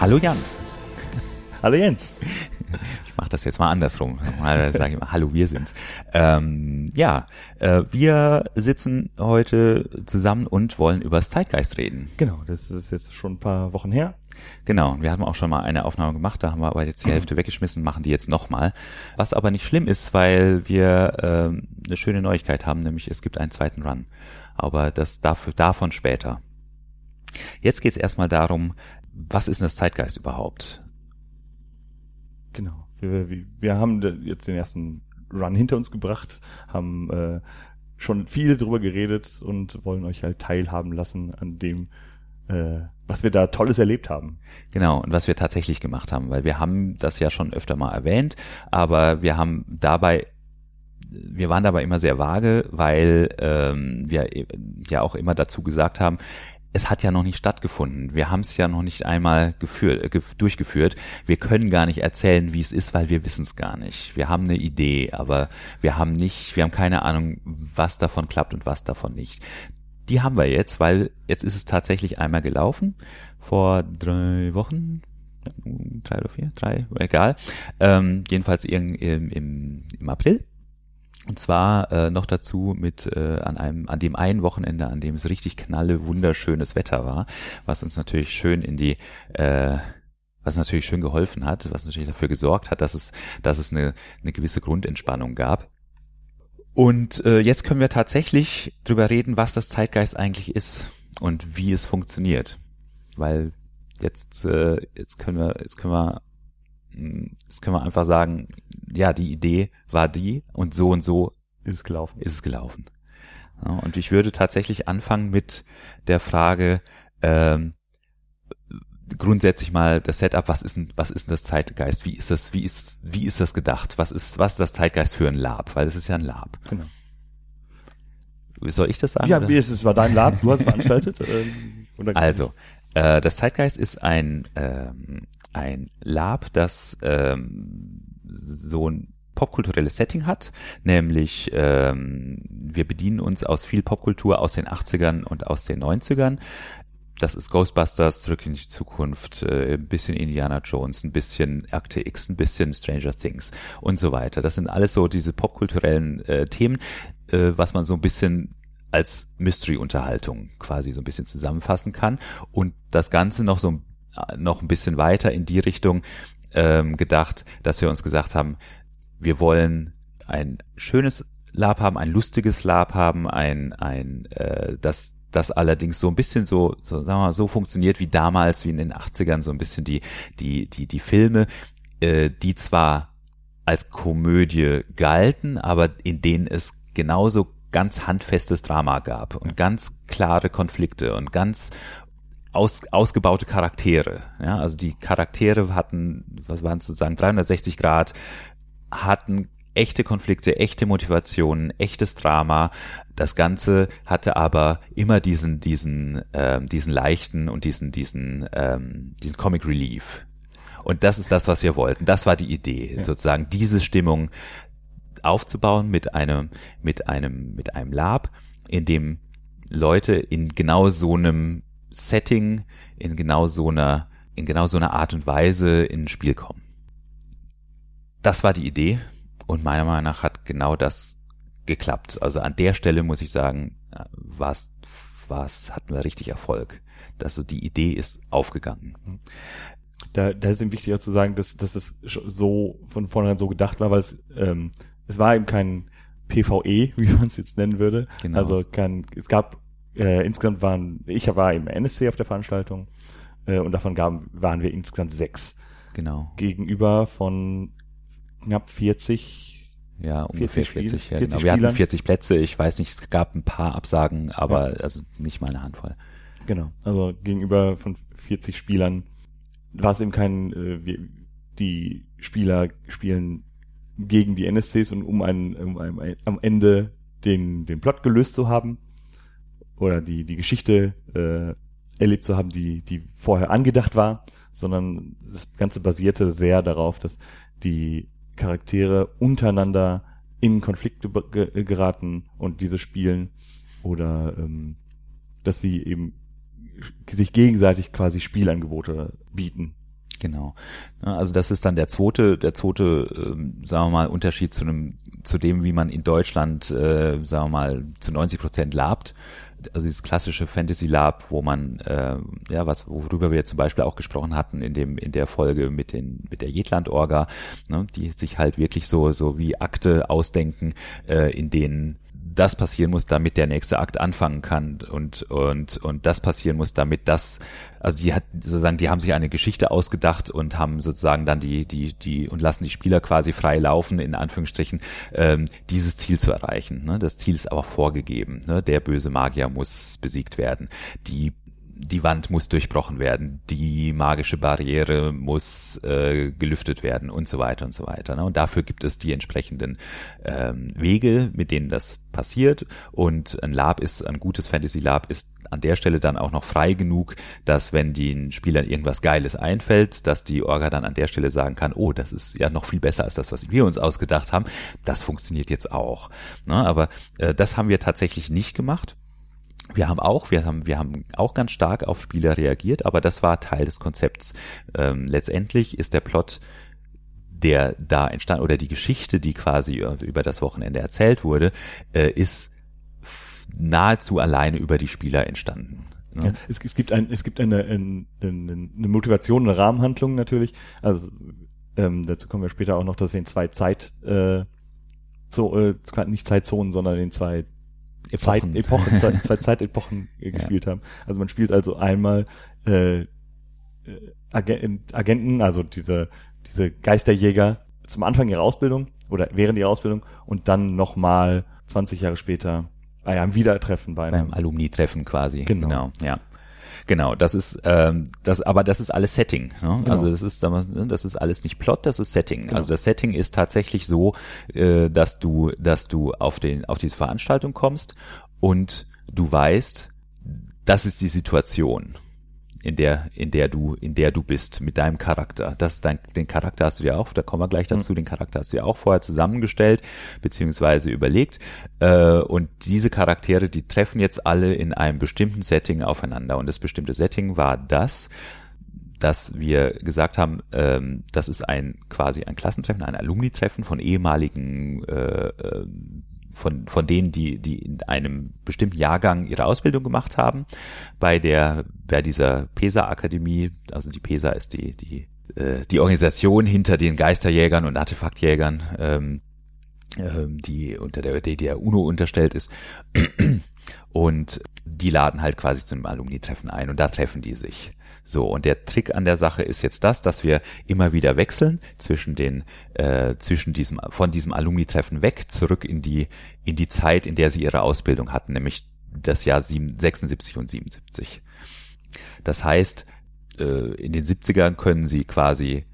Hallo Jan. Hallo Jens. Ich mache das jetzt mal andersrum. Mal sage ich mal, hallo, wir sind's. Ähm, ja, äh, wir sitzen heute zusammen und wollen über das Zeitgeist reden. Genau, das ist jetzt schon ein paar Wochen her. Genau, wir haben auch schon mal eine Aufnahme gemacht, da haben wir aber jetzt die Hälfte weggeschmissen, machen die jetzt nochmal. Was aber nicht schlimm ist, weil wir ähm, eine schöne Neuigkeit haben, nämlich es gibt einen zweiten Run. Aber das dafür, davon später. Jetzt geht's erstmal darum, was ist denn das Zeitgeist überhaupt? Genau. Wir, wir, wir haben jetzt den ersten Run hinter uns gebracht, haben äh, schon viel drüber geredet und wollen euch halt teilhaben lassen an dem, äh, was wir da Tolles erlebt haben. Genau, und was wir tatsächlich gemacht haben, weil wir haben das ja schon öfter mal erwähnt, aber wir haben dabei wir waren dabei immer sehr vage, weil ähm, wir ja auch immer dazu gesagt haben, es hat ja noch nicht stattgefunden. Wir haben es ja noch nicht einmal geführt, äh, durchgeführt. Wir können gar nicht erzählen, wie es ist, weil wir wissen es gar nicht. Wir haben eine Idee, aber wir haben nicht, wir haben keine Ahnung, was davon klappt und was davon nicht. Die haben wir jetzt, weil jetzt ist es tatsächlich einmal gelaufen vor drei Wochen, drei oder vier, drei, egal. Ähm, jedenfalls im, im, im April. Und zwar äh, noch dazu mit äh, an einem an dem einen Wochenende, an dem es richtig knalle wunderschönes Wetter war, was uns natürlich schön in die äh, was natürlich schön geholfen hat, was natürlich dafür gesorgt hat, dass es dass es eine eine gewisse Grundentspannung gab. Und äh, jetzt können wir tatsächlich drüber reden, was das Zeitgeist eigentlich ist und wie es funktioniert, weil jetzt äh, jetzt können wir jetzt können wir Jetzt können wir einfach sagen, ja, die Idee war die und so und so ist es gelaufen. Ist es gelaufen. Ja, und ich würde tatsächlich anfangen mit der Frage, ähm, grundsätzlich mal das Setup, was ist denn, was ist denn das Zeitgeist? Wie ist das, wie ist, wie ist das gedacht? Was ist, was ist das Zeitgeist für ein Lab? Weil es ist ja ein Lab. Genau. Soll ich das sagen? Ja, oder? es war dein Lab, du hast veranstaltet. Ähm, also, äh, das Zeitgeist ist ein, ähm, ein Lab, das ähm, so ein popkulturelles Setting hat, nämlich ähm, wir bedienen uns aus viel Popkultur aus den 80ern und aus den 90ern. Das ist Ghostbusters, Zurück in die Zukunft, äh, ein bisschen Indiana Jones, ein bisschen Akte X, ein bisschen Stranger Things und so weiter. Das sind alles so diese popkulturellen äh, Themen, äh, was man so ein bisschen als Mystery-Unterhaltung quasi so ein bisschen zusammenfassen kann und das Ganze noch so noch ein bisschen weiter in die Richtung ähm, gedacht, dass wir uns gesagt haben, wir wollen ein schönes Lab haben, ein lustiges Lab haben, ein ein äh, das das allerdings so ein bisschen so, so sagen wir mal, so funktioniert wie damals, wie in den 80ern, so ein bisschen die, die, die, die Filme, äh, die zwar als Komödie galten, aber in denen es genauso ganz handfestes Drama gab und ganz klare Konflikte und ganz aus, ausgebaute Charaktere. Ja, also die Charaktere hatten, was waren es sozusagen, 360 Grad, hatten echte Konflikte, echte Motivationen, echtes Drama. Das Ganze hatte aber immer diesen, diesen, ähm, diesen leichten und diesen, diesen, ähm, diesen Comic Relief. Und das ist das, was wir wollten. Das war die Idee, ja. sozusagen diese Stimmung aufzubauen mit einem, mit einem, mit einem Lab, in dem Leute in genau so einem Setting, in genau so einer, in genau so einer Art und Weise in ein Spiel kommen. Das war die Idee und meiner Meinung nach hat genau das geklappt. Also an der Stelle muss ich sagen, was, was hatten wir richtig Erfolg. Also die Idee ist aufgegangen. Da, da ist eben wichtig auch zu sagen, dass, dass es so von vornherein so gedacht war, weil es ähm, es war eben kein PvE, wie man es jetzt nennen würde. Genau. Also kein, es gab äh, insgesamt waren, ich war im NSC auf der Veranstaltung äh, und davon gaben, waren wir insgesamt sechs. Genau. Gegenüber von knapp 40 ja, ungefähr 40, 40, ja, 40 genau. Wir hatten 40 Plätze, ich weiß nicht, es gab ein paar Absagen, aber ja. also nicht mal eine Handvoll. Genau, also gegenüber von 40 Spielern war es eben kein, äh, wir, die Spieler spielen gegen die NSCs und um, einen, um einen, am Ende den, den Plot gelöst zu haben oder die, die Geschichte äh, erlebt zu haben, die, die vorher angedacht war, sondern das Ganze basierte sehr darauf, dass die Charaktere untereinander in Konflikte geraten und diese spielen oder ähm, dass sie eben sich gegenseitig quasi Spielangebote bieten Genau. Also das ist dann der zweite, der zweite, äh, sagen wir mal, Unterschied zu einem, zu dem, wie man in Deutschland, äh, sagen wir mal, zu 90 Prozent labt. Also dieses klassische Fantasy Lab, wo man, äh, ja, was, worüber wir zum Beispiel auch gesprochen hatten in dem, in der Folge mit den, mit der Jetland-Orga, ne, die sich halt wirklich so, so wie Akte ausdenken, äh, in denen das passieren muss, damit der nächste Akt anfangen kann und und und das passieren muss, damit das also die hat sozusagen die haben sich eine Geschichte ausgedacht und haben sozusagen dann die die die und lassen die Spieler quasi frei laufen in Anführungsstrichen ähm, dieses Ziel zu erreichen. Ne? Das Ziel ist aber vorgegeben. Ne? Der böse Magier muss besiegt werden. Die die Wand muss durchbrochen werden, die magische Barriere muss äh, gelüftet werden und so weiter und so weiter. Ne? Und dafür gibt es die entsprechenden ähm, Wege, mit denen das passiert. Und ein Lab ist, ein gutes Fantasy Lab ist an der Stelle dann auch noch frei genug, dass wenn den Spielern irgendwas Geiles einfällt, dass die Orga dann an der Stelle sagen kann, oh, das ist ja noch viel besser als das, was wir uns ausgedacht haben. Das funktioniert jetzt auch. Ne? Aber äh, das haben wir tatsächlich nicht gemacht wir haben auch, wir haben, wir haben auch ganz stark auf Spieler reagiert, aber das war Teil des Konzepts. Ähm, letztendlich ist der Plot, der da entstand, oder die Geschichte, die quasi über das Wochenende erzählt wurde, äh, ist nahezu alleine über die Spieler entstanden. Ne? Ja, es, es, gibt ein, es gibt eine, eine, eine Motivation, eine Rahmenhandlung natürlich. Also ähm, dazu kommen wir später auch noch, dass wir in zwei Zeit äh, so, äh, nicht Zeitzonen, sondern in zwei Zeit, Epochen, Zeit, zwei Zeitepochen gespielt ja. haben. Also man spielt also einmal äh, äh Agenten, also diese, diese Geisterjäger zum Anfang ihrer Ausbildung oder während ihrer Ausbildung und dann nochmal 20 Jahre später bei einem Wiedertreffen bei einem beim Alumni-Treffen quasi. Genau. genau. Ja. Genau, das ist ähm, das, aber das ist alles Setting. Ne? Genau. Also das ist das ist alles nicht Plot, das ist Setting. Genau. Also das Setting ist tatsächlich so, äh, dass du dass du auf den auf diese Veranstaltung kommst und du weißt, das ist die Situation in der, in der du, in der du bist mit deinem Charakter. Das, dein, den Charakter hast du dir auch, da kommen wir gleich dazu, mhm. den Charakter hast du dir auch vorher zusammengestellt, beziehungsweise überlegt. Äh, und diese Charaktere, die treffen jetzt alle in einem bestimmten Setting aufeinander. Und das bestimmte Setting war das, dass wir gesagt haben, ähm, das ist ein quasi ein Klassentreffen, ein Alumni-Treffen von ehemaligen äh, äh, von, von denen, die, die in einem bestimmten Jahrgang ihre Ausbildung gemacht haben, bei der, bei dieser PESA-Akademie, also die PESA ist die, die, äh, die Organisation hinter den Geisterjägern und Artefaktjägern, ähm, ähm, die unter der, der UNO unterstellt ist. Und die laden halt quasi zu einem Alumni-Treffen ein und da treffen die sich. So, und der Trick an der Sache ist jetzt das, dass wir immer wieder wechseln zwischen den, äh, zwischen diesem, von diesem Alumni-Treffen weg, zurück in die, in die Zeit, in der sie ihre Ausbildung hatten, nämlich das Jahr 76 und 77. Das heißt, äh, in den 70ern können sie quasi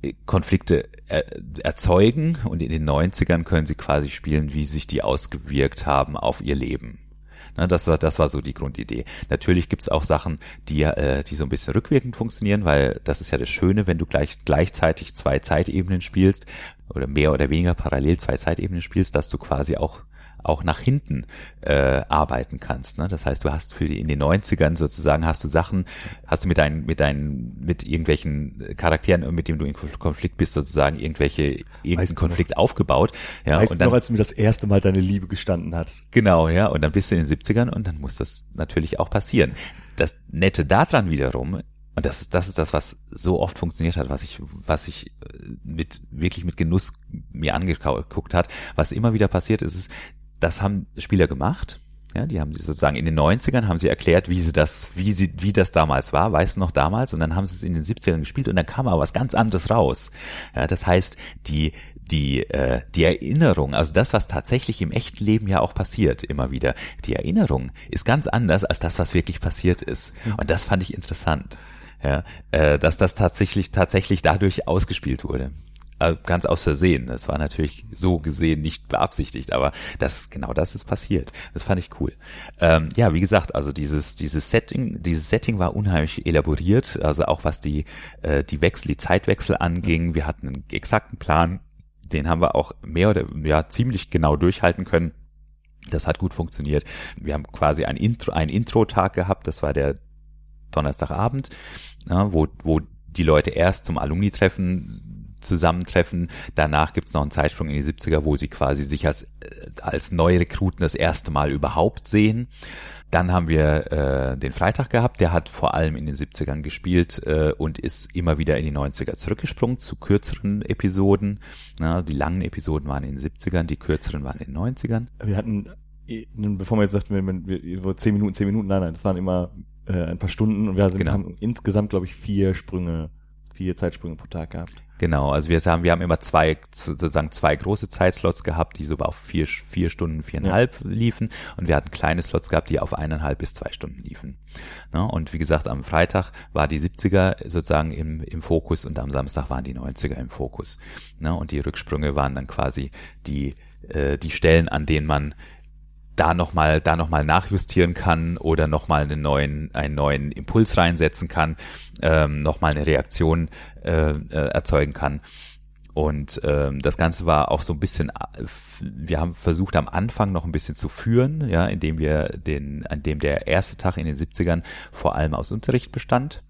äh, Konflikte er, erzeugen und in den 90ern können sie quasi spielen, wie sich die ausgewirkt haben auf ihr Leben. Na, das, war, das war so die Grundidee. Natürlich gibt's auch Sachen, die, äh, die so ein bisschen rückwirkend funktionieren, weil das ist ja das Schöne, wenn du gleich gleichzeitig zwei Zeitebenen spielst oder mehr oder weniger parallel zwei Zeitebenen spielst, dass du quasi auch auch nach hinten äh, arbeiten kannst. Ne? Das heißt, du hast für die in den 90ern sozusagen hast du Sachen, hast du mit deinen, mit deinen, mit irgendwelchen Charakteren, mit denen du in Konflikt bist, sozusagen irgendwelche, irgendeinen Konflikt noch, aufgebaut. Ja, weißt und dann, du noch, als du mir das erste Mal deine Liebe gestanden hast. Genau, ja, und dann bist du in den 70ern und dann muss das natürlich auch passieren. Das Nette daran wiederum und das ist, das ist das, was so oft funktioniert hat, was ich, was ich äh, mit, wirklich mit Genuss mir angeguckt hat. Was immer wieder passiert ist, ist, das haben Spieler gemacht. Ja, die haben sie sozusagen in den 90ern haben sie erklärt, wie sie das, wie sie, wie das damals war, weißt du noch damals, und dann haben sie es in den 70ern gespielt und dann kam aber was ganz anderes raus. Ja, das heißt, die, die, äh, die Erinnerung, also das, was tatsächlich im echten Leben ja auch passiert, immer wieder, die Erinnerung ist ganz anders als das, was wirklich passiert ist. Und das fand ich interessant. Ja, äh, dass das tatsächlich, tatsächlich dadurch ausgespielt wurde. Äh, ganz aus Versehen. Das war natürlich so gesehen nicht beabsichtigt, aber das genau das ist passiert. Das fand ich cool. Ähm, ja, wie gesagt, also dieses dieses Setting, dieses Setting war unheimlich elaboriert, also auch was die äh, die Wechsel, die Zeitwechsel anging. Wir hatten einen exakten Plan, den haben wir auch mehr oder ja ziemlich genau durchhalten können. Das hat gut funktioniert. Wir haben quasi ein Intro, einen Intro-Tag gehabt. Das war der Donnerstagabend, ja, wo, wo die Leute erst zum Alumni-Treffen zusammentreffen. Danach gibt's noch einen Zeitsprung in die 70er, wo sie quasi sich als, als neue Rekruten das erste Mal überhaupt sehen. Dann haben wir äh, den Freitag gehabt, der hat vor allem in den 70ern gespielt äh, und ist immer wieder in die 90er zurückgesprungen zu kürzeren Episoden. Na, die langen Episoden waren in den 70ern, die kürzeren waren in den 90ern. Wir hatten, äh, bevor man jetzt sagt, wir, wir, wir, zehn Minuten, zehn Minuten, nein, nein, das waren immer äh, ein paar Stunden und wir sind, genau. haben insgesamt, glaube ich, vier Sprünge, vier Zeitsprünge pro Tag gehabt. Genau, also wir haben, wir haben immer zwei, sozusagen zwei große Zeitslots gehabt, die so auf vier, vier Stunden, viereinhalb ja. liefen und wir hatten kleine Slots gehabt, die auf eineinhalb bis zwei Stunden liefen. Ne? Und wie gesagt, am Freitag war die 70er sozusagen im, im Fokus und am Samstag waren die 90er im Fokus. Ne? Und die Rücksprünge waren dann quasi die, äh, die Stellen, an denen man da nochmal da noch mal nachjustieren kann oder nochmal einen neuen, einen neuen Impuls reinsetzen kann, ähm, nochmal eine Reaktion äh, äh, erzeugen kann. Und ähm, das Ganze war auch so ein bisschen, wir haben versucht am Anfang noch ein bisschen zu führen, ja, indem wir den, an dem der erste Tag in den 70ern vor allem aus Unterricht bestand.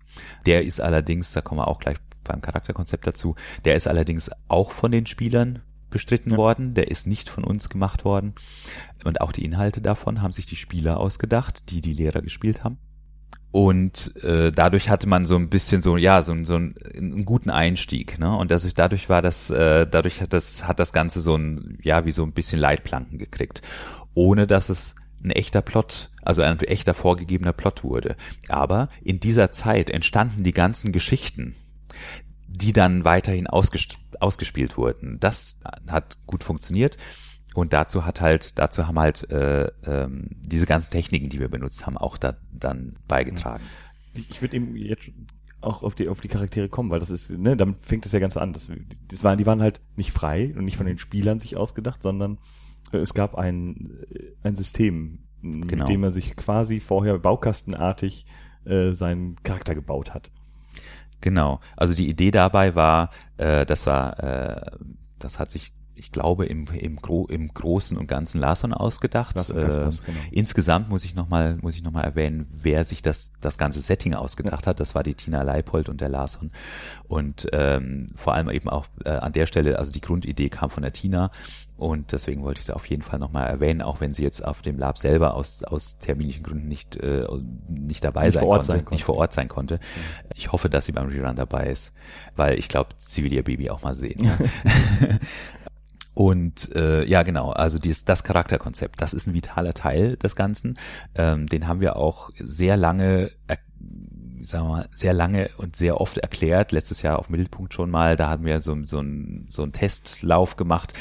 Der ist allerdings, da kommen wir auch gleich beim Charakterkonzept dazu, der ist allerdings auch von den Spielern bestritten ja. worden, der ist nicht von uns gemacht worden. Und auch die Inhalte davon haben sich die Spieler ausgedacht, die die Lehrer gespielt haben. Und äh, dadurch hatte man so ein bisschen so, ja, so, so einen, einen guten Einstieg. Ne? Und das, dadurch war das, äh, dadurch hat das, hat das Ganze so ein, ja, wie so ein bisschen Leitplanken gekriegt. Ohne dass es ein echter Plot, also ein echter vorgegebener Plot wurde. Aber in dieser Zeit entstanden die ganzen Geschichten, die dann weiterhin ausges ausgespielt wurden. Das hat gut funktioniert. Und dazu hat halt, dazu haben halt äh, ähm, diese ganzen Techniken, die wir benutzt haben, auch da dann beigetragen. Ich würde eben jetzt auch auf die auf die Charaktere kommen, weil das ist, ne, damit fängt es ja ganz an. Das, das waren, die waren halt nicht frei und nicht von den Spielern sich ausgedacht, sondern äh, es gab ein ein System, genau. mit dem man sich quasi vorher baukastenartig äh, seinen Charakter gebaut hat. Genau. Also die Idee dabei war, äh, das war, äh, das hat sich ich glaube, im, im, Gro im Großen und Ganzen Larson ausgedacht. Larson äh, was, genau. Insgesamt muss ich nochmal, muss ich noch mal erwähnen, wer sich das, das ganze Setting ausgedacht ja. hat. Das war die Tina Leipold und der Larson. Und ähm, vor allem eben auch äh, an der Stelle, also die Grundidee kam von der Tina und deswegen wollte ich sie auf jeden Fall nochmal erwähnen, auch wenn sie jetzt auf dem Lab selber aus, aus terminlichen Gründen nicht, äh, nicht dabei nicht sein, konnte, sein, konnte, nicht vor Ort sein konnte. Mhm. Ich hoffe, dass sie beim Rerun dabei ist, weil ich glaube, sie will ihr Baby auch mal sehen. Und äh, ja, genau, also dies, das Charakterkonzept, das ist ein vitaler Teil des Ganzen. Ähm, den haben wir auch sehr lange sagen wir mal, sehr lange und sehr oft erklärt. Letztes Jahr auf Mittelpunkt schon mal, da hatten wir so, so, ein, so einen Testlauf gemacht,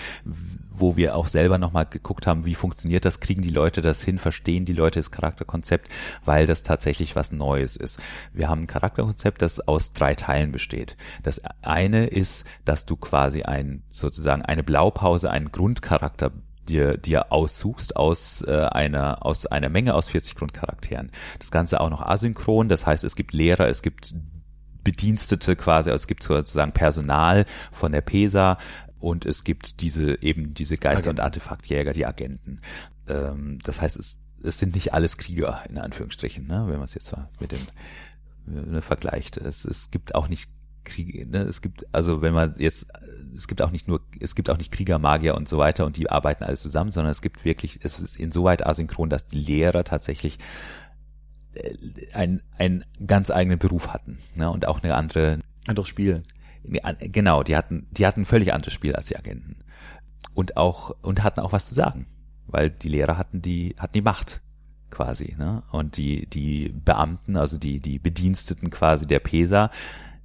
wo wir auch selber nochmal geguckt haben, wie funktioniert das, kriegen die Leute das hin, verstehen die Leute das Charakterkonzept, weil das tatsächlich was Neues ist. Wir haben ein Charakterkonzept, das aus drei Teilen besteht. Das eine ist, dass du quasi ein, sozusagen eine Blaupause, einen Grundcharakter dir, dir aussuchst aus äh, einer aus einer Menge aus 40 Grundcharakteren. Das Ganze auch noch asynchron, das heißt, es gibt Lehrer, es gibt Bedienstete quasi, also es gibt sozusagen Personal von der PESA und es gibt diese eben diese Geister- und Artefaktjäger, die Agenten. Ähm, das heißt, es, es sind nicht alles Krieger in Anführungsstrichen, ne, wenn man es jetzt mal mit dem ne, vergleicht. Es, es gibt auch nicht Kriege, ne? es gibt, also wenn man jetzt, es gibt auch nicht nur, es gibt auch nicht Krieger, Magier und so weiter und die arbeiten alles zusammen, sondern es gibt wirklich, es ist insoweit asynchron, dass die Lehrer tatsächlich äh, einen, einen ganz eigenen Beruf hatten ne? und auch eine andere anderes Spiel genau die hatten die hatten ein völlig anderes Spiel als die Agenten und auch und hatten auch was zu sagen weil die Lehrer hatten die hatten die Macht quasi ne und die die Beamten also die die Bediensteten quasi der PESA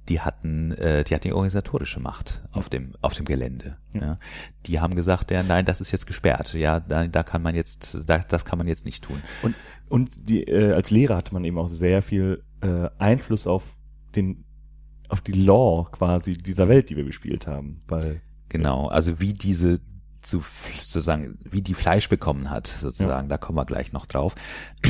die hatten, äh, die hatten die organisatorische Macht auf dem auf dem Gelände. Ja. ja. Die haben gesagt, ja, nein, das ist jetzt gesperrt. Ja, da, da kann man jetzt, da, das kann man jetzt nicht tun. Und und die äh, als Lehrer hatte man eben auch sehr viel äh, Einfluss auf den auf die Law quasi dieser Welt, die wir gespielt haben, weil genau, also wie diese zu sozusagen, wie die Fleisch bekommen hat, sozusagen. Ja. Da kommen wir gleich noch drauf.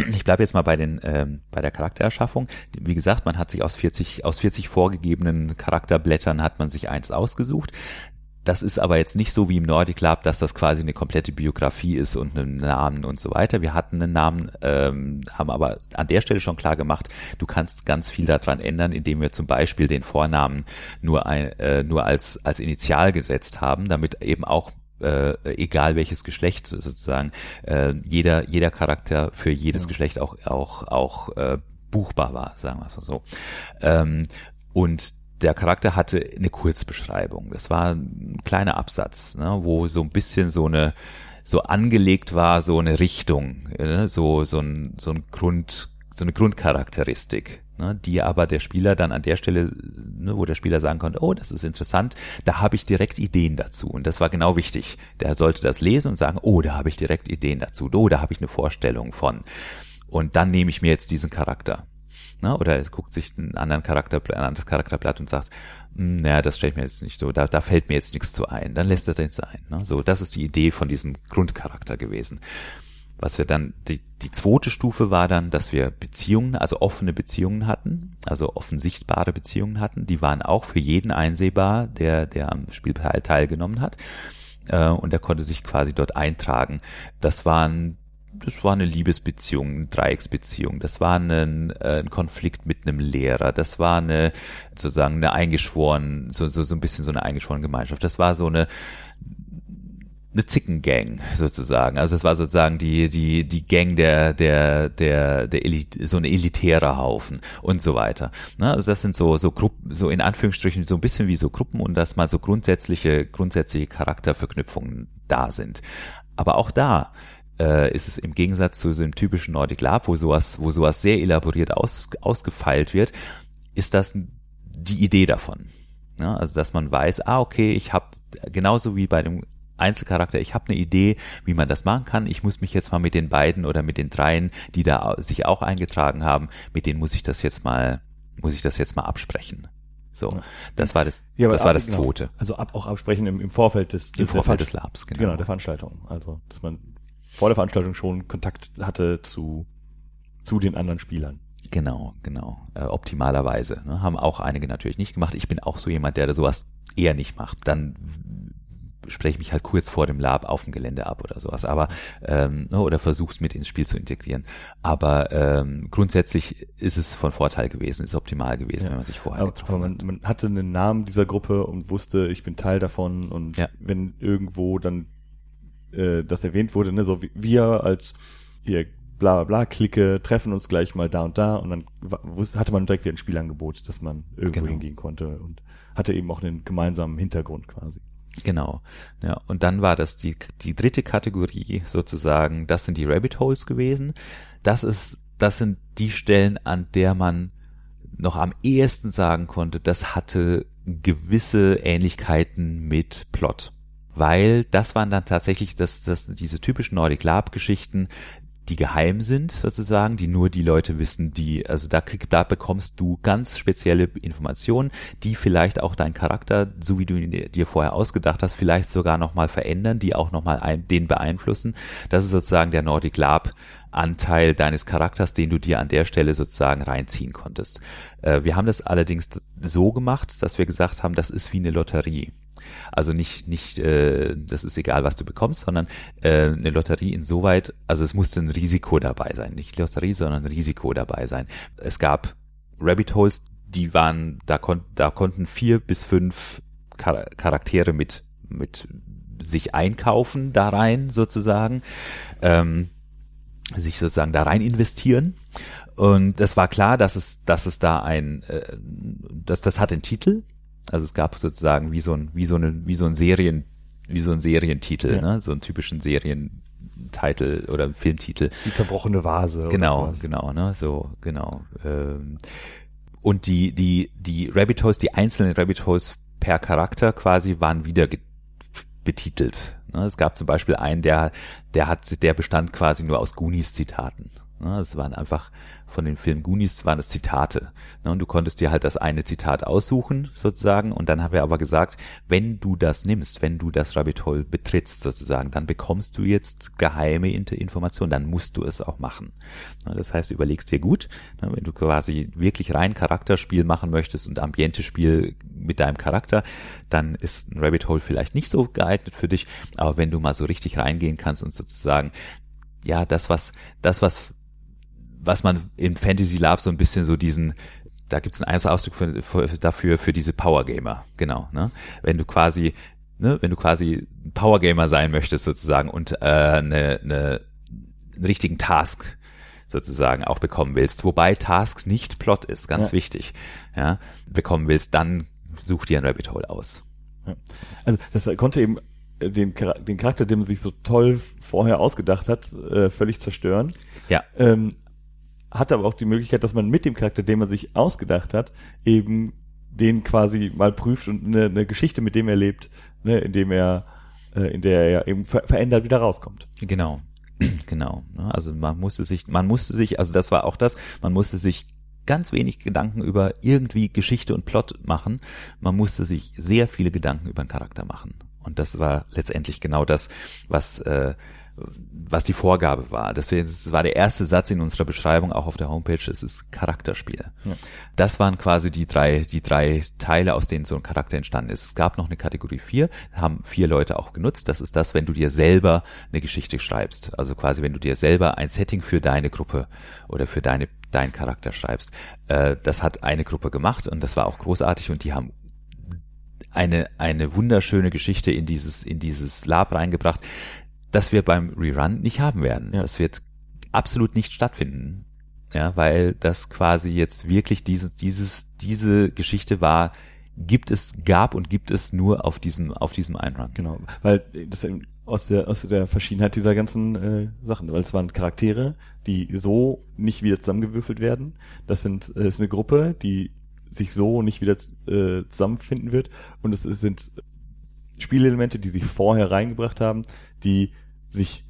Ich bleibe jetzt mal bei den ähm, bei der Charaktererschaffung. Wie gesagt, man hat sich aus 40 aus 40 vorgegebenen Charakterblättern hat man sich eins ausgesucht. Das ist aber jetzt nicht so wie im Nordic Lab, dass das quasi eine komplette Biografie ist und einen Namen und so weiter. Wir hatten einen Namen, ähm, haben aber an der Stelle schon klar gemacht, du kannst ganz viel daran ändern, indem wir zum Beispiel den Vornamen nur, ein, äh, nur als, als Initial gesetzt haben, damit eben auch äh, egal welches Geschlecht sozusagen äh, jeder jeder Charakter für jedes ja. Geschlecht auch auch auch äh, buchbar war, sagen wir es mal so. Ähm, und der Charakter hatte eine Kurzbeschreibung. Das war ein kleiner Absatz, ne, wo so ein bisschen so eine so angelegt war, so eine Richtung, ne, so so ein so ein Grund so eine Grundcharakteristik, ne, die aber der Spieler dann an der Stelle, ne, wo der Spieler sagen konnte, oh, das ist interessant, da habe ich direkt Ideen dazu. Und das war genau wichtig. Der sollte das lesen und sagen, oh, da habe ich direkt Ideen dazu, oh, da habe ich eine Vorstellung von. Und dann nehme ich mir jetzt diesen Charakter. Ne? Oder es guckt sich einen anderen Charakter, ein anderes Charakterblatt und sagt, hm, naja, das stellt mir jetzt nicht so, da, da fällt mir jetzt nichts zu ein. Dann lässt er den sein. Ne? So, das ist die Idee von diesem Grundcharakter gewesen. Was wir dann, die, die zweite Stufe war dann, dass wir Beziehungen, also offene Beziehungen hatten, also offen sichtbare Beziehungen hatten. Die waren auch für jeden einsehbar, der, der am Spiel teilgenommen hat. Äh, und der konnte sich quasi dort eintragen. Das waren das war eine Liebesbeziehung, eine Dreiecksbeziehung, das war ein, äh, ein Konflikt mit einem Lehrer, das war eine sozusagen eine eingeschworen, so, so, so ein bisschen so eine eingeschworene Gemeinschaft, das war so eine eine Zickengang sozusagen. Also das war sozusagen die die die Gang der der der der Elite, so ein elitärer Haufen und so weiter. Ne? Also das sind so so Gruppen, so in Anführungsstrichen so ein bisschen wie so Gruppen und dass mal so grundsätzliche grundsätzliche Charakterverknüpfungen da sind. Aber auch da äh, ist es im Gegensatz zu so einem typischen Nordic Lab, wo sowas, wo sowas sehr elaboriert aus, ausgefeilt wird, ist das die Idee davon. Ja, also dass man weiß, ah okay, ich habe genauso wie bei dem Einzelcharakter, ich habe eine Idee, wie man das machen kann. Ich muss mich jetzt mal mit den beiden oder mit den dreien, die da sich auch eingetragen haben, mit denen muss ich das jetzt mal, muss ich das jetzt mal absprechen. So, das war das, ja, das war das genau. zweite. Also ab, auch absprechen im, im Vorfeld des, im Vorfeld des Labs, genau. genau, der Veranstaltung. Also, dass man vor der Veranstaltung schon Kontakt hatte zu, zu den anderen Spielern. Genau, genau. Äh, optimalerweise. Ne? Haben auch einige natürlich nicht gemacht. Ich bin auch so jemand, der sowas eher nicht macht. Dann spreche ich mich halt kurz vor dem Lab auf dem Gelände ab oder sowas. Aber ähm, ne, oder versuch's mit ins Spiel zu integrieren. Aber ähm, grundsätzlich ist es von Vorteil gewesen, ist optimal gewesen, ja. wenn man sich vorher aber, getroffen aber man, hat. man hatte einen Namen dieser Gruppe und wusste, ich bin Teil davon und ja. wenn irgendwo dann äh, das erwähnt wurde, ne, so wie wir als hier bla bla bla Clique treffen uns gleich mal da und da und dann hatte man direkt wieder ein Spielangebot, dass man irgendwo genau. hingehen konnte und hatte eben auch einen gemeinsamen Hintergrund quasi. Genau. Ja, und dann war das die, die dritte Kategorie sozusagen, das sind die Rabbit Holes gewesen. Das ist, das sind die Stellen, an der man noch am ehesten sagen konnte, das hatte gewisse Ähnlichkeiten mit Plot weil das waren dann tatsächlich das, das, diese typischen Nordic Lab Geschichten, die geheim sind sozusagen, die nur die Leute wissen, die, also da krieg, da bekommst du ganz spezielle Informationen, die vielleicht auch deinen Charakter, so wie du ihn dir vorher ausgedacht hast, vielleicht sogar nochmal verändern, die auch nochmal den beeinflussen. Das ist sozusagen der Nordic Lab Anteil deines Charakters, den du dir an der Stelle sozusagen reinziehen konntest. Äh, wir haben das allerdings so gemacht, dass wir gesagt haben, das ist wie eine Lotterie. Also nicht, nicht, äh, das ist egal, was du bekommst, sondern äh, eine Lotterie insoweit, also es musste ein Risiko dabei sein. Nicht Lotterie, sondern Risiko dabei sein. Es gab Rabbit Holes, die waren, da, kon da konnten vier bis fünf Char Charaktere mit, mit sich einkaufen da rein sozusagen, ähm, sich sozusagen da rein investieren. Und es war klar, dass es, dass es da ein, äh, dass das hat einen Titel, also es gab sozusagen wie so ein, wie so eine, wie so ein Serien, wie so ein Serientitel, ja. ne? so einen typischen Serientitel oder Filmtitel. Die zerbrochene Vase. Genau, genau, ne, so, genau. Ähm, und die, die, die Rabbit Holes, die einzelnen Rabbit Holes per Charakter quasi waren wieder betitelt. Ne? Es gab zum Beispiel einen, der, der hat, der bestand quasi nur aus Goonies Zitaten. Ne, es waren einfach von den Film Goonies waren es Zitate. Ne, und du konntest dir halt das eine Zitat aussuchen, sozusagen. Und dann haben wir aber gesagt, wenn du das nimmst, wenn du das Rabbit Hole betrittst, sozusagen, dann bekommst du jetzt geheime Informationen, dann musst du es auch machen. Ne, das heißt, überlegst dir gut, wenn du quasi wirklich rein Charakterspiel machen möchtest und Ambiente-Spiel mit deinem Charakter, dann ist ein Rabbit Hole vielleicht nicht so geeignet für dich. Aber wenn du mal so richtig reingehen kannst und sozusagen ja, das, was, das, was was man im Fantasy Lab so ein bisschen so diesen da gibt es einen Ausdruck für, für, dafür für diese Power Gamer, genau. Ne? Wenn du quasi, ne, wenn du quasi Power Gamer sein möchtest sozusagen und äh, eine, eine, einen richtigen Task sozusagen auch bekommen willst, wobei Task nicht Plot ist, ganz ja. wichtig, ja, bekommen willst, dann such dir ein Rabbit Hole aus. Ja. Also das konnte eben den, den Charakter, den man sich so toll vorher ausgedacht hat, äh, völlig zerstören. Ja. Ähm, hat aber auch die Möglichkeit, dass man mit dem Charakter, den man sich ausgedacht hat, eben den quasi mal prüft und eine, eine Geschichte mit dem erlebt, ne, indem er, äh, in der er eben ver verändert wieder rauskommt. Genau. Genau. Ne, also man musste sich, man musste sich, also das war auch das, man musste sich ganz wenig Gedanken über irgendwie Geschichte und Plot machen. Man musste sich sehr viele Gedanken über einen Charakter machen. Und das war letztendlich genau das, was äh, was die Vorgabe war. Deswegen, das war der erste Satz in unserer Beschreibung auch auf der Homepage, es ist Charakterspiel. Ja. Das waren quasi die drei, die drei Teile, aus denen so ein Charakter entstanden ist. Es gab noch eine Kategorie vier, haben vier Leute auch genutzt. Das ist das, wenn du dir selber eine Geschichte schreibst. Also quasi, wenn du dir selber ein Setting für deine Gruppe oder für deine, deinen Charakter schreibst. Äh, das hat eine Gruppe gemacht und das war auch großartig und die haben eine, eine wunderschöne Geschichte in dieses, in dieses Lab reingebracht das wir beim Rerun nicht haben werden. Ja. Das wird absolut nicht stattfinden. Ja, weil das quasi jetzt wirklich diese, dieses, diese Geschichte war, gibt es, gab und gibt es nur auf diesem, auf diesem Einrun. Genau, weil das eben aus der, aus der Verschiedenheit dieser ganzen äh, Sachen, weil es waren Charaktere, die so nicht wieder zusammengewürfelt werden. Das sind, äh, ist eine Gruppe, die sich so nicht wieder äh, zusammenfinden wird und es, es sind Spielelemente, die sich vorher reingebracht haben, die sich,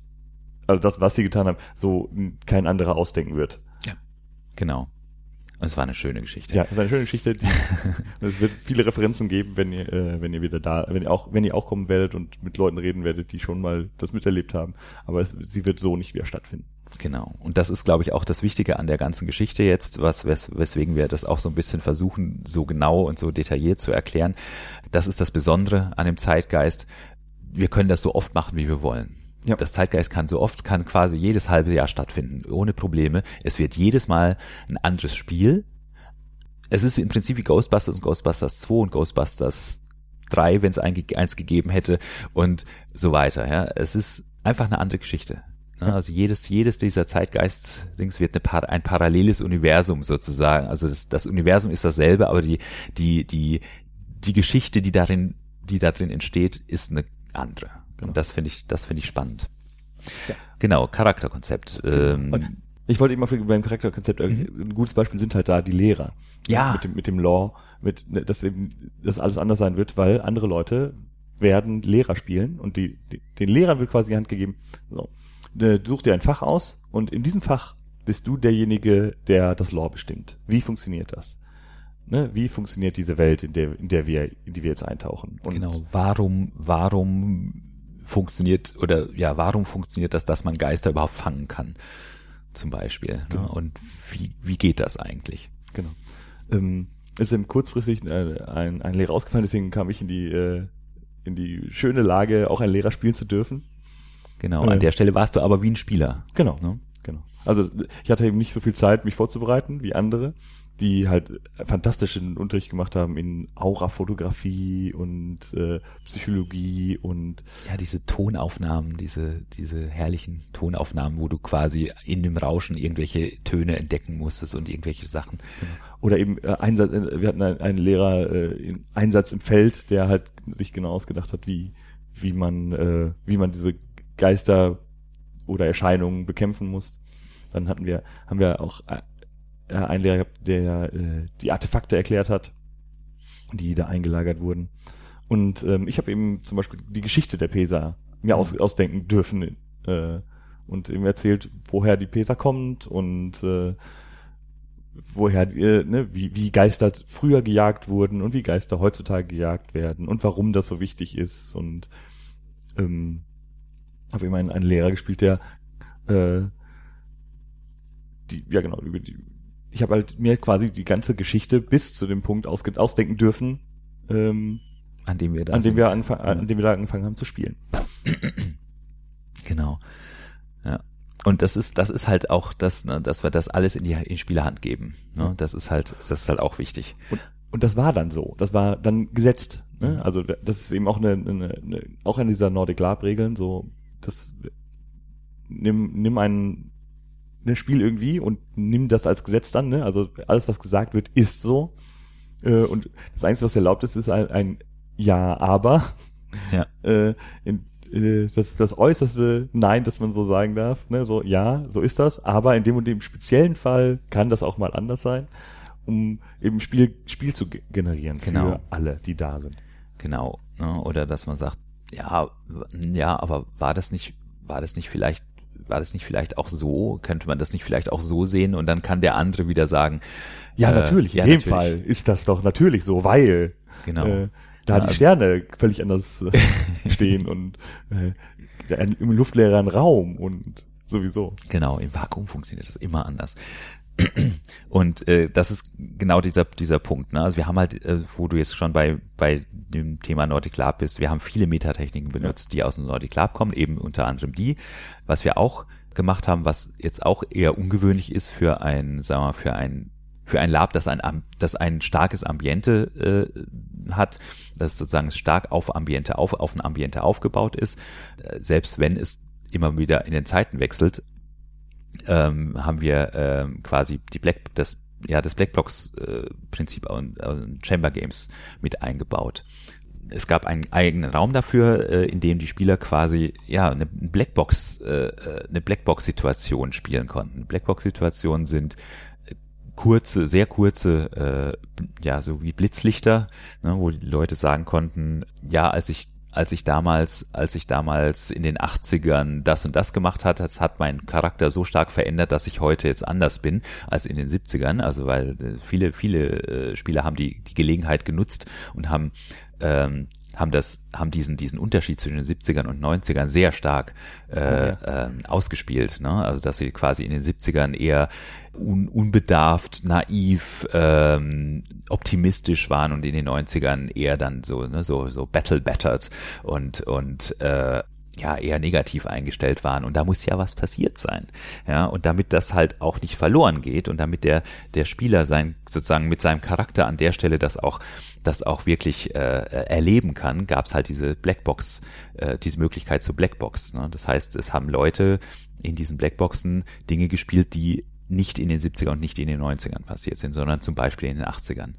also das, was sie getan haben, so kein anderer ausdenken wird. Ja, genau. Und es war eine schöne Geschichte. Ja, es war eine schöne Geschichte. Die, es wird viele Referenzen geben, wenn ihr, äh, wenn ihr wieder da, wenn ihr auch, wenn ihr auch kommen werdet und mit Leuten reden werdet, die schon mal das miterlebt haben. Aber es, sie wird so nicht wieder stattfinden. Genau. Und das ist, glaube ich, auch das Wichtige an der ganzen Geschichte jetzt, was, wes, weswegen wir das auch so ein bisschen versuchen, so genau und so detailliert zu erklären. Das ist das Besondere an dem Zeitgeist. Wir können das so oft machen, wie wir wollen. Ja. Das Zeitgeist kann so oft, kann quasi jedes halbe Jahr stattfinden, ohne Probleme. Es wird jedes Mal ein anderes Spiel. Es ist im Prinzip wie Ghostbusters und Ghostbusters 2 und Ghostbusters 3, wenn es eins gegeben hätte und so weiter. Ja, es ist einfach eine andere Geschichte. Also jedes, jedes dieser Zeitgeist-Dings wird eine, ein paralleles Universum sozusagen. Also das, das Universum ist dasselbe, aber die, die, die, die Geschichte, die darin, die da drin entsteht, ist eine andere. Genau. Und das finde ich, das finde ich spannend. Ja. Genau, Charakterkonzept. Ähm, ich wollte eben mal beim Charakterkonzept, mhm. ein gutes Beispiel sind halt da die Lehrer. Ja. Mit dem, mit dem Law, mit, ne, dass eben, dass alles anders sein wird, weil andere Leute werden Lehrer spielen und die, die den Lehrern wird quasi die Hand gegeben, so, ne, such dir ein Fach aus und in diesem Fach bist du derjenige, der das Law bestimmt. Wie funktioniert das? Ne, wie funktioniert diese Welt, in der, in der wir, in die wir jetzt eintauchen? Und genau. Warum, warum funktioniert oder ja, warum funktioniert das, dass man Geister überhaupt fangen kann, zum Beispiel. Ne? Genau. Ne? Und wie, wie geht das eigentlich? Genau. Ähm, ist eben kurzfristig äh, ein, ein Lehrer ausgefallen, deswegen kam ich in die, äh, in die schöne Lage, auch ein Lehrer spielen zu dürfen. Genau, an äh, der Stelle warst du aber wie ein Spieler. Genau. Ne? Genau. Also ich hatte eben nicht so viel Zeit, mich vorzubereiten wie andere die halt fantastischen Unterricht gemacht haben in Aurafotografie und äh, Psychologie und ja diese Tonaufnahmen, diese diese herrlichen Tonaufnahmen, wo du quasi in dem Rauschen irgendwelche Töne entdecken musstest und irgendwelche Sachen. Genau. Oder eben äh, Einsatz, äh, wir hatten einen, einen Lehrer äh, in Einsatz im Feld, der halt sich genau ausgedacht hat, wie wie man äh, wie man diese Geister oder Erscheinungen bekämpfen muss. Dann hatten wir haben wir auch äh, einen Lehrer gehabt, der äh, die Artefakte erklärt hat, die da eingelagert wurden. Und ähm, ich habe eben zum Beispiel die Geschichte der PESA mir aus, ausdenken dürfen. Äh, und ihm erzählt, woher die Peter kommt und äh, woher, äh, ne, wie, wie Geister früher gejagt wurden und wie Geister heutzutage gejagt werden und warum das so wichtig ist und ähm, habe immer einen, einen Lehrer gespielt, der äh, die, ja genau, über die, ich habe halt mir quasi die ganze Geschichte bis zu dem Punkt ausdenken dürfen, ähm, an dem wir da an dem wir anfangen, an dem wir da angefangen haben zu spielen. Genau. Ja. Und das ist, das ist halt auch das, ne, dass wir das alles in die, in Spielerhand geben. Ne? Das ist halt, das ist halt auch wichtig. Und, und das war dann so. Das war dann gesetzt. Ne? Also das ist eben auch eine, eine, eine auch an dieser Nordic Lab Regeln so, das nimm, nimm ein, ein Spiel irgendwie und nimm das als Gesetz dann. Ne? Also alles, was gesagt wird, ist so. Äh, und das Einzige, was erlaubt ist, ist ein, ein Ja, aber. Ja. Äh, in, äh, das ist das äußerste Nein, das man so sagen darf. Ne? So, ja, so ist das, aber in dem und dem speziellen Fall kann das auch mal anders sein, um eben Spiel, Spiel zu ge- generieren Genau. für alle, die da sind. Genau. Ne? Oder dass man sagt, ja, ja, aber war das nicht, war das nicht vielleicht, war das nicht vielleicht auch so? Könnte man das nicht vielleicht auch so sehen? Und dann kann der andere wieder sagen, Ja, äh, natürlich, in ja, dem natürlich. Fall ist das doch natürlich so, weil Genau. äh, da Ja, die also- Sterne völlig anders äh, stehen und äh, der, im luftleeren Raum und sowieso. Genau, im Vakuum funktioniert das immer anders. Und äh, das ist genau dieser dieser Punkt. Ne? Also wir haben halt, äh, wo du jetzt schon bei bei dem Thema Nordic Lab bist, wir haben viele Metatechniken benutzt, die aus dem Nordic Lab kommen, eben unter anderem die. Was wir auch gemacht haben, was jetzt auch eher ungewöhnlich ist für ein, sagen wir mal, für ein für ein Lab, das ein das ein starkes Ambiente äh, hat, das sozusagen stark auf Ambiente auf auf ein Ambiente aufgebaut ist, äh, selbst wenn es immer wieder in den Zeiten wechselt, ähm, haben wir ähm, quasi die Black, das, ja, das Blackbox-Prinzip und äh, Chamber Games mit eingebaut. Es gab einen eigenen Raum dafür, äh, in dem die Spieler quasi ja eine Blackbox, äh, äh, eine Blackbox-Situation spielen konnten. Blackbox-Situationen sind äh, kurze, sehr kurze, äh, ja, so wie Blitzlichter, ne, wo die Leute sagen konnten, ja, als ich als ich damals, als ich damals in den 80ern das und das gemacht hat, das hat meinen Charakter so stark verändert, dass ich heute jetzt anders bin als in den 70ern. Also weil äh, viele, viele äh, Spieler haben die, die Gelegenheit genutzt und haben ähm, haben das, haben diesen, diesen Unterschied zwischen den 70ern und 90ern sehr stark äh, ähm, ausgespielt. Ne? Also dass sie quasi in den 70ern eher un, unbedarft, naiv, ähm, optimistisch waren und in den 90ern eher dann so, ne, so, so battle battered und, und äh, ja eher negativ eingestellt waren und da muss ja was passiert sein ja und damit das halt auch nicht verloren geht und damit der der Spieler sein sozusagen mit seinem Charakter an der Stelle das auch das auch wirklich äh, erleben kann gab es halt diese Blackbox äh, diese Möglichkeit zur Blackbox ne? das heißt es haben Leute in diesen Blackboxen Dinge gespielt die nicht in den 70er und nicht in den 90ern passiert sind sondern zum Beispiel in den 80ern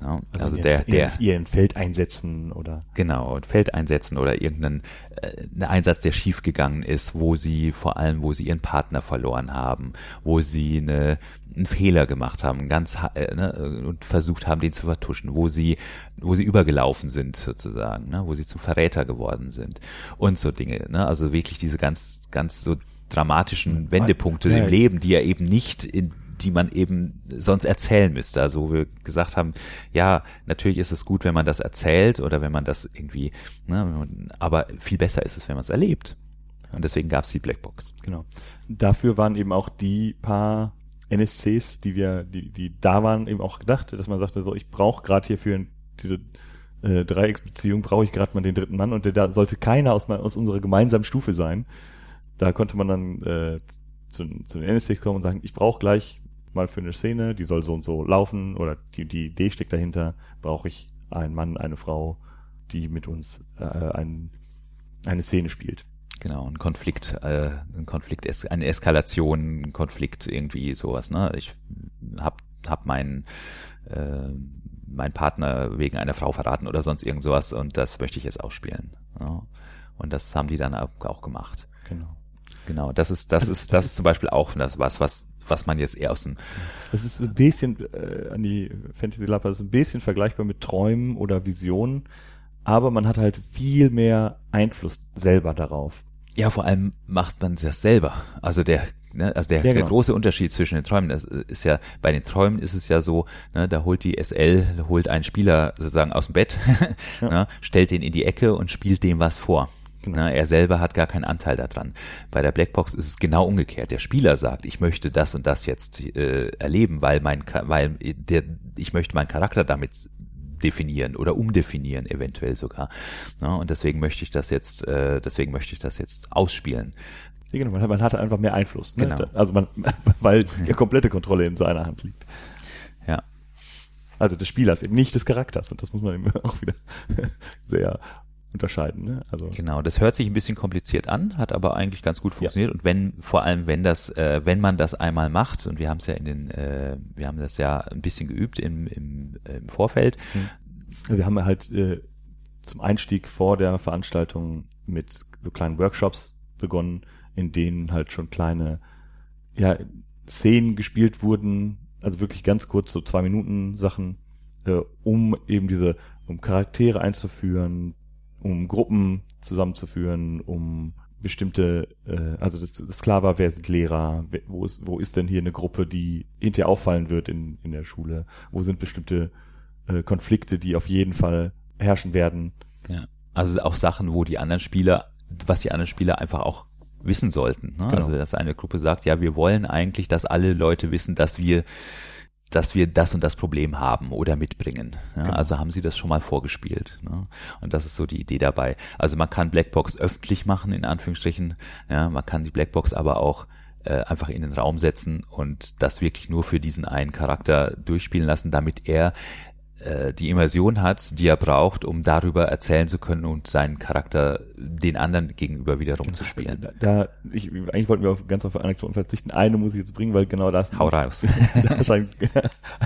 ja. also, in der der ihren Feld einsetzen oder Genau, und Feld einsetzen oder irgendeinen äh, Einsatz, der schiefgegangen ist, wo sie vor allem, wo sie ihren Partner verloren haben, wo sie eine, einen Fehler gemacht haben, ganz äh, ne, und versucht haben, den zu vertuschen, wo sie, wo sie übergelaufen sind sozusagen, ne, wo sie zum Verräter geworden sind und so Dinge. Ne, also wirklich diese ganz, ganz so dramatischen Wendepunkte Ja, im Leben, die ja eben nicht in die man eben sonst erzählen müsste. Also wo wir gesagt haben, ja, natürlich ist es gut, wenn man das erzählt oder wenn man das irgendwie, ne, aber viel besser ist es, wenn man es erlebt. Und deswegen gab es die Blackbox. Genau. Dafür waren eben auch die paar NSCs, die wir, die, die da waren, eben auch gedacht, dass man sagte, so, ich brauche gerade hier für diese äh, Dreiecksbeziehung, brauche ich gerade mal den dritten Mann und der da sollte keiner aus, aus unserer gemeinsamen Stufe sein. Da konnte man dann äh, zu, zu den NSCs kommen und sagen, ich brauche gleich mal für eine Szene, die soll so und so laufen oder die, die Idee steckt dahinter, brauche ich einen Mann, eine Frau, die mit uns äh, ein, eine Szene spielt. Genau, ein Konflikt, äh, ein Konflikt, eine Eskalation, ein Konflikt, irgendwie sowas. Ne? Ich hab, hab meinen äh, mein Partner wegen einer Frau verraten oder sonst irgend sowas und das möchte ich jetzt ausspielen. Ja? Und das haben die dann auch auch gemacht. Genau. Genau, das ist, das Also, ist, das das ist zum Beispiel auch das was, was, was man jetzt eher aus dem, Das ist ein bisschen äh, an die Fantasy Lab, das ist ein bisschen vergleichbar mit Träumen oder Visionen, aber man hat halt viel mehr Einfluss selber darauf. Ja, vor allem macht man das selber. Also der, ne, also der, Ja, genau. der große Unterschied zwischen den Träumen, das ist ja, bei den Träumen ist es ja so, ne, da holt die SL, holt einen Spieler sozusagen aus dem Bett, Ja. ne, stellt den in die Ecke und spielt dem was vor. Genau. Er selber hat gar keinen Anteil daran. Bei der Blackbox ist es genau umgekehrt. Der Spieler sagt, ich möchte das und das jetzt äh, erleben, weil mein, weil der, ich möchte meinen Charakter damit definieren oder umdefinieren eventuell sogar. Ne, und deswegen möchte ich das jetzt, äh, deswegen möchte ich das jetzt ausspielen. Ja, genau, man, man hatte einfach mehr Einfluss. Ne? Genau. Also man, weil die komplette Kontrolle in seiner Hand liegt. Ja. Also des Spielers, eben nicht des Charakters. Und das muss man eben auch wieder sehr unterscheiden. Ne? Also Genau, das hört sich ein bisschen kompliziert an, hat aber eigentlich ganz gut funktioniert. Und wenn, vor allem, wenn das, äh, wenn man das einmal macht, und wir haben es ja in den, äh, wir haben das ja ein bisschen geübt im, im, im Vorfeld. wir haben halt äh, zum Einstieg vor der Veranstaltung mit so kleinen Workshops begonnen, in denen halt schon kleine ja, Szenen gespielt wurden, also wirklich ganz kurz, so zwei Minuten Sachen, äh, um eben diese, um Charaktere einzuführen, um Gruppen zusammenzuführen, um bestimmte, äh, also das, das klar war, wer sind Lehrer, wer, wo ist, wo ist denn hier eine Gruppe, die hinterher auffallen wird in, in der Schule, wo sind bestimmte äh, Konflikte, die auf jeden Fall herrschen werden. Ja. Also auch Sachen, wo die anderen Spieler, was die anderen Spieler einfach auch wissen sollten. Ne? Genau. Also dass eine Gruppe sagt, ja, wir wollen eigentlich, dass alle Leute wissen, dass wir dass wir das und das Problem haben oder mitbringen. Ja, Genau. Also haben sie das schon mal vorgespielt. Ne? Und das ist so die Idee dabei. Also man kann Blackbox öffentlich machen, in Anführungsstrichen. Ja, man kann die Blackbox aber auch äh, einfach in den Raum setzen und das wirklich nur für diesen einen Charakter durchspielen lassen, damit er die Immersion hat, die er braucht, um darüber erzählen zu können und seinen Charakter den anderen gegenüber wiederum zu spielen. Da, da ich, eigentlich wollten wir auf, ganz auf Anekdoten verzichten. Eine muss ich jetzt bringen, weil genau das Hau raus. das ist ein,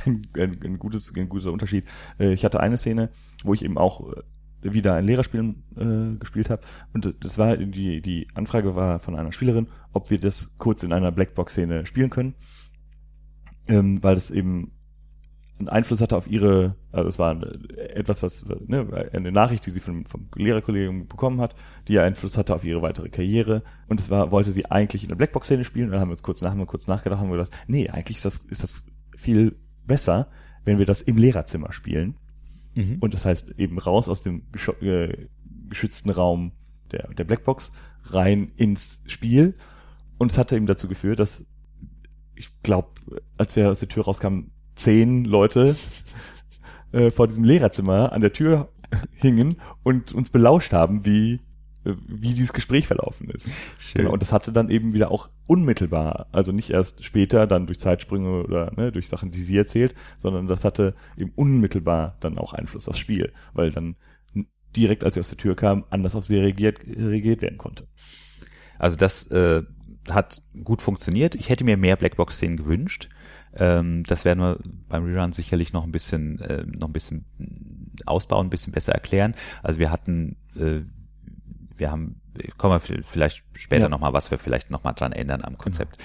ein, ein, gutes, ein guter Unterschied. Äh, Ich hatte eine Szene, wo ich eben auch äh, wieder ein Lehrerspiel äh, gespielt habe und das war die die Anfrage war von einer Spielerin, ob wir das kurz in einer Blackbox-Szene spielen können, ähm, weil es eben einen Einfluss hatte auf ihre, also es war etwas, was ne, eine Nachricht, die sie vom, vom Lehrerkollegium bekommen hat, die ja Einfluss hatte auf ihre weitere Karriere. Und es war, wollte sie eigentlich in der Blackbox-Szene spielen. Und dann haben wir uns kurz nach, haben wir kurz nachgedacht, haben wir gedacht, nee, eigentlich ist das, ist das viel besser, wenn wir das im Lehrerzimmer spielen. Mhm. Und das heißt eben raus aus dem äh, geschützten Raum der, der Blackbox rein ins Spiel. Und es hatte eben dazu geführt, dass ich glaube, als wir aus der Tür rauskamen, zehn Leute äh, vor diesem Lehrerzimmer an der Tür hingen und uns belauscht haben, wie äh, wie dieses Gespräch verlaufen ist. Schön. Genau, und das hatte dann eben wieder auch unmittelbar, also nicht erst später, dann durch Zeitsprünge oder ne, durch Sachen, die sie erzählt, sondern das hatte eben unmittelbar dann auch Einfluss aufs Spiel, weil dann direkt, als sie aus der Tür kam, anders auf sie reagiert, reagiert werden konnte. Also das äh, hat gut funktioniert. Ich hätte mir mehr Blackbox-Szenen gewünscht. Ähm, das werden wir beim Rerun sicherlich noch ein bisschen, äh, noch ein bisschen ausbauen, ein bisschen besser erklären. Also wir hatten, äh, wir haben, kommen wir vielleicht später Ja. nochmal, was wir vielleicht nochmal dran ändern am Konzept.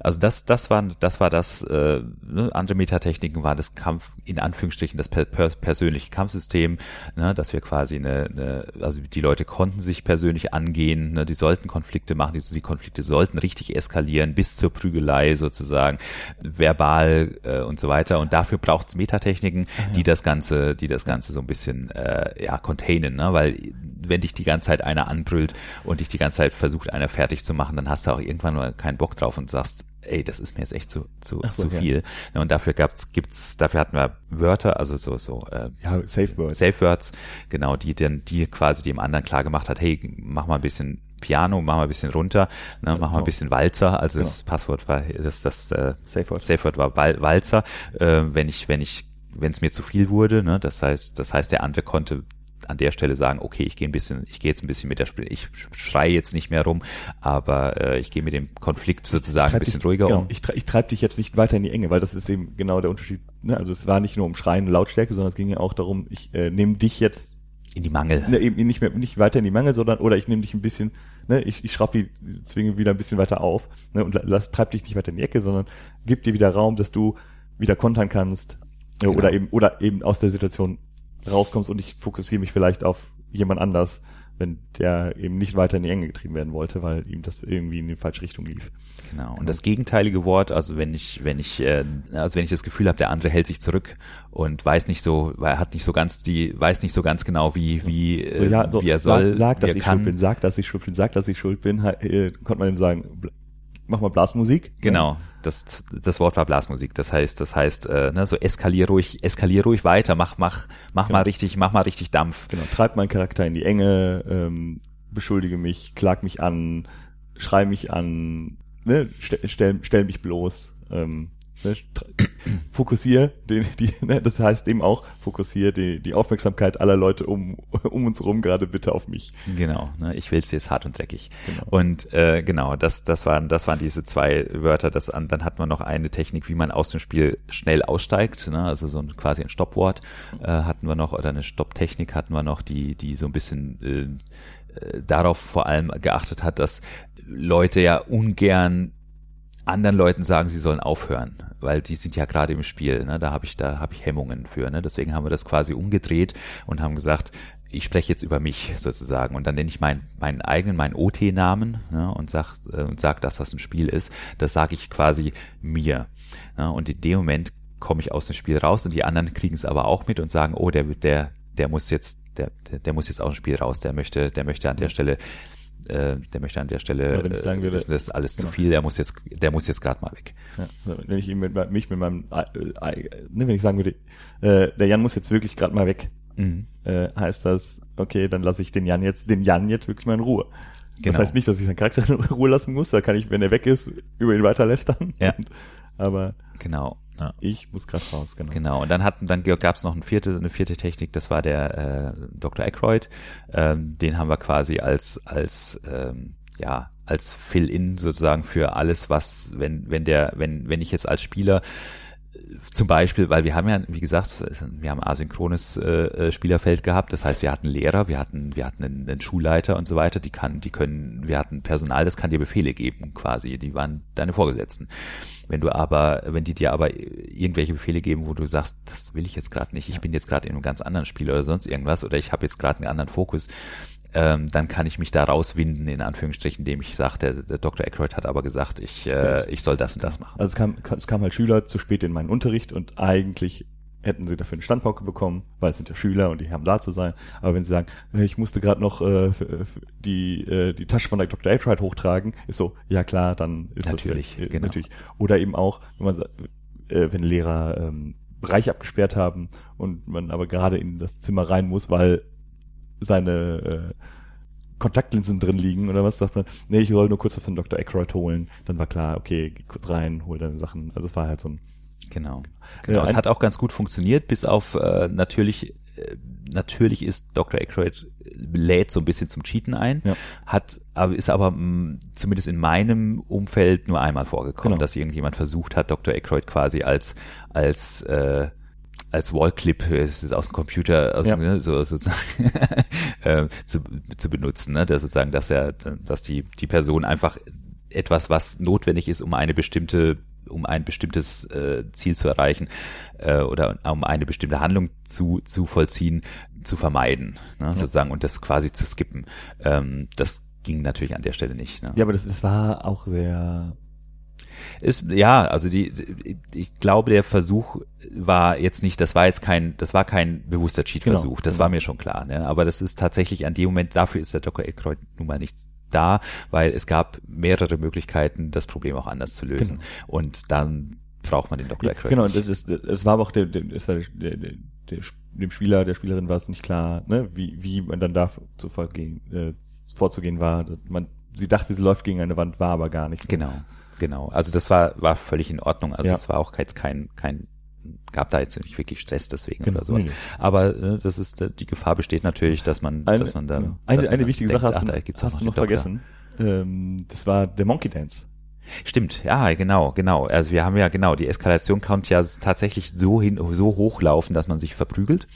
Also das, das war, das war das, äh, ne, andere Metatechniken war das Kampf, in Anführungsstrichen, das per, per, persönliche Kampfsystem, ne, dass wir quasi eine, eine, also die Leute konnten sich persönlich angehen, ne, die sollten Konflikte machen, die, die Konflikte sollten richtig eskalieren, bis zur Prügelei sozusagen, verbal äh, und so weiter. Und dafür braucht es Metatechniken, die das Ganze, die das Ganze so ein bisschen äh, ja, containen, ne? weil wenn dich die ganze Zeit einer anbrüllt und dich die ganze Zeit versucht, einer fertig zu machen, dann hast du auch irgendwann mal keinen Bock drauf und sagst, ey, das ist mir jetzt echt zu, zu, so, zu viel. Ja, und dafür gab's, gibt's, dafür hatten wir Wörter, also so, so, äh, Ja, Safe Words. Safe Words, genau, die dann, die quasi dem anderen klar gemacht hat, hey, mach mal ein bisschen Piano, mach mal ein bisschen runter, ne, mach mal ein genau. bisschen Walzer, also das Passwort war, das, das, äh, Safe Words. Safe Word war Wal Walzer, äh, wenn ich, wenn ich, wenn es mir zu viel wurde, ne, das heißt, das heißt, der andere konnte an der Stelle sagen, okay, ich gehe ein bisschen, ich gehe jetzt ein bisschen mit der ich schreie jetzt nicht mehr rum, aber äh, ich gehe mit dem Konflikt sozusagen ein bisschen dich, ruhiger genau, um. Ich, tre ich treibe dich jetzt nicht weiter in die Enge, weil das ist eben genau der Unterschied. Ne? Also es war nicht nur um Schreien und Lautstärke, sondern es ging ja auch darum, ich äh, nehme dich jetzt In die Mangel. ne, eben nicht mehr nicht weiter in die Mangel, sondern oder ich nehme dich ein bisschen, ne, ich, ich schraub die Zwinge wieder ein bisschen weiter auf ne, und la- lass treib dich nicht weiter in die Ecke, sondern gib dir wieder Raum, dass du wieder kontern kannst oder Genau. eben oder eben aus der Situation rauskommst und ich fokussiere mich vielleicht auf jemand anders, wenn der eben nicht weiter in die Enge getrieben werden wollte, weil ihm das irgendwie in die falsche Richtung lief. Genau. Und das gegenteilige Wort, also wenn ich, wenn ich, äh, also wenn ich das Gefühl habe, der andere hält sich zurück und weiß nicht so, weil er hat nicht so ganz die, weiß nicht so ganz genau, wie, wie, So, ja, äh, so, wie er soll, Sag, sag dass ich kann. schuld bin, sag, dass ich schuld bin, sag, dass ich schuld bin, äh, konnte man ihm sagen, mach mal Blasmusik. Genau, das, das Wort war Blasmusik. Das heißt, das heißt, äh, ne, so eskalier ruhig, eskalier ruhig weiter, mach, mach, mach Genau. mal richtig, mach mal richtig Dampf. Genau, treib meinen Charakter in die Enge, ähm, beschuldige mich, klag mich an, schrei mich an, ne, stell, stell, stell mich bloß, ähm, ne, fokussier den, die, ne, das heißt eben auch, fokussier die, die Aufmerksamkeit aller Leute um, um uns rum gerade bitte auf mich. Genau, ne, ich will's jetzt hart und dreckig. Genau. Und äh, genau, das, das waren, das waren diese zwei Wörter. Das an, dann hat man noch eine Technik, wie man aus dem Spiel schnell aussteigt, ne, also so ein, quasi ein Stoppwort äh, hatten wir noch oder eine Stopptechnik hatten wir noch, die, die so ein bisschen äh, äh, darauf vor allem geachtet hat, dass Leute ja ungern anderen Leuten sagen, sie sollen aufhören, weil die sind ja gerade im Spiel. Ne? Da habe ich, da habe ich Hemmungen für. Ne? Deswegen haben wir das quasi umgedreht und haben gesagt, ich spreche jetzt über mich sozusagen und dann nenne ich meinen meinen eigenen, meinen OT-Namen ne? und sag äh, und sag, dass das ein Spiel ist. Das sage ich quasi mir. Ne? Und in dem Moment komme ich aus dem Spiel raus und die anderen kriegen es aber auch mit und sagen, oh, der der der muss jetzt der der, der muss jetzt aus dem Spiel raus. Der möchte der möchte an der Stelle äh, der möchte an der Stelle, Ja, wenn ich sagen äh, würde- wissen, das ist alles Genau. zu viel, der muss jetzt, der muss jetzt gerade mal weg. Ja, wenn ich ihm mit, mich mit meinem, äh, äh, ne, wenn ich sagen würde, äh, der Jan muss jetzt wirklich gerade mal weg, Mhm. äh, heißt das, okay, dann lasse ich den Jan jetzt, den Jan jetzt wirklich mal in Ruhe. Das Genau. heißt nicht, dass ich seinen Charakter in Ruhe lassen muss, da kann ich, wenn er weg ist, über ihn weiter lästern. Ja. Und, aber Genau. Ja. ich muss gerade raus, genau. Genau. Und dann hatten, dann gab es noch eine vierte, eine vierte Technik, das war der äh, Dr. Aykroyd. Ähm, den haben wir quasi als, als ähm, ja, als Fill-in sozusagen für alles, was, wenn, wenn der, wenn, wenn ich jetzt als Spieler zum Beispiel, weil wir haben ja, wie gesagt, wir haben ein asynchrones äh, äh, Spielerfeld gehabt. Das heißt, wir hatten Lehrer, wir hatten, wir hatten einen, einen Schulleiter und so weiter. Die kann, die können, wir hatten Personal, das kann dir Befehle geben, quasi. Die waren deine Vorgesetzten. Wenn du aber, wenn die dir aber irgendwelche Befehle geben, wo du sagst, das will ich jetzt gerade nicht, ich bin jetzt gerade in einem ganz anderen Spiel oder sonst irgendwas oder ich habe jetzt gerade einen anderen Fokus, ähm, dann kann ich mich da rauswinden, in Anführungsstrichen, indem ich sage, der, der Dr. Aykroyd hat aber gesagt, ich, äh, ich soll das und das machen. Also es kam, es kam halt Schüler zu spät in meinen Unterricht und eigentlich hätten sie dafür eine Standpauke bekommen, weil es sind ja Schüler und die haben da zu sein. Aber wenn sie sagen, ich musste gerade noch äh, die äh, die Tasche von der Dr. Aykroyd hochtragen, ist so, ja klar, dann ist Natürlich, das äh, genau. natürlich. Oder eben auch, wenn man äh, wenn Lehrer ähm, Bereich abgesperrt haben und man aber gerade in das Zimmer rein muss, weil seine äh, Kontaktlinsen drin liegen oder was sagt man, nee, ich soll nur kurz was von Dr. Aykroyd holen, dann war klar, okay, geh kurz rein, hol deine Sachen. Also es war halt so ein Genau. genau. Ja, es hat auch ganz gut funktioniert, bis auf äh, natürlich, äh, natürlich ist Dr. Aykroyd lädt so ein bisschen zum Cheaten ein, Ja. hat, aber ist aber mh, zumindest in meinem Umfeld nur einmal vorgekommen, Genau. dass irgendjemand versucht hat, Dr. Aykroyd quasi als als äh, als Wallclip, äh, es ist aus dem Computer, aus Ja. ne, so sozusagen äh, zu, zu benutzen, ne? dass sozusagen, dass er, dass die die Person einfach etwas, was notwendig ist, um eine bestimmte um ein bestimmtes äh, Ziel zu erreichen äh, oder um eine bestimmte Handlung zu, zu vollziehen, zu vermeiden, ne, sozusagen, und das quasi zu skippen. Ähm, das ging natürlich an der Stelle nicht. Ne? Ja, aber das, das war auch sehr. Ist, ja, also die, ich glaube, der Versuch war jetzt nicht, das war jetzt kein, das war kein bewusster Cheat-Versuch, Genau, das genau. war mir schon klar, ne? aber das ist tatsächlich an dem Moment, dafür ist der Dr. Aykroyd nun mal nicht da, weil es gab mehrere Möglichkeiten, das Problem auch anders zu lösen und dann braucht man den Dr. Ja, Aykroyd genau, das, ist, das war aber auch der, der, das war der, der, der, dem Spieler, der Spielerin war es nicht klar, ne, wie, wie man dann da zu vorgehen, äh, vorzugehen war. Man, sie dachte, sie läuft gegen eine Wand, war aber gar nicht. So. Genau, genau. Also das war, war völlig in Ordnung. Also Ja. es war auch jetzt kein, kein, gab da jetzt nicht wirklich Stress deswegen Genau, oder sowas. nee, nee. Aber äh, das ist, äh, die Gefahr besteht natürlich, dass man, Eine, dass man dann, genau. eine, eine wichtige denkt, Sache hast ach, du, hast du noch vergessen. Ähm, das war der Monkey Dance. Stimmt, ja, genau, genau. Also wir haben ja genau, die Eskalation kann ja tatsächlich so hin, so hochlaufen, dass man sich verprügelt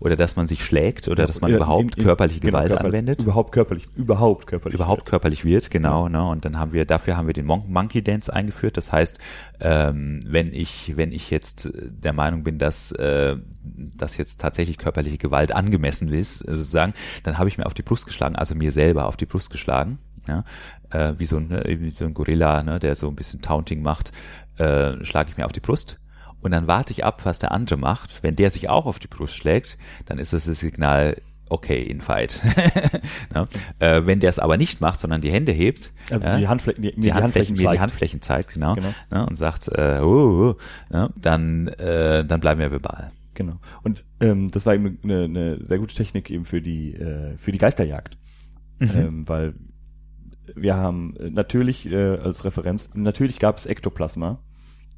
oder dass man sich schlägt oder dass man Ja, überhaupt in- in- körperliche genau, Gewalt körper- anwendet. Überhaupt körperlich, überhaupt körperlich. überhaupt körperlich wird, genau, ne? Und dann haben wir, dafür haben wir den Mon Monkey Dance eingeführt. Das heißt, ähm, wenn ich, wenn ich jetzt äh, der Meinung bin, dass, äh, dass jetzt tatsächlich körperliche Gewalt angemessen ist, äh, sozusagen, dann habe ich mir auf die Brust geschlagen, also mir selber auf die Brust geschlagen, ja, äh, wie so ein, ne, wie so ein Gorilla, ne, der so ein bisschen Taunting macht, äh, schlage ich mir auf die Brust. Und dann warte ich ab, was der andere macht. Wenn der sich auch auf die Brust schlägt, dann ist das das Signal, okay, in fight. ne? äh, wenn der es aber nicht macht, sondern die Hände hebt, Also die Handflächen, die, die, die, Handflächen, Handflächen mir die zeigt. Handflächen zeigt, genau, Genau. Ne, und sagt, äh, uh, uh, ne, dann, äh, dann bleiben wir verbal. Genau. Und ähm, das war eben eine, eine sehr gute Technik eben für die äh, für die Geisterjagd, Mhm. ähm, weil wir haben äh, natürlich äh, als Referenz natürlich gab es Ektoplasma.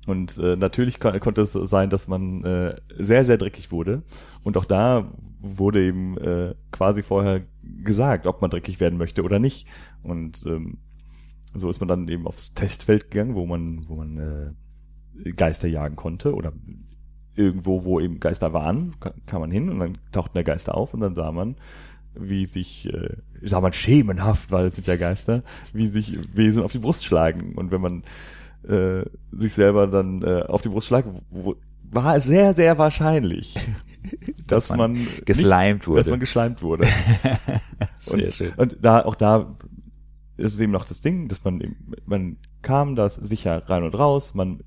Und äh, natürlich kon konnte es sein, dass man äh, sehr sehr dreckig wurde. Und auch da wurde eben äh, quasi vorher gesagt, ob man dreckig werden möchte oder nicht. Und ähm, so ist man dann eben aufs Testfeld gegangen, wo man wo man äh, Geister jagen konnte oder irgendwo, wo eben Geister waren, ka- kam man hin und dann tauchten der Geister auf und dann sah man, wie sich, äh, sah man schemenhaft, weil es sind ja Geister, wie sich Wesen auf die Brust schlagen. Und wenn man äh, sich selber dann äh, auf die Brust schlagt, wo, war es sehr, sehr wahrscheinlich, dass, Dass man, man geslimed nicht, wurde. Dass man geschleimt wurde. Sehr und, schön. Und da, auch da ist es eben noch das Ding, dass man eben, man kam das sicher rein und raus, man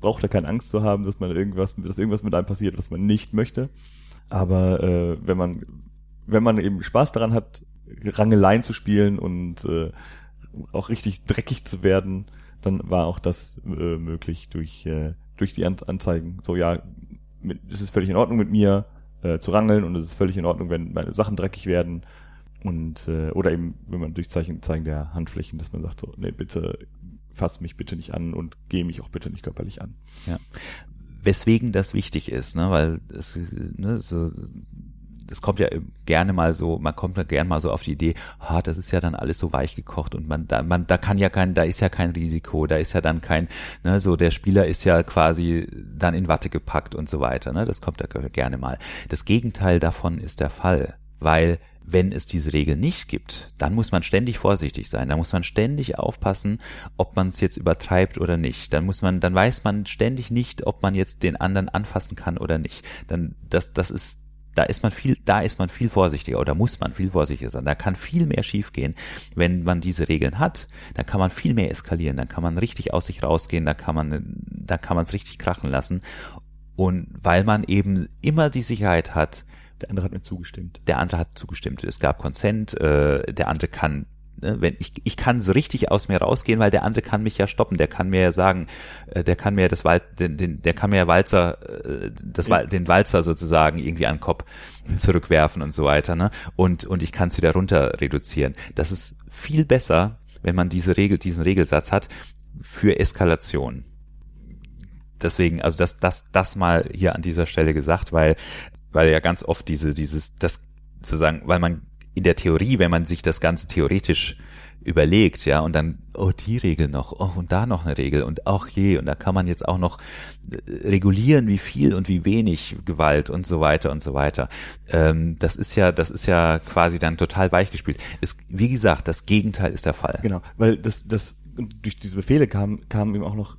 braucht da keine Angst zu haben, dass man irgendwas, dass irgendwas mit einem passiert, was man nicht möchte. Aber äh, wenn man, wenn man eben Spaß daran hat, Rangeleien zu spielen und äh, auch richtig dreckig zu werden, dann war auch das äh, möglich durch äh, durch die An Anzeigen. So ja, mit, es ist völlig in Ordnung mit mir äh, zu rangeln und es ist völlig in Ordnung, wenn meine Sachen dreckig werden und äh, oder eben wenn man durch Zeichen Zeigen der Handflächen, dass man sagt so, nee bitte fass mich bitte nicht an und geh mich auch bitte nicht körperlich an. Ja. Weswegen das wichtig ist, ne, weil es, ne, so, das kommt ja gerne mal so, man kommt ja gerne mal so auf die Idee, ah, das ist ja dann alles so weich gekocht und man, da, man, da kann ja kein, da ist ja kein Risiko, da ist ja dann kein, ne, so der Spieler ist ja quasi dann in Watte gepackt und so weiter, ne, das kommt da gerne mal. Das Gegenteil davon ist der Fall, weil wenn es diese Regel nicht gibt, dann muss man ständig vorsichtig sein. Da muss man ständig aufpassen, ob man es jetzt übertreibt oder nicht. Dann muss man, dann weiß man ständig nicht, ob man jetzt den anderen anfassen kann oder nicht. Dann, das, das ist, da ist man viel, da ist man viel vorsichtiger oder muss man viel vorsichtiger sein. Da kann viel mehr schiefgehen, wenn man diese Regeln hat. Dann kann man viel mehr eskalieren. Dann kann man richtig aus sich rausgehen. Da kann man, da kann man es richtig krachen lassen. Und weil man eben immer die Sicherheit hat, Der andere hat mir zugestimmt. der andere hat zugestimmt. Es gab Consent, äh, der andere kann, wenn ich, ich kann so richtig aus mir rausgehen, weil der andere kann mich ja stoppen, der kann mir ja sagen, äh, der kann mir das Wal den, den, der kann mir ja Walzer, äh, das Wal den Walzer sozusagen irgendwie an den Kopf zurückwerfen und so weiter, ne? Und, und ich kann es wieder runter reduzieren. Das ist viel besser, wenn man diese Regel, diesen Regelsatz hat für Eskalation. Deswegen, also das, das, das mal hier an dieser Stelle gesagt, weil, weil ja ganz oft diese, dieses, das sozusagen, weil man in der Theorie, wenn man sich das Ganze theoretisch überlegt, ja, und dann, oh, die Regel noch, oh, und da noch eine Regel und auch je, und da kann man jetzt auch noch äh, regulieren, wie viel und wie wenig Gewalt und so weiter und so weiter. Ähm, das ist ja, das ist ja quasi dann total weichgespielt. Ist, wie gesagt, das Gegenteil ist der Fall. Genau, weil das, das durch diese Befehle kam, kam eben auch noch,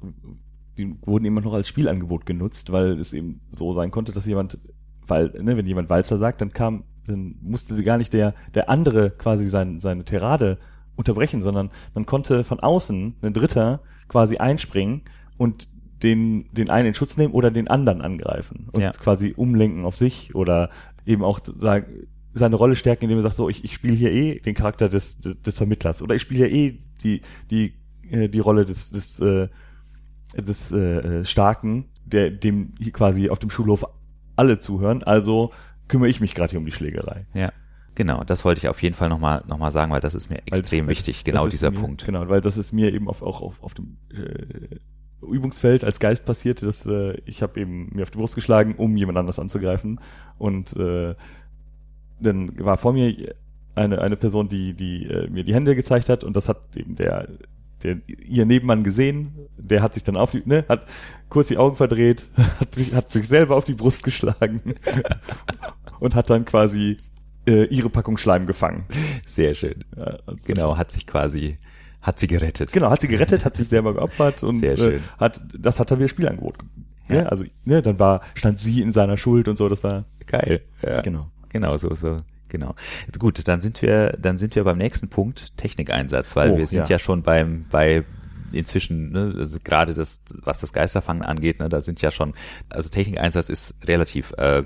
die wurden auch noch als Spielangebot genutzt, weil es eben so sein konnte, dass jemand, weil, ne, wenn jemand Walzer sagt, dann kam, dann musste sie gar nicht der, der andere quasi sein, seine Tirade unterbrechen, sondern man konnte von außen, ein Dritter, quasi einspringen und den, den einen in Schutz nehmen oder den anderen angreifen und Ja. quasi umlenken auf sich oder eben auch sagen, seine Rolle stärken, indem er sagt, so, ich, ich spiele hier eh den Charakter des, des, des Vermittlers oder ich spiele hier eh die, die, äh, die Rolle des, des, äh, des äh, Starken, der dem hier quasi auf dem Schulhof alle zuhören, also kümmere ich mich gerade hier um die Schlägerei. Ja. Genau, das wollte ich auf jeden Fall nochmal noch mal sagen, weil das ist mir extrem weil wichtig, genau dieser mir, Punkt. Genau, weil das ist mir eben auf, auch auf, auf dem äh, Übungsfeld als Geist passiert, dass äh, ich habe eben mir auf die Brust geschlagen, um jemand anders anzugreifen und äh, dann war vor mir eine eine Person, die die äh, mir die Hände gezeigt hat und das hat eben der der ihr Nebenmann gesehen, der hat sich dann auf die, ne, hat kurz die Augen verdreht, hat sich, hat sich selber auf die Brust geschlagen und hat dann quasi äh, ihre Packung Schleim gefangen. Sehr schön. Ja, also Genau, hat sich quasi, hat sie gerettet. Genau, hat sie gerettet, hat sich selber geopfert und äh, hat das hat dann wieder Spielangebot. Ja. Ne? Also ne, dann war stand sie in seiner Schuld und so, das war Geil. Ja. genau. Genau, so, so, genau. Gut, dann sind wir, dann sind wir beim nächsten Punkt, Technikeinsatz, weil Oh, wir sind ja. ja, schon beim, bei inzwischen, ne, also gerade das, was das Geisterfangen angeht, ne, da sind ja schon, also Technikeinsatz ist relativ, äh,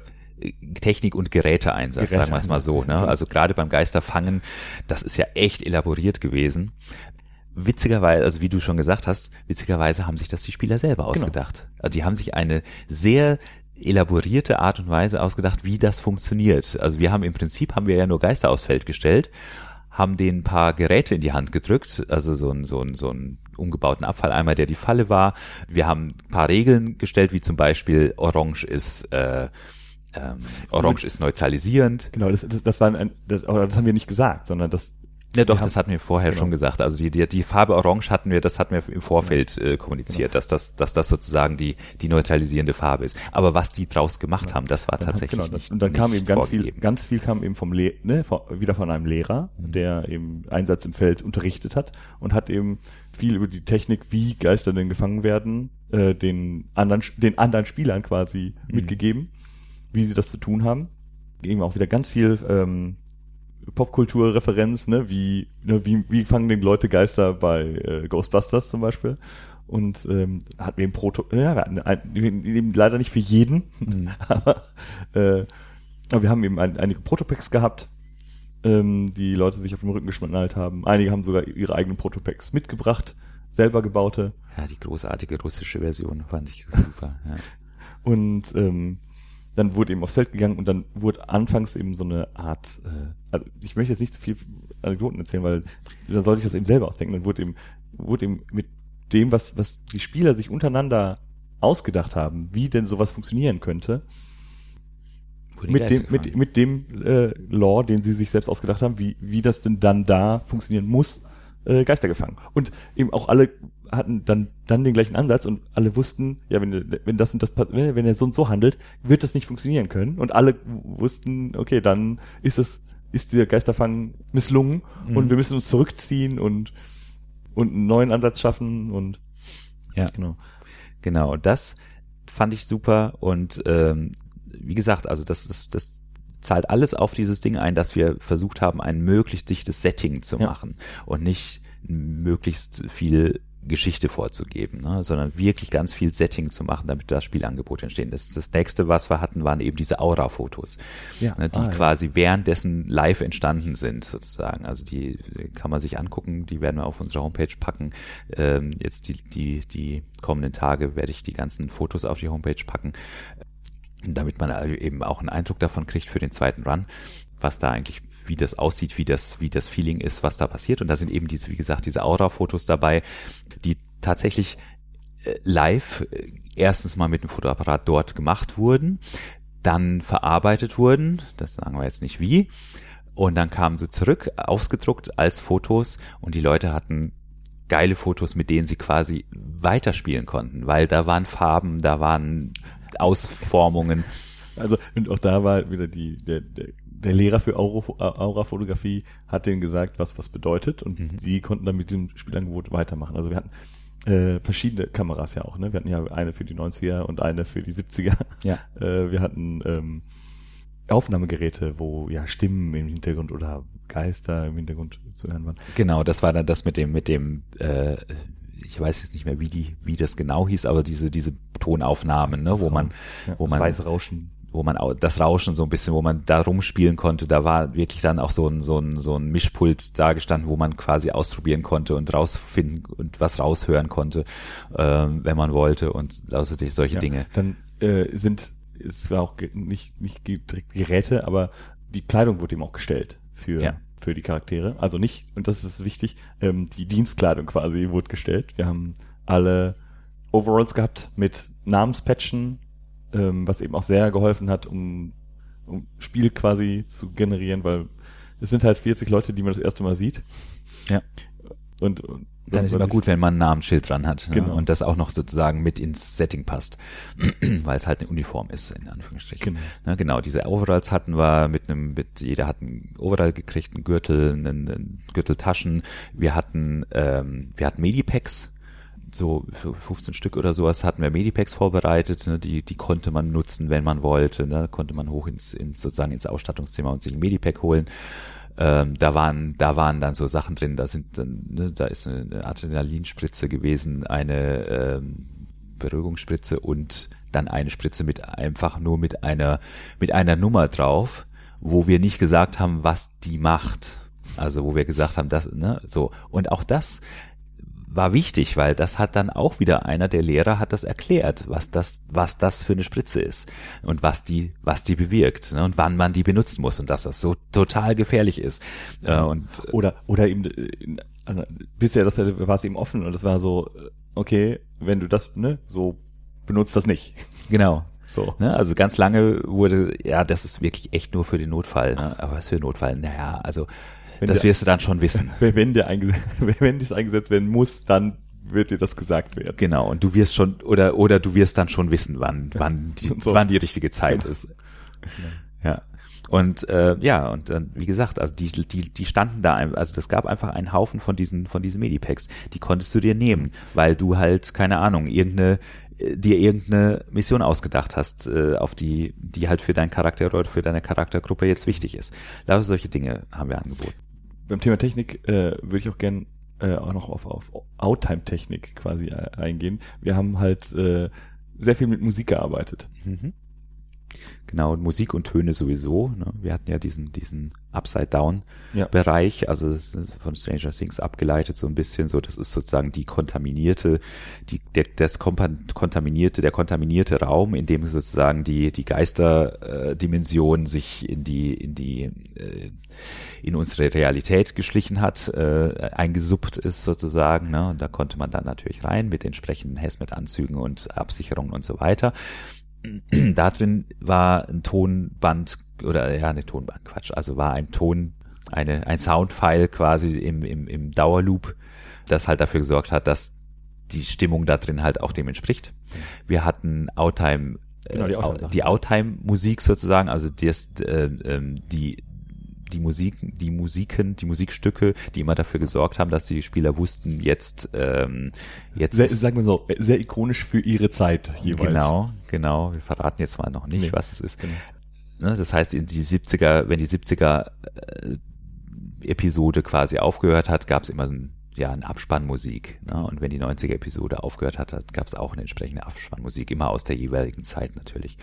Technik- und Geräteeinsatz, sagen wir es mal so. Ne? Also gerade beim Geisterfangen, das ist ja echt elaboriert gewesen. Witzigerweise, also wie du schon gesagt hast, witzigerweise haben sich das die Spieler selber Genau. ausgedacht. Also die haben sich eine sehr elaborierte Art und Weise ausgedacht, wie das funktioniert. Also wir haben im Prinzip haben wir ja nur Geister aufs Feld gestellt, haben denen ein paar Geräte in die Hand gedrückt, also so ein so ein so ein umgebauten Abfalleimer, der die Falle war. Wir haben ein paar Regeln gestellt, wie zum Beispiel Orange ist äh, ähm, Orange ist neutralisierend. Genau, das, das, das war ein, das, das haben wir nicht gesagt, sondern das Ja, doch, Wir das hatten wir vorher genau. schon gesagt. Also die, die, die Farbe Orange hatten wir, das hatten wir im Vorfeld äh, kommuniziert, dass das, dass das sozusagen die, die neutralisierende Farbe ist. Aber was die draus gemacht haben, das war Dann tatsächlich genau, nicht. Und dann kam nicht eben ganz viel, vorgegeben. ganz viel kam eben vom Le ne, von, wieder von einem Lehrer, der eben Einsatz im Feld unterrichtet hat und hat eben viel über die Technik, wie Geister denn gefangen werden, äh, den anderen, den anderen Spielern quasi Mhm. mitgegeben, wie sie das zu tun haben. Eben auch wieder ganz viel ähm, Popkulturreferenz, ne, wie, ne, wie, wie fangen denn Leute Geister bei äh, Ghostbusters zum Beispiel. Und ähm, hatten wir eben Proto, ja, wir hatten ein, eben leider nicht für jeden, Mhm. aber, äh, aber wir haben eben ein, einige Protopacks gehabt, ähm, die Leute sich auf den Rücken geschnallt haben. Einige haben sogar ihre eigenen Protopacks mitgebracht, selber gebaute. Ja, die großartige russische Version fand ich super. Ja. Und ähm, dann wurde eben aufs Feld gegangen und dann wurde anfangs eben so eine Art, äh, also ich möchte jetzt nicht zu viel Anekdoten erzählen, weil dann soll sich das eben selber ausdenken. Dann wurde eben, wurde eben mit dem, was, was die Spieler sich untereinander ausgedacht haben, wie denn sowas funktionieren könnte, mit dem, mit, mit dem äh, Law, den sie sich selbst ausgedacht haben, wie, wie das denn dann da funktionieren muss, äh, Geister gefangen. Und eben auch alle hatten dann, dann den gleichen Ansatz und alle wussten, ja, wenn, wenn das und das, wenn wenn er so und so handelt, wird das nicht funktionieren können. Und alle wussten, okay, dann ist es, ist der Geisterfang misslungen Mhm. und wir müssen uns zurückziehen und, und einen neuen Ansatz schaffen und Ja. genau. Genau, das fand ich super und ähm, wie gesagt, also das, das, das zahlt alles auf dieses Ding ein, dass wir versucht haben, ein möglichst dichtes Setting zu Ja. machen und nicht möglichst viel Geschichte vorzugeben, ne, sondern wirklich ganz viel Setting zu machen, damit das Spielangebot entstehen. Das, das nächste, was wir hatten, waren eben diese Aura-Fotos, Ja. ne, die Ah, ja. quasi währenddessen live entstanden sind, sozusagen. Also die kann man sich angucken, die werden wir auf unsere Homepage packen. Ähm, jetzt die, die, die kommenden Tage werde ich die ganzen Fotos auf die Homepage packen, damit man also eben auch einen Eindruck davon kriegt für den zweiten Run, was da eigentlich wie das aussieht, wie das, wie das Feeling ist, was da passiert. Und da sind eben diese, wie gesagt, diese Aura-Fotos dabei, die tatsächlich äh, live äh, erstens mal mit dem Fotoapparat dort gemacht wurden, dann verarbeitet wurden, das sagen wir jetzt nicht wie, und dann kamen sie zurück, ausgedruckt als Fotos und die Leute hatten geile Fotos, mit denen sie quasi weiterspielen konnten, weil da waren Farben, da waren Ausformungen. Also, und auch da war wieder die, der, der, der Lehrer für Auro- Aura-Fotografie hat denen gesagt, was was bedeutet und Mhm. sie konnten dann mit dem Spielangebot weitermachen. Also wir hatten äh, verschiedene Kameras ja auch, ne? Wir hatten ja eine für die 90er und eine für die 70er. Ja. Äh, wir hatten ähm, Aufnahmegeräte, wo ja Stimmen im Hintergrund oder Geister im Hintergrund zu hören waren. Genau, das war dann das mit dem, mit dem, äh, ich weiß jetzt nicht mehr, wie die, wie das genau hieß, aber diese, diese Tonaufnahmen, ne, Das wo man, Ja, wo das man, weiße Rauschen. wo man au- das Rauschen so ein bisschen, wo man da rumspielen konnte, da war wirklich dann auch so ein, so ein, so ein Mischpult da gestanden, wo man quasi ausprobieren konnte und rausfinden und was raushören konnte, ähm, wenn man wollte und also solche Ja, Dinge. Dann äh, sind es war auch nicht nicht direkt Geräte, aber die Kleidung wurde eben auch gestellt für Ja. für die Charaktere. Also nicht und das ist wichtig. Ähm, die Dienstkleidung quasi wurde gestellt. Wir haben alle Overalls gehabt mit Namenspatchen, ähm, was eben auch sehr geholfen hat, um um Spiel quasi zu generieren, weil es sind halt 40 Leute, die man das erste Mal sieht. Ja. Und, und Dann ist immer gut, wenn man ein Namensschild dran hat. Genau. Ne? Und das auch noch sozusagen mit ins Setting passt. Weil es halt eine Uniform ist, in Anführungsstrichen. Genau. Ne, genau, diese Overalls hatten wir mit einem, mit, jeder hat einen Overall gekriegt, einen Gürtel, einen, einen Gürteltaschen. Wir hatten, ähm, wir hatten Medipacks. So für 15 Stück oder sowas hatten wir Medipacks vorbereitet, ne, die, die konnte man nutzen, wenn man wollte, ne, konnte man hoch ins, ins sozusagen ins Ausstattungszimmer und sich ein Medipack holen. Ähm, da waren, da waren dann so Sachen drin, da sind dann, ne, da ist eine Adrenalinspritze gewesen, eine ähm, Beruhigungsspritze und dann eine Spritze mit einfach nur mit einer, mit einer Nummer drauf, wo wir nicht gesagt haben, was die macht. Also wo wir gesagt haben, das, ne, so. Und auch das war wichtig, weil das hat dann auch wieder einer der Lehrer hat das erklärt, was das, was das für eine Spritze ist und was die, was die bewirkt ne, und wann man die benutzen muss und dass das so total gefährlich ist. Äh, und Oder, oder eben, äh, also bisher das war es eben offen und das war so, äh, okay, wenn du das, ne, so benutzt das nicht. genau. So. Ne, also ganz lange wurde, ja, das ist wirklich echt nur für den Notfall. Ne? Aber was für Notfall? Naja, also Wenn das der- wirst du dann schon wissen. Wenn, der eingesetzt, wenn dies eingesetzt werden muss, dann wird dir das gesagt werden. Genau, und du wirst schon, oder, oder du wirst dann schon wissen, wann, wann die, So. wann die richtige Zeit Genau. ist. Ja. Und äh, ja, und äh, wie gesagt, also die, die, die standen da, also das gab einfach einen Haufen von diesen, von diesen Medipacks. Die konntest du dir nehmen, weil du halt, keine Ahnung, irgendeine, äh, dir irgendeine Mission ausgedacht hast, äh, auf die, die halt für deinen Charakter oder für deine Charaktergruppe jetzt wichtig ist. Lauter solche Dinge haben wir angeboten. Beim Thema Technik äh, würde ich auch gern äh, auch noch auf, auf Outtime-Technik quasi äh, eingehen. Wir haben halt äh, sehr viel mit Musik gearbeitet. Mhm. Genau, und Musik und Töne sowieso. Ne? Wir hatten ja diesen, diesen Upside-Down-Bereich, Ja. also von Stranger Things abgeleitet so ein bisschen so. Das ist sozusagen die kontaminierte, die, der, das kontaminierte, der kontaminierte Raum, in dem sozusagen die, die Geisterdimension sich in die, in die, äh, in unsere Realität geschlichen hat, äh, eingesuppt ist sozusagen. Ne? Und da konnte man dann natürlich rein mit entsprechenden Hazmat-Anzügen und Absicherungen und so weiter da drin war ein Tonband oder ja, eine Tonband, Quatsch, also war ein Ton, eine, ein Soundfile quasi im, im, im Dauerloop, das halt dafür gesorgt hat, dass die Stimmung da drin halt auch dem entspricht. Wir hatten Outtime, Genau, die äh, Outtime-Musik sozusagen, also das, äh, ähm, die die Musik, die Musiken, die Musikstücke, die immer dafür gesorgt haben, dass die Spieler wussten, jetzt, ähm, jetzt Sehr, sagen wir so, sehr ikonisch für ihre Zeit jeweils. Genau, genau. Wir verraten jetzt mal noch nicht, Nee. was es ist. Genau. Ne, das heißt, in die 70er, wenn die 70er äh, Episode quasi aufgehört hat, gab es immer so ein, ja, eine Abspannmusik. Ne? Und wenn die 90er Episode aufgehört hat, gab es auch eine entsprechende Abspannmusik, immer aus der jeweiligen Zeit natürlich.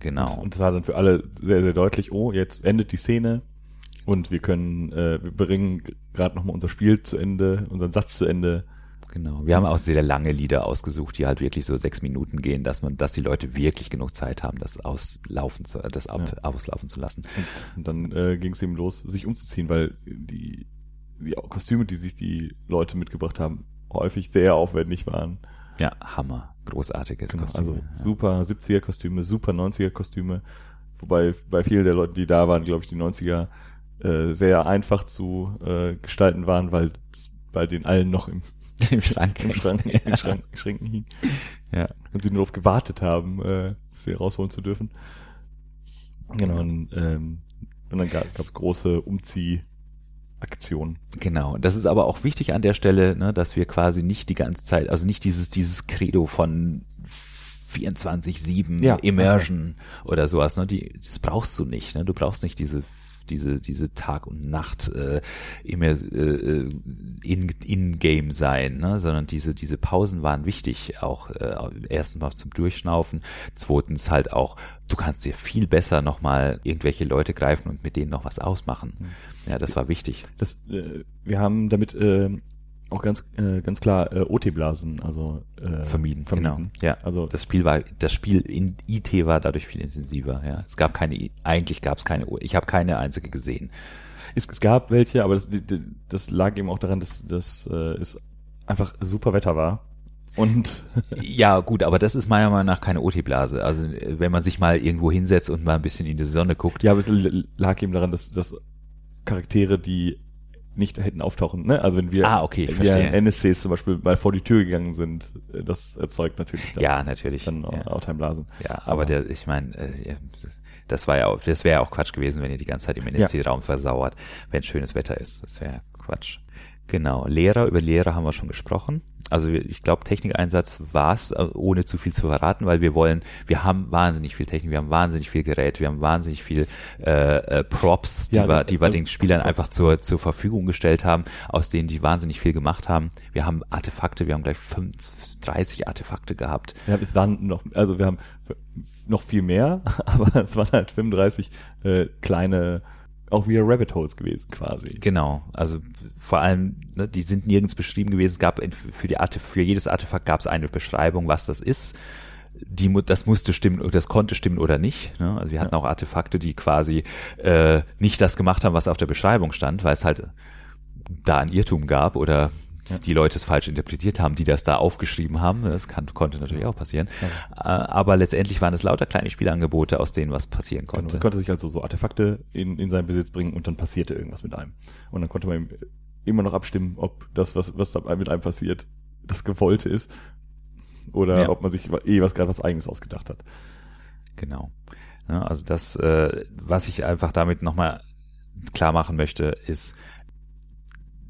Genau. Und es war dann für alle sehr, sehr deutlich, oh, jetzt endet die Szene und wir können, äh, wir bringen gerade nochmal unser Spiel zu Ende, unseren Satz zu Ende. Genau. Wir haben auch sehr lange Lieder ausgesucht, die halt wirklich so sechs Minuten gehen, dass man, dass die Leute wirklich genug Zeit haben, das auslaufen zu, das ab, Ja. auslaufen zu lassen. Und dann äh, ging es eben los, sich umzuziehen, weil die, die Kostüme, die sich die Leute mitgebracht haben, häufig sehr aufwendig waren. Ja, Hammer. Großartiges Genau, Kostüm. also ja. super 70er Kostüme, super 90er Kostüme. Wobei bei vielen der Leute, die da waren, glaube ich, die 90er äh, sehr einfach zu äh, gestalten waren, weil bei den allen noch im, Im Schrank. im Schrank, Ja. im Schrank, Schränken hing. Ja. Und sie nur darauf gewartet haben, äh, sie rausholen zu dürfen. Genau, und, ähm, und dann gab es große Umziehaktionen. Genau. Und das ist aber auch wichtig an der Stelle, ne, dass wir quasi nicht die ganze Zeit, also nicht dieses, dieses Credo von 24-7 Ja. Immersion oder sowas, ne, die, das brauchst du nicht, ne, du brauchst nicht diese diese diese Tag und Nacht äh, immer äh, in in Game sein, ne, sondern diese diese Pausen waren wichtig, auch äh, erstens mal zum Durchschnaufen, zweitens halt auch, du kannst dir viel besser noch mal irgendwelche Leute greifen und mit denen noch was ausmachen. Ja, das war wichtig. Das, äh, wir haben damit äh, auch ganz äh, ganz klar äh, OT-Blasen, also äh, vermieden, genau. Ja, Also das Spiel war, das Spiel in IT war dadurch viel intensiver. Ja, es gab keine, eigentlich gab es keine. Ich habe keine einzige gesehen. es, es gab welche, aber das, das lag eben auch daran, dass, dass äh, es einfach super Wetter war. Und Ja, gut, aber das ist meiner Meinung nach keine OT-Blase. Also wenn man sich mal irgendwo hinsetzt und mal ein bisschen in die Sonne guckt. ja, aber es lag eben daran, dass, dass Charaktere, die nicht hätten auftauchen. Ne? Also wenn wir, Ah, okay, wenn wir. NSCs zum Beispiel mal vor die Tür gegangen sind, äh, das erzeugt natürlich dann, Ja, natürlich. dann ja. Outtime-Blasen. Ja, aber der, ich meine, äh, das war ja auch, das wäre ja auch Quatsch gewesen, wenn ihr die ganze Zeit im NSC-Raum versauert, wenn schönes Wetter ist. Das wäre Quatsch. Genau. Lehrer, über Lehrer haben wir schon gesprochen. Also ich glaube, Technikeinsatz war es, äh, ohne zu viel zu verraten, weil wir wollen, wir haben wahnsinnig viel Technik, wir haben wahnsinnig viel Gerät, wir haben wahnsinnig viel äh, äh, Props, die Ja, wir, die wir den Spielern einfach zur, zur Verfügung gestellt haben, aus denen die wahnsinnig viel gemacht haben. Wir haben Artefakte, wir haben gleich 35 Artefakte gehabt. Ja, es waren noch, also wir haben noch viel mehr, aber es waren halt 35 äh, kleine, auch wieder Rabbit Holes gewesen quasi. Genau, also vor allem, ne, die sind nirgends beschrieben gewesen. Es gab für die Arte, für jedes Artefakt gab es eine Beschreibung, was das ist. Die, das musste stimmen, oder das konnte stimmen oder nicht. Ne? Also wir hatten auch Artefakte, die quasi äh, nicht das gemacht haben, was auf der Beschreibung stand, weil es halt da ein Irrtum gab oder die Leute es falsch interpretiert haben, die das da aufgeschrieben haben. Das kann, konnte natürlich auch passieren. Äh, Aber letztendlich waren es lauter kleine Spielangebote, aus denen was passieren Genau, konnte. man konnte sich also so Artefakte in, in seinen Besitz bringen und dann passierte irgendwas mit einem. Und dann konnte man immer noch abstimmen, ob das, was, was da mit einem passiert, das Gewollte ist oder Ja. ob man sich eh was gerade was Eigenes ausgedacht hat. Genau. Ja, also das, äh, was ich einfach damit nochmal klar machen möchte, ist,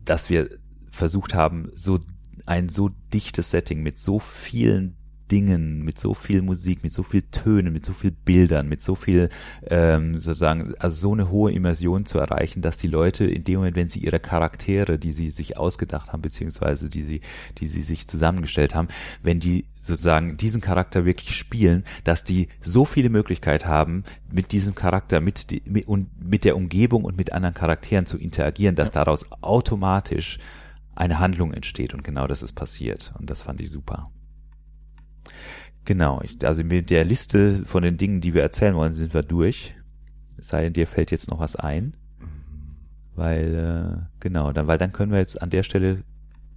dass wir versucht haben, so ein so dichtes Setting mit so vielen Dingen, mit so viel Musik, mit so viel Tönen, mit so viel Bildern, mit so viel ähm, sozusagen, also so eine hohe Immersion zu erreichen, dass die Leute in dem Moment, wenn sie ihre Charaktere, die sie sich ausgedacht haben, beziehungsweise die sie, die sie sich zusammengestellt haben, wenn die sozusagen diesen Charakter wirklich spielen, dass die so viele Möglichkeiten haben, mit diesem Charakter, mit, die, mit, und mit der Umgebung und mit anderen Charakteren zu interagieren, dass daraus automatisch eine Handlung entsteht und genau das ist passiert und das fand ich super. Genau, ich, also mit der Liste von den Dingen, die wir erzählen wollen, sind wir durch. Es sei denn, dir fällt jetzt noch was ein. Weil, äh, genau, dann, weil dann können wir jetzt an der Stelle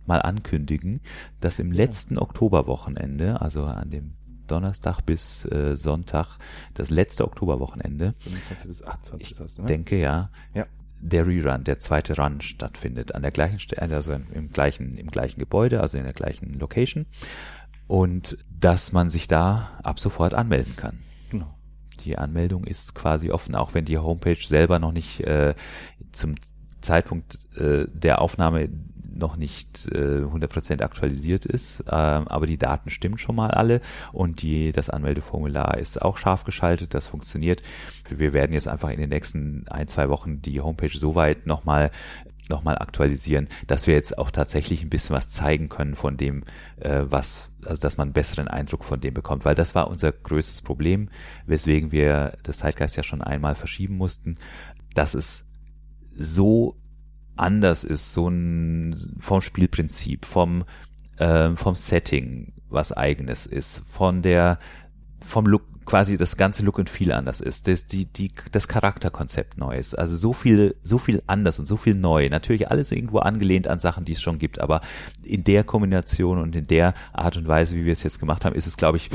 mal ankündigen, dass im letzten Oktoberwochenende, also an dem Donnerstag bis äh, Sonntag, das letzte Oktoberwochenende, 25 bis 28 ich hast du, ne? denke ja, Ja. Der Rerun, der zweite Run stattfindet an der gleichen Stelle, also im gleichen, im gleichen Gebäude, also in der gleichen Location. Und dass man sich da ab sofort anmelden kann. Genau. Die Anmeldung ist quasi offen, auch wenn die Homepage selber noch nicht äh, zum Zeitpunkt äh, der Aufnahme noch nicht äh, 100% aktualisiert ist, ähm, aber die Daten stimmen schon mal alle. Und die, das Anmeldeformular ist auch scharf geschaltet, das funktioniert. Wir werden jetzt einfach in den nächsten ein, zwei Wochen die Homepage soweit nochmal noch mal aktualisieren, dass wir jetzt auch tatsächlich ein bisschen was zeigen können von dem, äh, was, also dass man einen besseren Eindruck von dem bekommt, weil das war unser größtes Problem, weswegen wir das Zeitgeist ja schon einmal verschieben mussten, dass es so anders ist, so ein vom Spielprinzip, vom ähm, vom Setting, was eigenes ist, von der vom Look quasi das ganze Look und Feel anders ist, das, die, die, das Charakterkonzept neu ist. Also so viel, so viel anders und so viel neu. Natürlich alles irgendwo angelehnt an Sachen, die es schon gibt, aber in der Kombination und in der Art und Weise, wie wir es jetzt gemacht haben, ist es, glaube ich,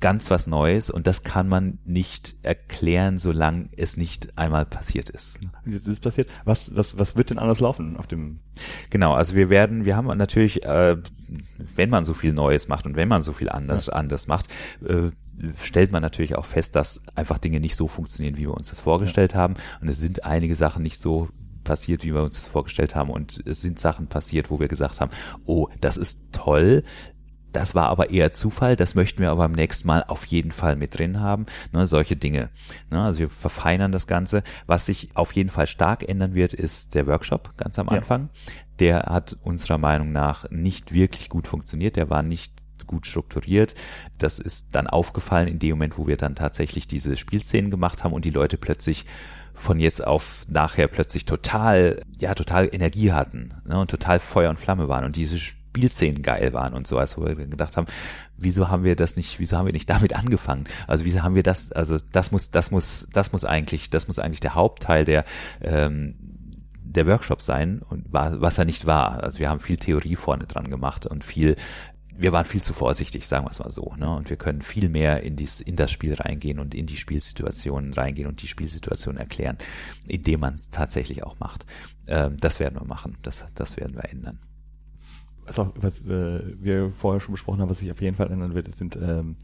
ganz was Neues und das kann man nicht erklären, solange es nicht einmal passiert ist. Jetzt ist es passiert. Was, was, was wird denn anders laufen auf dem Genau, also wir werden, wir haben natürlich, äh, wenn man so viel Neues macht und wenn man so viel anders, anders macht, äh, stellt man natürlich auch fest, dass einfach Dinge nicht so funktionieren, wie wir uns das vorgestellt haben. Und es sind einige Sachen nicht so passiert, wie wir uns das vorgestellt haben. Und es sind Sachen passiert, wo wir gesagt haben, oh, das ist toll. Das war aber eher Zufall, das möchten wir aber beim nächsten Mal auf jeden Fall mit drin haben. Ne, solche Dinge. Ne, also wir verfeinern das Ganze. Was sich auf jeden Fall stark ändern wird, ist der Workshop ganz am Ja. Anfang. Der hat unserer Meinung nach nicht wirklich gut funktioniert. Der war nicht gut strukturiert. Das ist dann aufgefallen in dem Moment, wo wir dann tatsächlich diese Spielszenen gemacht haben und die Leute plötzlich von jetzt auf nachher plötzlich total, ja, total Energie hatten ne, und total Feuer und Flamme waren und diese Spielszenen geil waren und so, als wir gedacht haben, wieso haben wir das nicht, wieso haben wir nicht damit angefangen? Also wieso haben wir das, also das muss, das muss, das muss eigentlich, das muss eigentlich der Hauptteil der, ähm, der Workshop sein und war, was er nicht war. Also wir haben viel Theorie vorne dran gemacht und viel wir waren viel zu vorsichtig, sagen wir es mal so. Ne? Und wir können viel mehr in, dies, in das Spiel reingehen und in die Spielsituationen reingehen und die Spielsituation erklären, indem man es tatsächlich auch macht. Ähm, das werden wir machen. Das, das werden wir ändern. Was, auch, was äh, wir vorher schon besprochen haben, was sich auf jeden Fall ändern wird, sind ähm,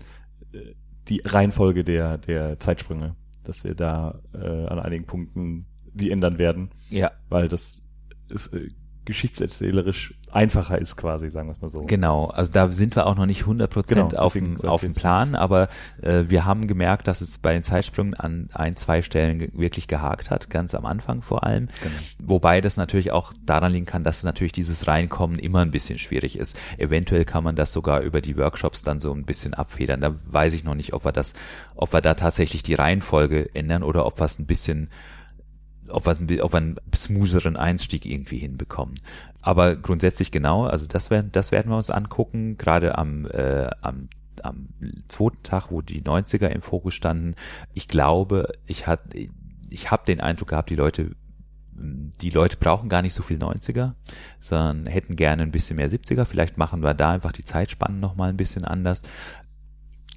äh, die Reihenfolge der, der Zeitsprünge. Dass wir da äh, an einigen Punkten die ändern werden. Ja. Weil das ist äh, geschichtserzählerisch einfacher ist quasi, sagen wir es mal so. Genau, also da sind wir auch noch nicht 100 Prozent Genau, auf, dem, auf dem Plan, aber äh, wir haben gemerkt, dass es bei den Zeitsprüngen an ein, zwei Stellen wirklich gehakt hat, ganz am Anfang vor allem. Genau. Wobei das natürlich auch daran liegen kann, dass natürlich dieses Reinkommen immer ein bisschen schwierig ist. Eventuell kann man das sogar über die Workshops dann so ein bisschen abfedern. Da weiß ich noch nicht, ob wir das, ob wir da tatsächlich die Reihenfolge ändern oder ob wir es ein bisschen bi- ob wir einen smootheren Einstieg irgendwie hinbekommen. Aber grundsätzlich genau, also das werden, das werden wir uns angucken, gerade am, äh, am, am zweiten Tag, wo die 90er im Fokus standen. Ich glaube, ich hat, ich habe den Eindruck gehabt, die Leute, die Leute brauchen gar nicht so viel 90er, sondern hätten gerne ein bisschen mehr 70er. Vielleicht machen wir da einfach die Zeitspannen nochmal ein bisschen anders.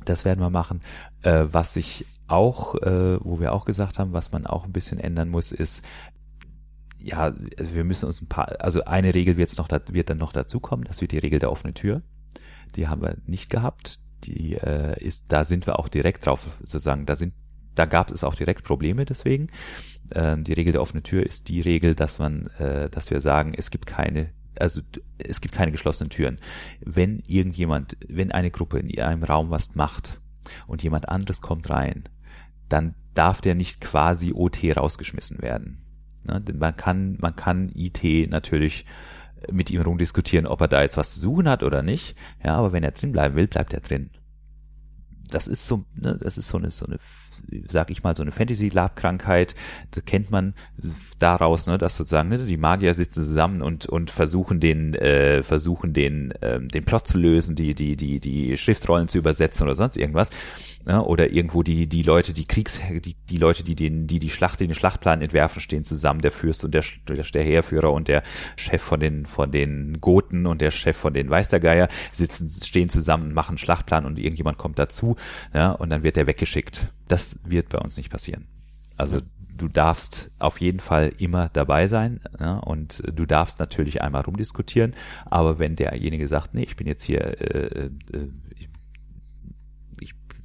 Das werden wir machen. Äh, was ich auch, äh, wo wir auch gesagt haben, was man auch ein bisschen ändern muss, ist, ja, also wir müssen uns ein paar, also eine Regel wird, noch, wird dann noch dazukommen, das wird die Regel der offenen Tür. Die haben wir nicht gehabt. Die äh, ist, da sind wir auch direkt drauf, sozusagen, da sind, da gab es auch direkt Probleme deswegen. Ähm, die Regel der offenen Tür ist die Regel, dass man, äh, dass wir sagen, es gibt keine also es gibt keine geschlossenen Türen. Wenn irgendjemand, wenn eine Gruppe in einem Raum was macht und jemand anderes kommt rein, dann darf der nicht quasi OT rausgeschmissen werden. Ne? Man kann, man kann IT natürlich mit ihm rumdiskutieren, ob er da jetzt was zu suchen hat oder nicht. Ja, aber wenn er drin bleiben will, bleibt er drin. Das ist so, ne, das ist so eine, so eine, sag ich mal, so eine Fantasy-Lab-Krankheit. Da kennt man daraus, ne, dass sozusagen ne, die Magier sitzen zusammen und und versuchen den, äh, versuchen den, ähm, den Plot zu lösen, die die die die Schriftrollen zu übersetzen oder sonst irgendwas. Ne, oder irgendwo die die Leute, die Kriegs, die die Leute, die den die die Schlacht, den Schlachtplan entwerfen, stehen zusammen. Der Fürst und der der, der Heerführer und der Chef von den von den Goten und der Chef von den Weiß der Geier sitzen stehen zusammen, machen einen Schlachtplan und irgendjemand kommt dazu, ja, und dann wird der weggeschickt. Das wird bei uns nicht passieren. Also du darfst auf jeden Fall immer dabei sein ja, und du darfst natürlich einmal rumdiskutieren, aber wenn derjenige sagt, nee, ich bin jetzt hier, äh, äh,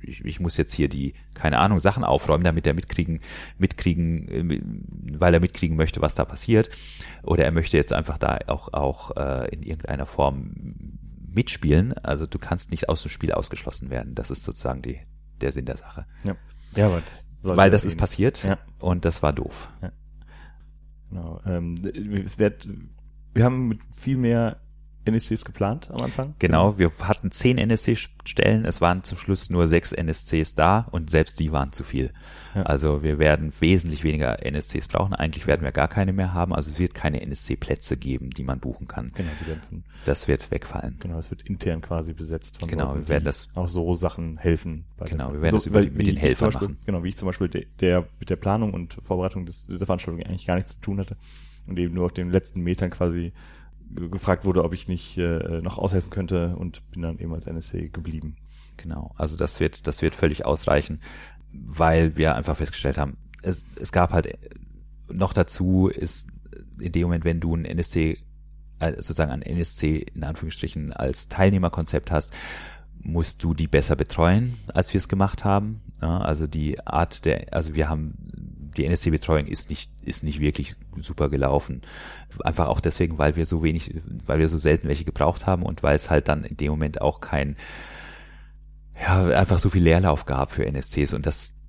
ich, ich, muss jetzt hier die, keine Ahnung, Sachen aufräumen, damit er mitkriegen, mitkriegen, äh, weil er mitkriegen möchte, was da passiert, oder er möchte jetzt einfach da auch, auch äh, in irgendeiner Form mitspielen, also du kannst nicht aus dem Spiel ausgeschlossen werden. Das ist sozusagen die, der Sinn der Sache. Ja, ja aber das Weil das ist passiert Ja. und das war doof. Genau. Ähm, es wird, wir haben mit viel mehr NSCs geplant am Anfang. Genau, wir hatten zehn NSC-Stellen, es waren zum Schluss nur sechs NSCs da und selbst die waren zu viel. Ja. Also wir werden wesentlich weniger NSCs brauchen. Eigentlich werden wir gar keine mehr haben. Also es wird keine NSC-Plätze geben, die man buchen kann. Genau, von, Das wird wegfallen. genau, das wird intern quasi besetzt von Genau, Leuten, wir werden das- auch so Sachen helfen. bei Genau, wir werden das über mit den Helfern Beispiel, machen. Genau, wie ich zum Beispiel der, der mit der Planung und Vorbereitung des, dieser Veranstaltung eigentlich gar nichts zu tun hatte und eben nur auf den letzten Metern quasi gefragt wurde, ob ich nicht äh, noch aushelfen könnte und bin dann eben als NSC geblieben. Genau. Also das wird, das wird völlig ausreichen, weil wir einfach festgestellt haben, es, es gab halt äh, noch dazu ist in dem Moment, wenn du ein NSC, äh, sozusagen ein NSC in Anführungsstrichen als Teilnehmerkonzept hast, musst du die besser betreuen, als wir es gemacht haben. Ja, also die Art der, also wir haben die NSC-Betreuung ist nicht ist nicht wirklich super gelaufen. Einfach auch deswegen, weil wir so wenig, weil wir so selten welche gebraucht haben und weil es halt dann in dem Moment auch kein ja, einfach so viel Leerlauf gab für NSCs und das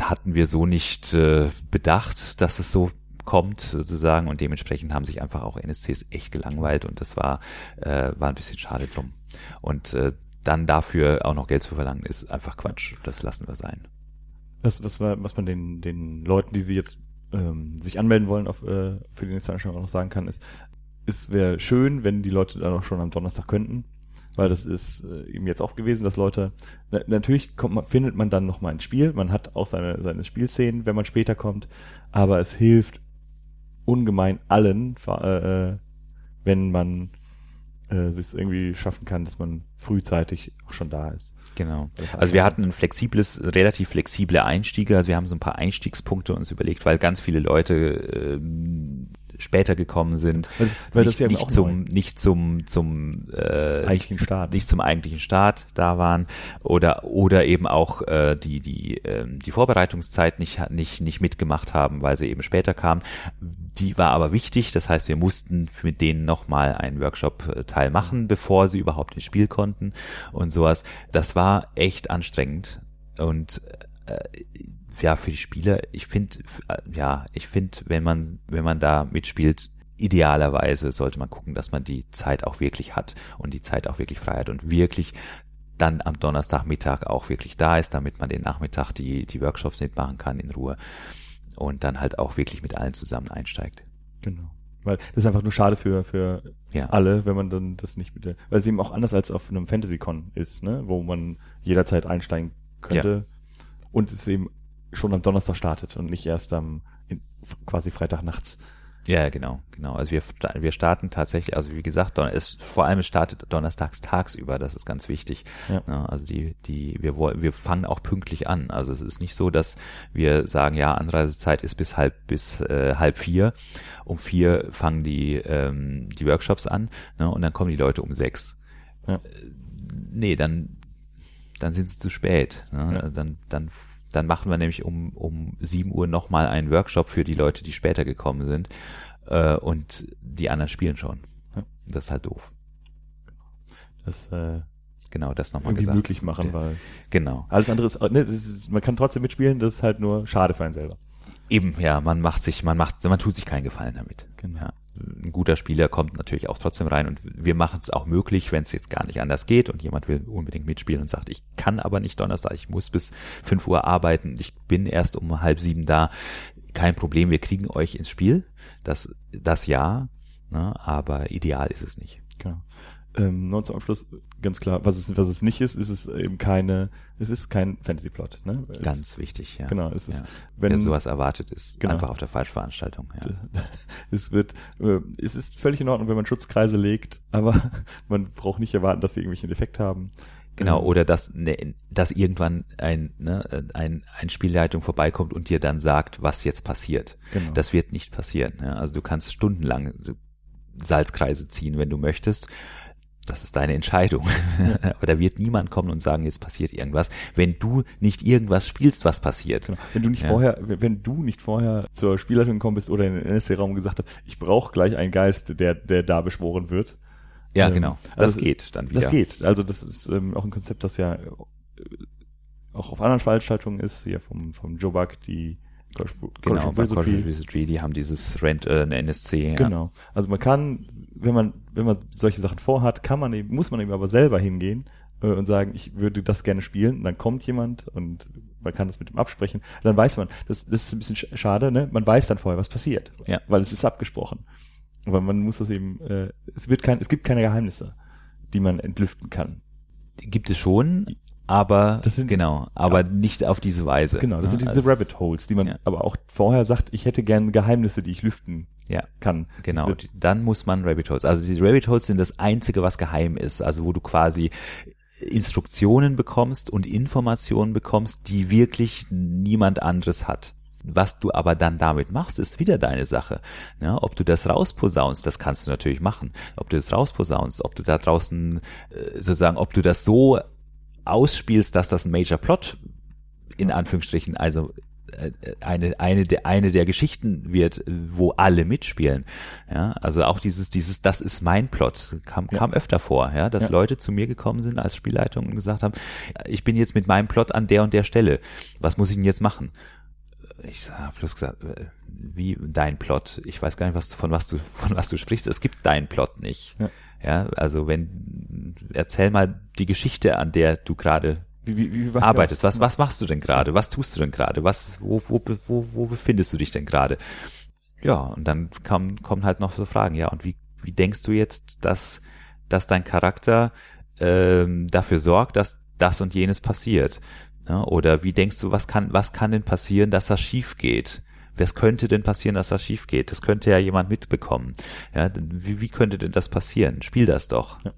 hatten wir so nicht äh, bedacht, dass es so kommt sozusagen. Und dementsprechend haben sich einfach auch NSCs echt gelangweilt und das war äh, war ein bisschen schade drum. Und äh, dann dafür auch noch Geld zu verlangen ist einfach Quatsch. Das lassen wir sein Was, was, was man den, den Leuten, die sie jetzt ähm, sich anmelden wollen auf, äh, für die nächste Veranstaltung auch noch sagen kann, ist, es wäre schön, wenn die Leute dann auch schon am Donnerstag könnten, weil das ist äh, eben jetzt auch gewesen, dass Leute, na, natürlich kommt man, findet man dann noch mal ein Spiel, man hat auch seine, seine Spielszenen, wenn man später kommt, aber es hilft ungemein allen, äh, äh, wenn man äh, es irgendwie schaffen kann, dass man frühzeitig auch schon da ist. Genau. Also wir hatten ein flexibles, relativ flexible Einstiege. Also wir haben so ein paar Einstiegspunkte uns überlegt, weil ganz viele Leute äh, später gekommen sind, weil, weil nicht, das ja nicht auch zum neu. nicht zum zum äh, Eigentlichen Start. nicht zum eigentlichen Start da waren oder oder eben auch äh, die die ähm, die Vorbereitungszeit nicht nicht nicht mitgemacht haben, weil sie eben später kamen. Die war aber wichtig, das heißt, wir mussten mit denen nochmal einen Workshop-Teil machen, bevor sie überhaupt ins Spiel konnten und sowas. Das war echt anstrengend und äh, ja, für die Spieler, ich finde, ja, ich finde, wenn man, wenn man da mitspielt, idealerweise sollte man gucken, dass man die Zeit auch wirklich hat und die Zeit auch wirklich frei hat und wirklich dann am Donnerstagmittag auch wirklich da ist, damit man den Nachmittag die, die Workshops mitmachen kann in Ruhe und dann halt auch wirklich mit allen zusammen einsteigt. Genau. Weil das ist einfach nur schade für, für Ja. alle, wenn man dann das nicht mit der, weil es eben auch anders als auf einem Fantasy-Con ist, ne, wo man jederzeit einsteigen könnte und es eben schon am Donnerstag startet und nicht erst am in, quasi Freitag nachts. Ja, genau, genau. Also wir, wir starten tatsächlich, also wie gesagt, es, vor allem es startet donnerstags tagsüber, das ist ganz wichtig. Ja. Ja, also die, die, wir wollen, wir fangen auch pünktlich an. Also es ist nicht so, dass wir sagen, ja, Anreisezeit ist bis halb, bis äh, halb vier. Um vier fangen die, ähm, die Workshops an, ne, und dann kommen die Leute um sechs. Ja. Äh, Nee, dann, dann sind sie zu spät. Ne? Ja. Dann, dann dann machen wir nämlich um, um 7 Uhr nochmal einen Workshop für die Leute, die später gekommen sind. Äh, und die anderen spielen schon. Das ist halt doof. Das äh, Genau, das nochmal gesagt. möglich machen, weil Genau. alles andere ist, ne, ist, man kann trotzdem mitspielen, das ist halt nur schade für einen selber. Eben, ja, man macht sich, man macht, man tut sich keinen Gefallen damit. Genau. Ja. Ein guter Spieler kommt natürlich auch trotzdem rein und wir machen es auch möglich, wenn es jetzt gar nicht anders geht und jemand will unbedingt mitspielen und sagt, ich kann aber nicht Donnerstag, ich muss bis 5 Uhr arbeiten, ich bin erst um halb sieben da. Kein Problem, wir kriegen euch ins Spiel. Das, das ja, ne, aber ideal ist es nicht. Genau. Ähm, nur zum Abschluss ganz klar, was es, was es nicht ist, ist es eben keine, es ist kein Fantasy-Plot. Ne? Es, Ganz wichtig, ja. Genau, es ist, ja. wenn Wer sowas erwartet, ist Genau. einfach auf der Falschveranstaltung. Ja. es wird, äh, es ist völlig in Ordnung, wenn man Schutzkreise legt, aber man braucht nicht erwarten, dass sie irgendwelchen Effekt haben. Genau, Ähm, oder dass, ne, dass irgendwann ein, ne, ein, ein Spielleitung vorbeikommt und dir dann sagt, was jetzt passiert. Genau. Das wird nicht passieren. Ja? Also du kannst stundenlang Salzkreise ziehen, wenn du möchtest. Das ist deine Entscheidung. Aber da wird niemand kommen und sagen, jetzt passiert irgendwas, wenn du nicht irgendwas spielst, was passiert. Genau. Wenn du nicht Ja. vorher, wenn du nicht vorher zur Spielleitung gekommen bist oder in den NSC-Raum gesagt hast, ich brauche gleich einen Geist, der, der da beschworen wird. Ja, Ähm, genau. Das also, geht dann wieder. Das geht. Also das ist ähm, auch ein Konzept, das ja äh, auch auf anderen Veranstaltungen ist, hier vom, vom Joe Buck, die College, Genau, bei. College die haben dieses Rent, äh, NSC. Ja. Genau. Also man kann, wenn man, wenn man solche Sachen vorhat, kann man eben, muss man eben aber selber hingehen äh, und sagen, ich würde das gerne spielen. Und dann kommt jemand und man kann das mit ihm absprechen. Dann weiß man, das, das ist ein bisschen sch- schade, ne? Man weiß dann vorher, was passiert. Ja. Weil es ist abgesprochen. Aber man muss das eben, äh, es wird kein, es gibt keine Geheimnisse, die man entlüften kann. Gibt es schon, aber Das sind- genau, aber ja. nicht auf diese Weise. Genau, das ne? sind diese Also- Rabbit Holes, die man Ja. aber auch vorher sagt, ich hätte gern Geheimnisse, die ich lüften Ja. kann. Genau, dann muss man Rabbit Holes. Also die Rabbit Holes sind das Einzige, was geheim ist. Also wo du quasi Instruktionen bekommst und Informationen bekommst, die wirklich niemand anderes hat. Was du aber dann damit machst, ist wieder deine Sache. Ja, ob du das rausposaunst, das kannst du natürlich machen. Ob du das rausposaunst, ob du da draußen äh, sozusagen, ob du das so ausspielst, dass das ein Major Plot in Anführungsstrichen, also äh, eine eine der eine der Geschichten wird, wo alle mitspielen. Ja, also auch dieses dieses das ist mein Plot kam Ja. kam öfter vor, ja, dass Ja. Leute zu mir gekommen sind als Spielleitung und gesagt haben, ich bin jetzt mit meinem Plot an der und der Stelle. Was muss ich denn jetzt machen? Ich habe bloß gesagt, äh, wie dein Plot? Ich weiß gar nicht, was von was du von was du sprichst. Es gibt deinen Plot nicht. Ja. Ja, also wenn erzähl mal die Geschichte, an der du gerade wie, wie, wie arbeitest. Was, was machst du denn gerade? Was tust du denn gerade? Was, wo, wo, wo, wo befindest du dich denn gerade? Ja, und dann kommen, kommen halt noch so Fragen. Ja, und wie, wie denkst du jetzt, dass, dass dein Charakter ähm, dafür sorgt, dass das und jenes passiert? Ja, oder wie denkst du, was kann, was kann denn passieren, dass das schief geht? Das könnte denn passieren, dass das schief geht. Das könnte ja jemand mitbekommen. Ja, wie, wie könnte denn das passieren? Spiel das doch. Ja.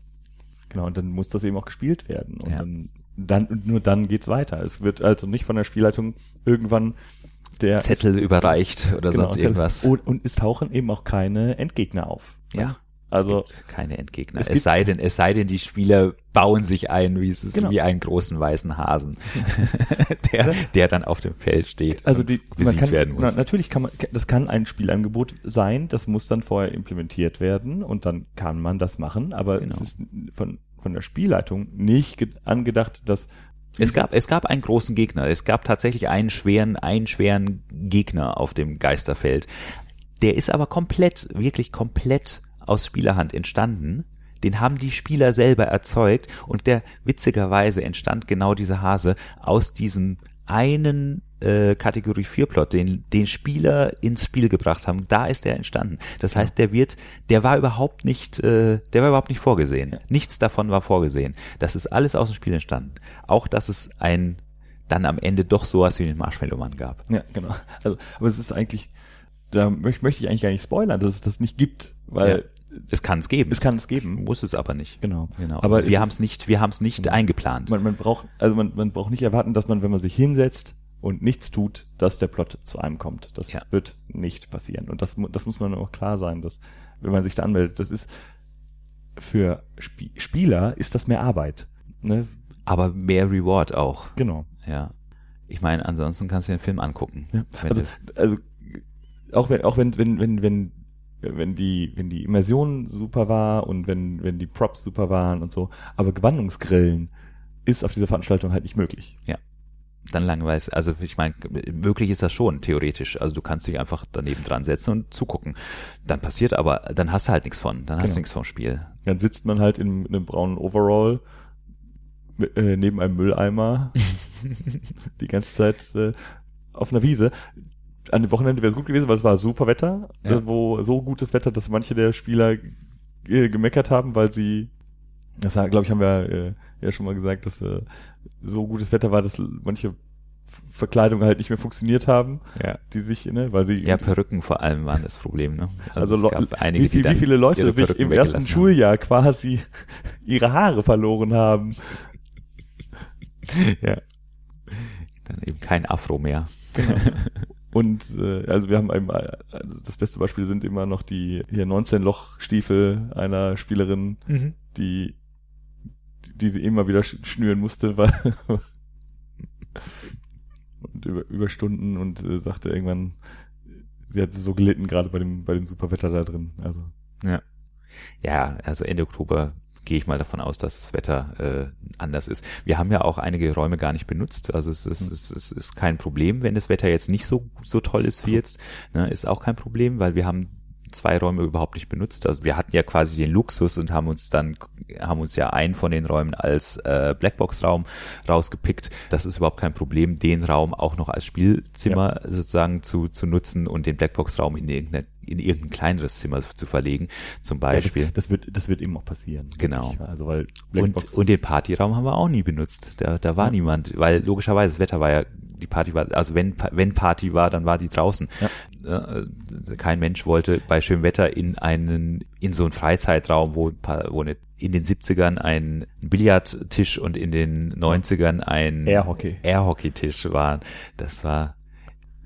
Genau, und dann muss das eben auch gespielt werden. Und ja. dann, dann, und nur dann geht's weiter. Es wird also nicht von der Spielleitung irgendwann der Zettel überreicht oder genau, sonst irgendwas. Und, und es tauchen eben auch keine Endgegner auf. Ja. Also keine Endgegner. Es, es sei denn, es sei denn, die Spieler bauen sich ein, wie es ist, genau. wie einen großen weißen Hasen, der, der dann auf dem Feld steht. Also die, man kann, werden muss. Na, natürlich kann man, das kann ein Spielangebot sein, das muss dann vorher implementiert werden und dann kann man das machen, aber genau. es ist von, von der Spielleitung nicht angedacht, dass es gab, es gab einen großen Gegner. Es gab tatsächlich einen schweren, einen schweren Gegner auf dem Geisterfeld. Der ist aber komplett, wirklich komplett aus Spielerhand entstanden. Den haben die Spieler selber erzeugt und der witzigerweise entstand genau dieser Hase aus diesem einen äh, Kategorie 4 Plot, den den Spieler ins Spiel gebracht haben, da ist der entstanden. Das heißt, der wird, der war überhaupt nicht, äh, der war überhaupt nicht vorgesehen. Nichts davon war vorgesehen. Das ist alles aus dem Spiel entstanden. Auch, dass es ein dann am Ende doch sowas wie den Marshmallow-Mann gab. Ja, genau. Also, aber es ist eigentlich, da möchte, möchte ich eigentlich gar nicht spoilern, dass es das nicht gibt, weil ja. Es kann es geben. Es kann es geben. Muss es aber nicht. Genau. genau. Aber also wir haben es nicht, wir haben es nicht genau. eingeplant. Man, man braucht, also man, man braucht nicht erwarten, dass man, wenn man sich hinsetzt und nichts tut, dass der Plot zu einem kommt. Das ja. wird nicht passieren. Und das, das muss man auch klar sein, dass, wenn man sich da anmeldet, das ist, für Sp Spieler ist das mehr Arbeit. Ne? Aber mehr Reward auch. Genau. Ja. Ich meine, ansonsten kannst du den Film angucken. Ja. Also, also auch wenn, auch wenn, wenn, wenn, wenn wenn die, wenn die Immersion super war und wenn, wenn die Props super waren und so. Aber Gewandungsgrillen ist auf dieser Veranstaltung halt nicht möglich. Ja. Dann langweilig. Also ich meine, möglich ist das schon, theoretisch. Also du kannst dich einfach daneben dran setzen und zugucken. Dann passiert aber, dann hast du halt nichts von. Dann hast genau. du nichts vom Spiel. Dann sitzt man halt in, in einem braunen Overall äh, neben einem Mülleimer die ganze Zeit äh, auf einer Wiese an dem Wochenende wäre es gut gewesen, weil es war super Wetter, ja. Äh, wo so gutes Wetter, dass manche der Spieler äh, gemeckert haben, weil sie, das glaube ich, haben wir äh, ja schon mal gesagt, dass äh, so gutes Wetter war, dass manche Verkleidungen halt nicht mehr funktioniert haben, ja. die sich, ne, weil sie ja Perücken vor allem waren das Problem, ne? Also, also einige, wie, viel, wie viele Leute sich im ersten Schuljahr quasi ihre Haare verloren haben. ja. Dann eben kein Afro mehr. Genau. Und äh, also wir haben einem, äh, das beste Beispiel sind immer noch die hier 19 Loch Stiefel einer Spielerin, mhm. die die sie immer wieder schnüren musste, weil und über, über Stunden und äh, sagte irgendwann, sie hat so gelitten gerade bei dem bei dem Superwetter da drin. Also ja, ja, also Ende Oktober gehe ich mal davon aus, dass das Wetter äh, anders ist. Wir haben ja auch einige Räume gar nicht benutzt. Also es ist, hm. es, es ist kein Problem, wenn das Wetter jetzt nicht so, so toll ist wie jetzt. Ne, ist auch kein Problem, weil wir haben zwei Räume überhaupt nicht benutzt. Also wir hatten ja quasi den Luxus und haben uns dann haben uns ja einen von den Räumen als äh, Blackbox-Raum rausgepickt. Das ist überhaupt kein Problem, den Raum auch noch als Spielzimmer ja. sozusagen zu, zu nutzen und den Blackbox-Raum in irgendeine in irgendein kleineres Zimmer zu verlegen, zum Beispiel. Ja, das, das, wird, das wird eben auch passieren. Genau. Also weil Blackbox und, und den Partyraum haben wir auch nie benutzt. Da, da war ja. niemand, weil logischerweise das Wetter war ja die Party war, also wenn, wenn Party war, dann war die draußen. Ja. Äh, kein Mensch wollte bei schönem Wetter in einen, in so einen Freizeitraum, wo, wo eine, in den 70ern ein Billardtisch und in den 90ern ein Airhockey. Airhockey-Tisch waren. Das war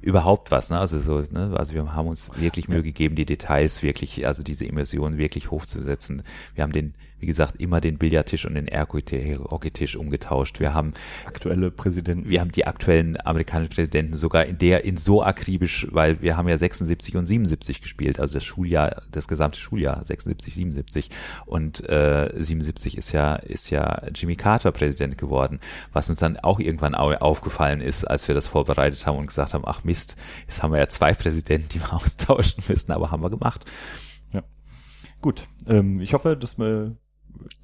überhaupt was, ne? Also so, ne? Also wir haben uns wirklich Mühe gegeben, die Details wirklich, also diese Immersion wirklich hochzusetzen. Wir haben den wie gesagt, immer den Billardtisch und den Hockeytisch umgetauscht. Wir haben aktuelle Präsidenten. Wir haben die aktuellen amerikanischen Präsidenten sogar in der, in so akribisch, weil wir haben ja 76 und 77 gespielt, also das Schuljahr, das gesamte Schuljahr, 76, 77. Und äh, 77 ist ja, ist ja Jimmy Carter Präsident geworden, was uns dann auch irgendwann aufgefallen ist, als wir das vorbereitet haben und gesagt haben, ach Mist, jetzt haben wir ja zwei Präsidenten, die wir austauschen müssen, aber haben wir gemacht. Ja. Gut, ähm, ich hoffe, dass wir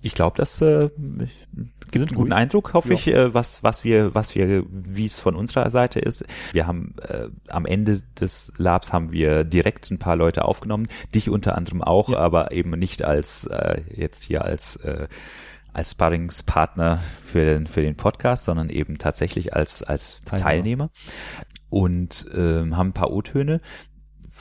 ich glaube, das äh, gibt einen guten Eindruck, hoffe ja. ich, äh, was was wir was wir wie es von unserer Seite ist. Wir haben äh, am Ende des Labs haben wir direkt ein paar Leute aufgenommen, dich unter anderem auch, ja. aber eben nicht als äh, jetzt hier als äh, als Sparringspartner für den für den Podcast, sondern eben tatsächlich als als Teilnehmer. Teilnehmer. und ähm, haben ein paar O-Töne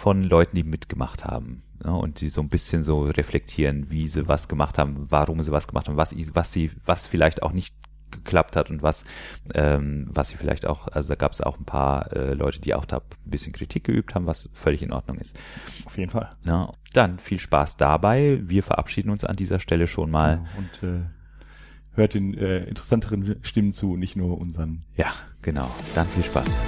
von Leuten, die mitgemacht haben. Ja, und die so ein bisschen so reflektieren, wie sie was gemacht haben, warum sie was gemacht haben, was, was sie, was vielleicht auch nicht geklappt hat und was, ähm, was sie vielleicht auch, also da gab es auch ein paar äh, Leute, die auch da ein bisschen Kritik geübt haben, was völlig in Ordnung ist. Auf jeden Fall. Ja, dann viel Spaß dabei. Wir verabschieden uns an dieser Stelle schon mal. Und äh, hört den äh, interessanteren Stimmen zu, nicht nur unseren. Ja, genau. Dann viel Spaß.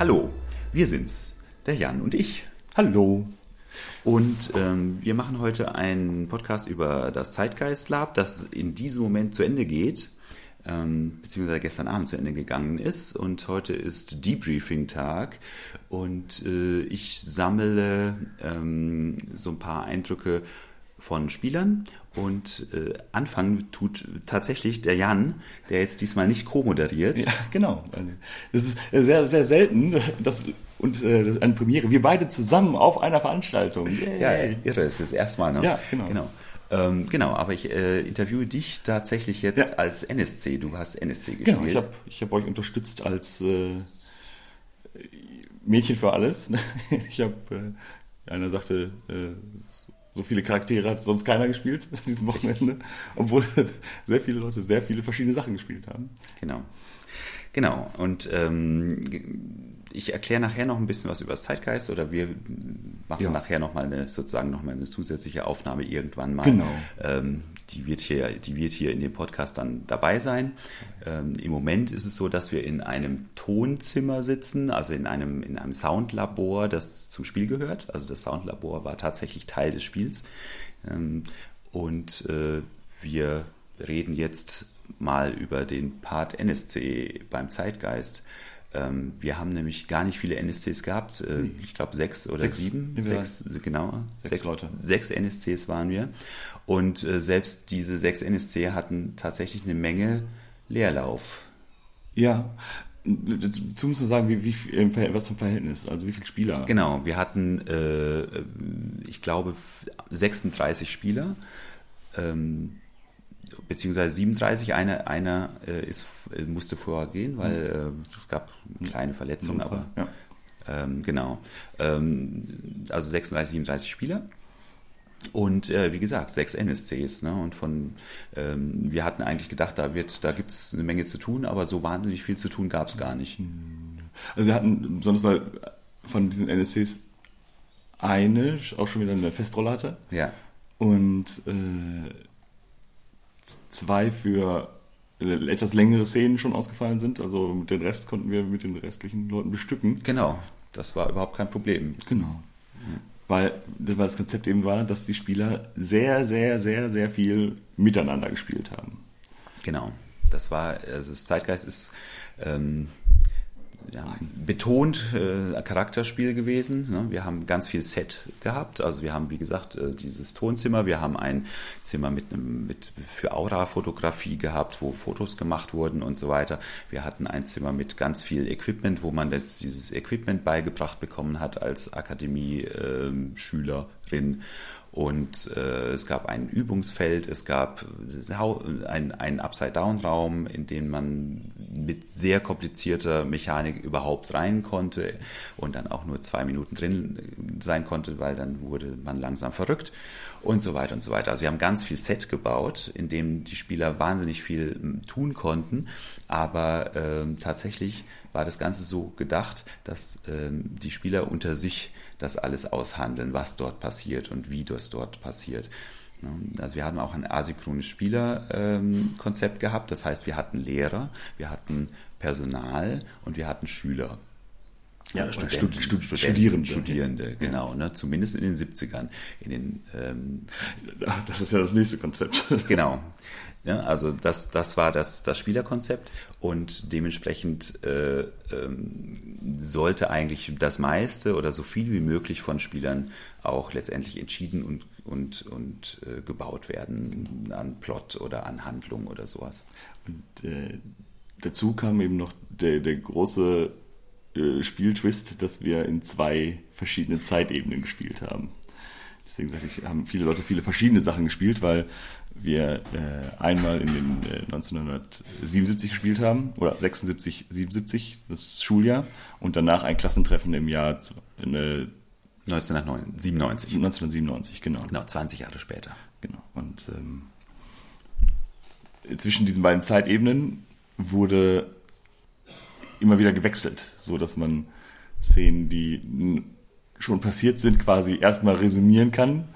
Hallo, wir sind's, der Jan und ich. Hallo. Und ähm, wir machen heute einen Podcast über das Zeitgeist Lab, das in diesem Moment zu Ende geht, ähm, beziehungsweise gestern Abend zu Ende gegangen ist. Und heute ist Debriefing-Tag und äh, ich sammle ähm, so ein paar Eindrücke von Spielern und äh, anfangen tut tatsächlich der Jan, der jetzt diesmal nicht co-moderiert. Ja, genau. Das ist sehr, sehr selten, dass und äh, eine Premiere. Wir beide zusammen auf einer Veranstaltung. Yay. Ja, irre, es ist erstmal. Ne? Ja, genau. Genau, ähm, genau aber ich äh, interviewe dich tatsächlich jetzt Ja. als NSC. Du hast NSC gespielt. Genau, ich habe ich hab euch unterstützt als äh, Mädchen für alles. Ich habe, äh, einer sagte, äh, so viele Charaktere hat sonst keiner gespielt an diesem Wochenende, obwohl sehr viele Leute sehr viele verschiedene Sachen gespielt haben. Genau. Genau. Und ähm, ich erkläre nachher noch ein bisschen was über das Zeitgeist oder wir machen Ja. nachher noch mal eine sozusagen noch mal eine zusätzliche Aufnahme irgendwann mal. Genau. Ähm, die wird hier, die wird hier in dem Podcast dann dabei sein. Ähm, Im Moment ist es so, dass wir in einem Tonzimmer sitzen, also in einem in einem Soundlabor, das zum Spiel gehört. Also das Soundlabor war tatsächlich Teil des Spiels. Ähm, und äh, wir reden jetzt mal über den Part NSC beim Zeitgeist. Ähm, wir haben nämlich gar nicht viele NSCs gehabt. Äh, Ich glaube sechs oder Sechs. sieben. Sechs, genau. sechs Leute. Sechs NSCs waren wir. Und äh, selbst diese sechs NSC hatten tatsächlich eine Menge Leerlauf. Ja, dazu muss man sagen, wie, wie, was zum Verhältnis, also wie viele Spieler. Genau, wir hatten, äh, ich glaube, 36 Spieler, ähm, beziehungsweise 37. Einer, einer äh, ist, musste vorher gehen, weil äh, es gab eine kleine Verletzung, aber ja. ähm, genau. Ähm, also 36, 37 Spieler. Und äh, wie gesagt, sechs NSCs. Ne? Und von ähm, wir hatten eigentlich gedacht, da wird, da gibt es eine Menge zu tun, aber so wahnsinnig viel zu tun gab es gar nicht. Also wir hatten besonders mal von diesen NSCs eine auch schon wieder eine Festrolle hatte Ja, und äh, zwei für etwas längere Szenen schon ausgefallen sind. Also mit den Rest konnten wir mit den restlichen Leuten bestücken. genau. Das war überhaupt kein Problem. Genau. Weil, weil das Konzept eben war, dass die Spieler sehr, sehr, sehr, sehr viel miteinander gespielt haben. Genau. Das war, also das Zeitgeist ist ähm, ja, betont äh, Charakterspiel gewesen. Ne? Wir haben ganz viel Set gehabt. Also wir haben, wie gesagt, äh, dieses Tonzimmer. Wir haben ein Zimmer mit einem mit für Aura-Fotografie gehabt, wo Fotos gemacht wurden und so weiter. Wir hatten ein Zimmer mit ganz viel Equipment, wo man das, dieses Equipment beigebracht bekommen hat als Akademie-Schülerin. Und äh, es gab ein Übungsfeld, es gab einen, einen Upside-Down-Raum, in den man mit sehr komplizierter Mechanik überhaupt rein konnte und dann auch nur zwei Minuten drin sein konnte, weil dann wurde man langsam verrückt und so weiter und so weiter. Also wir haben ganz viel Set gebaut, in dem die Spieler wahnsinnig viel m, tun konnten, aber ähm, tatsächlich war das Ganze so gedacht, dass ähm, die Spieler unter sich das alles aushandeln, was dort passiert und wie das dort passiert. Ja, Also wir hatten auch ein asynchrones Spielerkonzept gehabt, das heißt wir hatten Lehrer, wir hatten Personal und wir hatten Schüler. Ja, Oder Stud- Stud- Studenten, Studierende. Studierende, genau, ne? zumindest in den 70ern. In den ähm, Das ist ja das nächste Konzept. Genau. Ja, also das, das war das, das Spielerkonzept und dementsprechend äh, ähm, sollte eigentlich das meiste oder so viel wie möglich von Spielern auch letztendlich entschieden und, und, und äh, gebaut werden an Plot oder an Handlung oder sowas. Und äh, dazu kam eben noch der, der große äh, Spieltwist, dass wir in zwei verschiedenen Zeitebenen gespielt haben. Deswegen sagte ich, haben viele Leute viele verschiedene Sachen gespielt, weil wir äh, einmal in den äh, 1977 gespielt haben, oder 76, 77, das Schuljahr, und danach ein Klassentreffen im Jahr äh, 1997. 1997, genau. Genau, 20 Jahre später. Genau. Und ähm, zwischen diesen beiden Zeitebenen wurde immer wieder gewechselt, so dass man Szenen, die schon passiert sind, quasi erstmal resümieren kann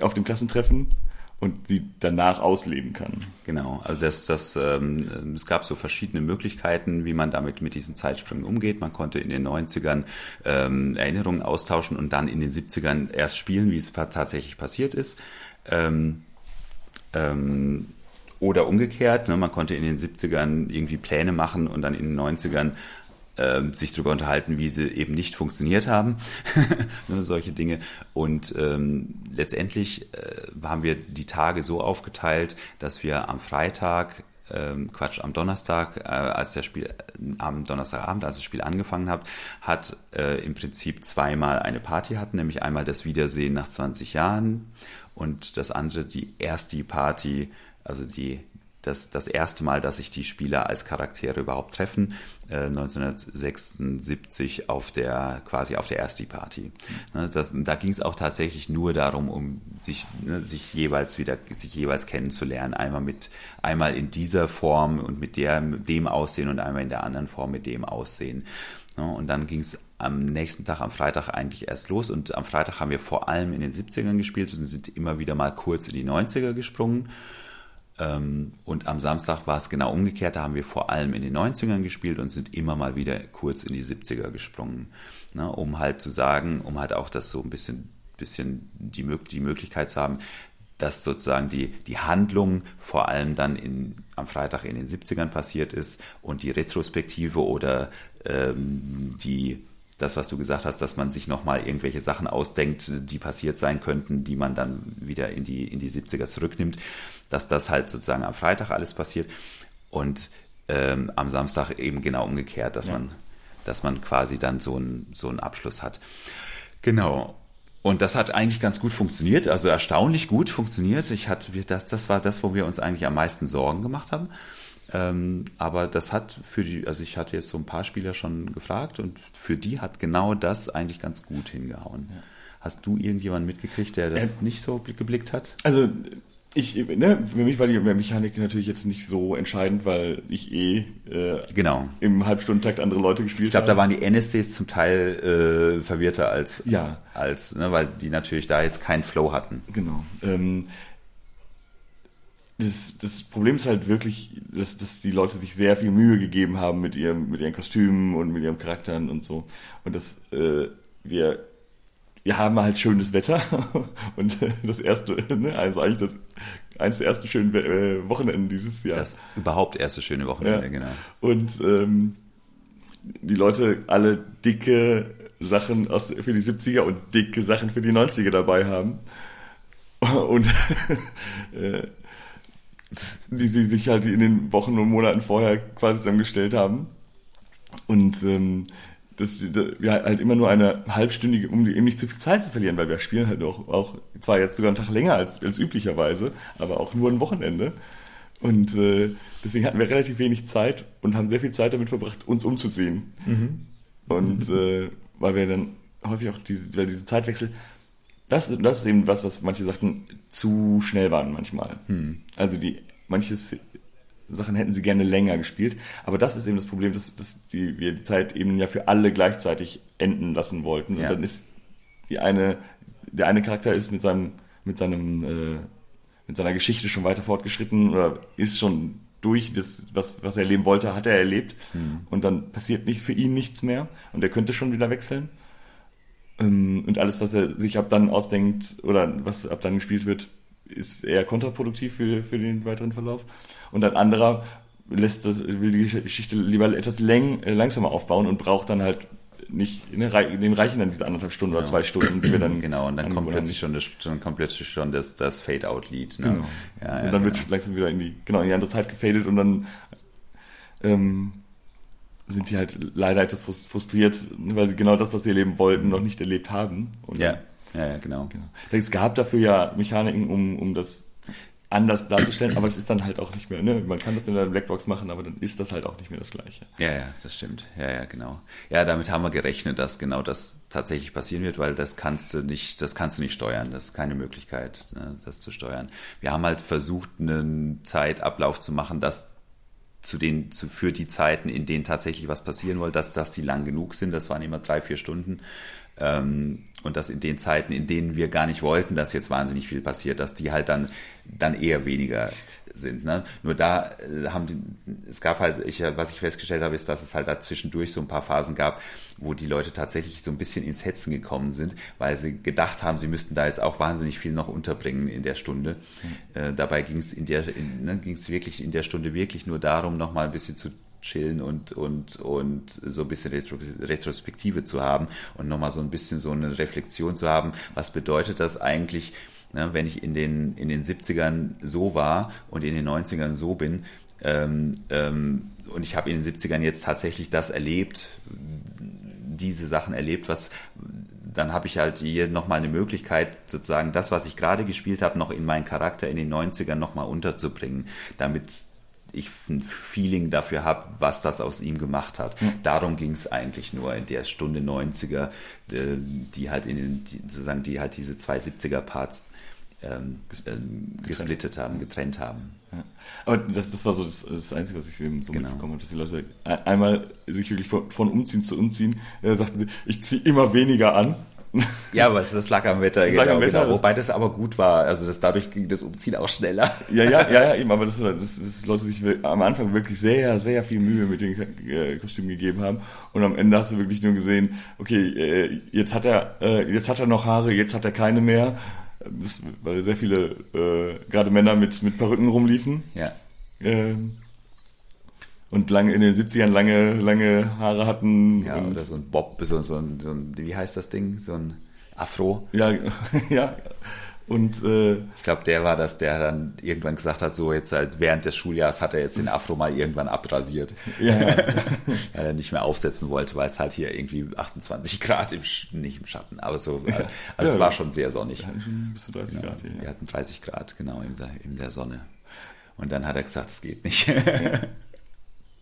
auf dem Klassentreffen und sie danach ausleben kann. Genau, also das, das, ähm, es gab so verschiedene Möglichkeiten, wie man damit mit diesen Zeitsprüngen umgeht. Man konnte in den 90ern ähm, Erinnerungen austauschen und dann in den 70ern erst spielen, wie es tatsächlich passiert ist. Ähm, ähm, oder umgekehrt, ne, man konnte in den 70ern irgendwie Pläne machen und dann in den 90ern äh, sich darüber unterhalten, wie sie eben nicht funktioniert haben, ne, solche Dinge. Und ähm, letztendlich äh, haben wir die Tage so aufgeteilt, dass wir am Freitag ähm, Quatsch, am Donnerstag, äh, als der Spiel, äh, am Donnerstagabend, als das Spiel angefangen hat, hat äh, im Prinzip zweimal eine Party hatten, nämlich einmal das Wiedersehen nach 20 Jahren und das andere die erste Party, also die das, das erste Mal, dass sich die Spieler als Charaktere überhaupt treffen, äh, 1976 auf der quasi auf der erste Party. Ne, das, da ging es auch tatsächlich nur darum, um sich, ne, sich jeweils wieder sich jeweils kennenzulernen, einmal mit einmal in dieser Form und mit der dem Aussehen und einmal in der anderen Form mit dem Aussehen. Ne, und dann ging es am nächsten Tag, am Freitag eigentlich erst los und am Freitag haben wir vor allem in den 70ern gespielt und sind immer wieder mal kurz in die 90er gesprungen. Ähm, und am Samstag war es genau umgekehrt. Da haben wir vor allem in den 90ern gespielt und sind immer mal wieder kurz in die 70er gesprungen. Ne, um halt zu sagen, um halt auch das so ein bisschen, bisschen die, die Möglichkeit zu haben, dass sozusagen die, die Handlung vor allem dann in, am Freitag in den 70ern passiert ist und die Retrospektive oder ähm, die das, was du gesagt hast, dass man sich nochmal irgendwelche Sachen ausdenkt, die passiert sein könnten, die man dann wieder in die, in die 70er zurücknimmt, dass das halt sozusagen am Freitag alles passiert und ähm, am Samstag eben genau umgekehrt, dass ja. man, dass man quasi dann so einen so einen Abschluss hat. Genau. Und das hat eigentlich ganz gut funktioniert, also erstaunlich gut funktioniert. Ich hatte, das, das war das, wo wir uns eigentlich am meisten Sorgen gemacht haben. Ähm, aber das hat für die, also ich hatte jetzt so ein paar Spieler schon gefragt und für die hat genau das eigentlich ganz gut hingehauen. Ja. Hast du irgendjemanden mitgekriegt, der das äh, nicht so geblickt hat? Also ich, ne, für mich war die Mechanik natürlich jetzt nicht so entscheidend, weil ich eh äh, genau. im Halbstundentakt andere Leute gespielt habe. Ich glaube, da waren die NSCs zum Teil äh, verwirrter als, ja. als ne, weil die natürlich da jetzt keinen Flow hatten. Genau. Ähm, das, das Problem ist halt wirklich, dass, dass die Leute sich sehr viel Mühe gegeben haben mit ihrem, mit ihren Kostümen und mit ihren Charakteren und so. Und dass äh, wir wir haben halt schönes Wetter und das erste, ne, also eigentlich das eines der ersten schönen äh, Wochenenden dieses Jahr. Das überhaupt erste schöne Wochenende, ja. genau. Und ähm, die Leute alle dicke Sachen aus, für die 70er und dicke Sachen für die 90er dabei haben. Und äh, die sie sich halt in den Wochen und Monaten vorher quasi zusammengestellt haben. Und ähm, dass wir halt immer nur eine halbstündige, um eben nicht zu viel Zeit zu verlieren, weil wir spielen halt auch, auch zwar jetzt sogar einen Tag länger als, als üblicherweise, aber auch nur ein Wochenende. Und äh, deswegen hatten wir relativ wenig Zeit und haben sehr viel Zeit damit verbracht, uns umzuziehen. Mhm. Und äh, weil wir dann häufig auch diese, weil diese Zeitwechsel, das, das ist eben was, was manche sagten, zu schnell waren manchmal. Mhm. Also die manches Sachen hätten sie gerne länger gespielt. Aber das ist eben das Problem, dass, dass die, wir die Zeit eben ja für alle gleichzeitig enden lassen wollten. Ja. Und dann ist die eine, der eine Charakter ist mit seinem, mit seinem, äh, mit seiner Geschichte schon weiter fortgeschritten oder ist schon durch das, was, was er erleben wollte, hat er erlebt. Mhm. Und dann passiert nicht für ihn nichts mehr. Und er könnte schon wieder wechseln. Ähm, und alles, was er sich ab dann ausdenkt oder was ab dann gespielt wird, ist eher kontraproduktiv für, für den weiteren Verlauf. Und ein anderer lässt das, will die Geschichte lieber etwas läng, äh, langsamer aufbauen und braucht dann halt nicht, ne, den reichen dann diese anderthalb Stunden genau. oder zwei Stunden, die wir dann. Genau, und dann kommt plötzlich schon das, dann kommt plötzlich schon das, das Fade-Out-Lied. Ne? Genau. Ja, und ja, dann genau. wird langsam wieder in die, genau, in die andere Zeit gefadet und dann ähm, sind die halt leider etwas frustriert, weil sie genau das, was sie erleben wollten, noch nicht erlebt haben. Und ja. ja, ja, genau. genau. Es gab dafür ja Mechaniken, um, um das anders darzustellen, aber es ist dann halt auch nicht mehr, ne? Man kann das in der Blackbox machen, aber dann ist das halt auch nicht mehr das Gleiche. Ja, ja, das stimmt. Ja, ja, genau. Ja, damit haben wir gerechnet, dass genau das tatsächlich passieren wird, weil das kannst du nicht, das kannst du nicht steuern. Das ist keine Möglichkeit, ne, das zu steuern. Wir haben halt versucht, einen Zeitablauf zu machen, dass zu den, zu, für die Zeiten, in denen tatsächlich was passieren wollte, dass, dass die lang genug sind. Das waren immer drei, vier Stunden. Ähm, und dass in den Zeiten, in denen wir gar nicht wollten, dass jetzt wahnsinnig viel passiert, dass die halt dann, dann eher weniger sind. Ne? Nur da äh, haben die, es gab halt, ich, was ich festgestellt habe, ist, dass es halt da zwischendurch so ein paar Phasen gab, wo die Leute tatsächlich so ein bisschen ins Hetzen gekommen sind, weil sie gedacht haben, sie müssten da jetzt auch wahnsinnig viel noch unterbringen in der Stunde. Mhm. Äh, dabei ging es in der, in, ne, ging es wirklich in der Stunde wirklich nur darum, noch mal ein bisschen zu chillen und, und, und so ein bisschen Retrospektive zu haben und nochmal so ein bisschen so eine Reflexion zu haben. Was bedeutet das eigentlich, ne, wenn ich in den, in den 70ern so war und in den 90ern so bin? Ähm, ähm, und ich habe in den 70ern jetzt tatsächlich das erlebt, diese Sachen erlebt, was dann habe ich halt hier nochmal eine Möglichkeit, sozusagen das, was ich gerade gespielt habe, noch in meinen Charakter in den 90ern nochmal unterzubringen, damit ich ein Feeling dafür habe, was das aus ihm gemacht hat. Mhm. Darum ging es eigentlich nur in der Stunde 90er, äh, die halt in den, die, sozusagen, die halt diese zwei 70er Parts ähm, ähm, gesplittet haben, getrennt haben. Ja. Aber das, das war so das, das Einzige, was ich eben so genau. mitbekommen habe, dass die Leute einmal sich wirklich von, von Umziehen zu Umziehen, äh, sagten sie, ich ziehe immer weniger an ja, aber das lag am Wetter, das genau, lag am Wetter genau. Wobei das aber gut war. Also das dadurch ging das Umziehen auch schneller. Ja, ja, ja, ja eben, aber das, das, das Leute sich am Anfang wirklich sehr, sehr viel Mühe mit den äh, Kostümen gegeben haben. Und am Ende hast du wirklich nur gesehen, okay, äh, jetzt hat er, äh, jetzt hat er noch Haare, jetzt hat er keine mehr. Das, weil sehr viele, äh, gerade Männer mit, mit Perücken rumliefen. Ja. Ähm, und lange in den 70ern lange, lange Haare hatten. Ja, oder so ein Bob, so, so, ein, so ein, wie heißt das Ding? So ein Afro. Ja, ja. Und äh, ich glaube, der war das, der dann irgendwann gesagt hat, so jetzt halt während des Schuljahres hat er jetzt den Afro mal irgendwann abrasiert. Ja. weil er nicht mehr aufsetzen wollte, weil es halt hier irgendwie 28 Grad im nicht im Schatten, aber so, also ja, es war schon sehr sonnig. Bis zu 30 genau. Grad. Ja. Wir hatten 30 Grad, genau, in der, in der Sonne. Und dann hat er gesagt, es geht nicht.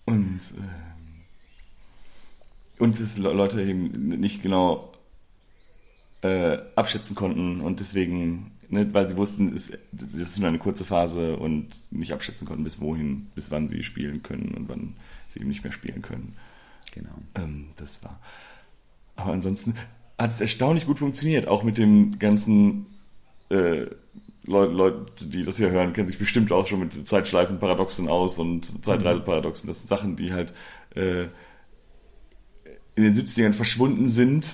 Und, ähm, und es Leute eben nicht genau äh, abschätzen konnten und deswegen, ne, weil sie wussten, es, das ist nur eine kurze Phase und nicht abschätzen konnten, bis wohin, bis wann sie spielen können und wann sie eben nicht mehr spielen können. Genau. Ähm, das war. Aber ansonsten hat es erstaunlich gut funktioniert, auch mit dem ganzen äh, Leute, Leute, die das hier hören, kennen sich bestimmt auch schon mit Zeitschleifenparadoxen aus und Zeitreiseparadoxen. Das sind Sachen, die halt äh, in den 70ern verschwunden sind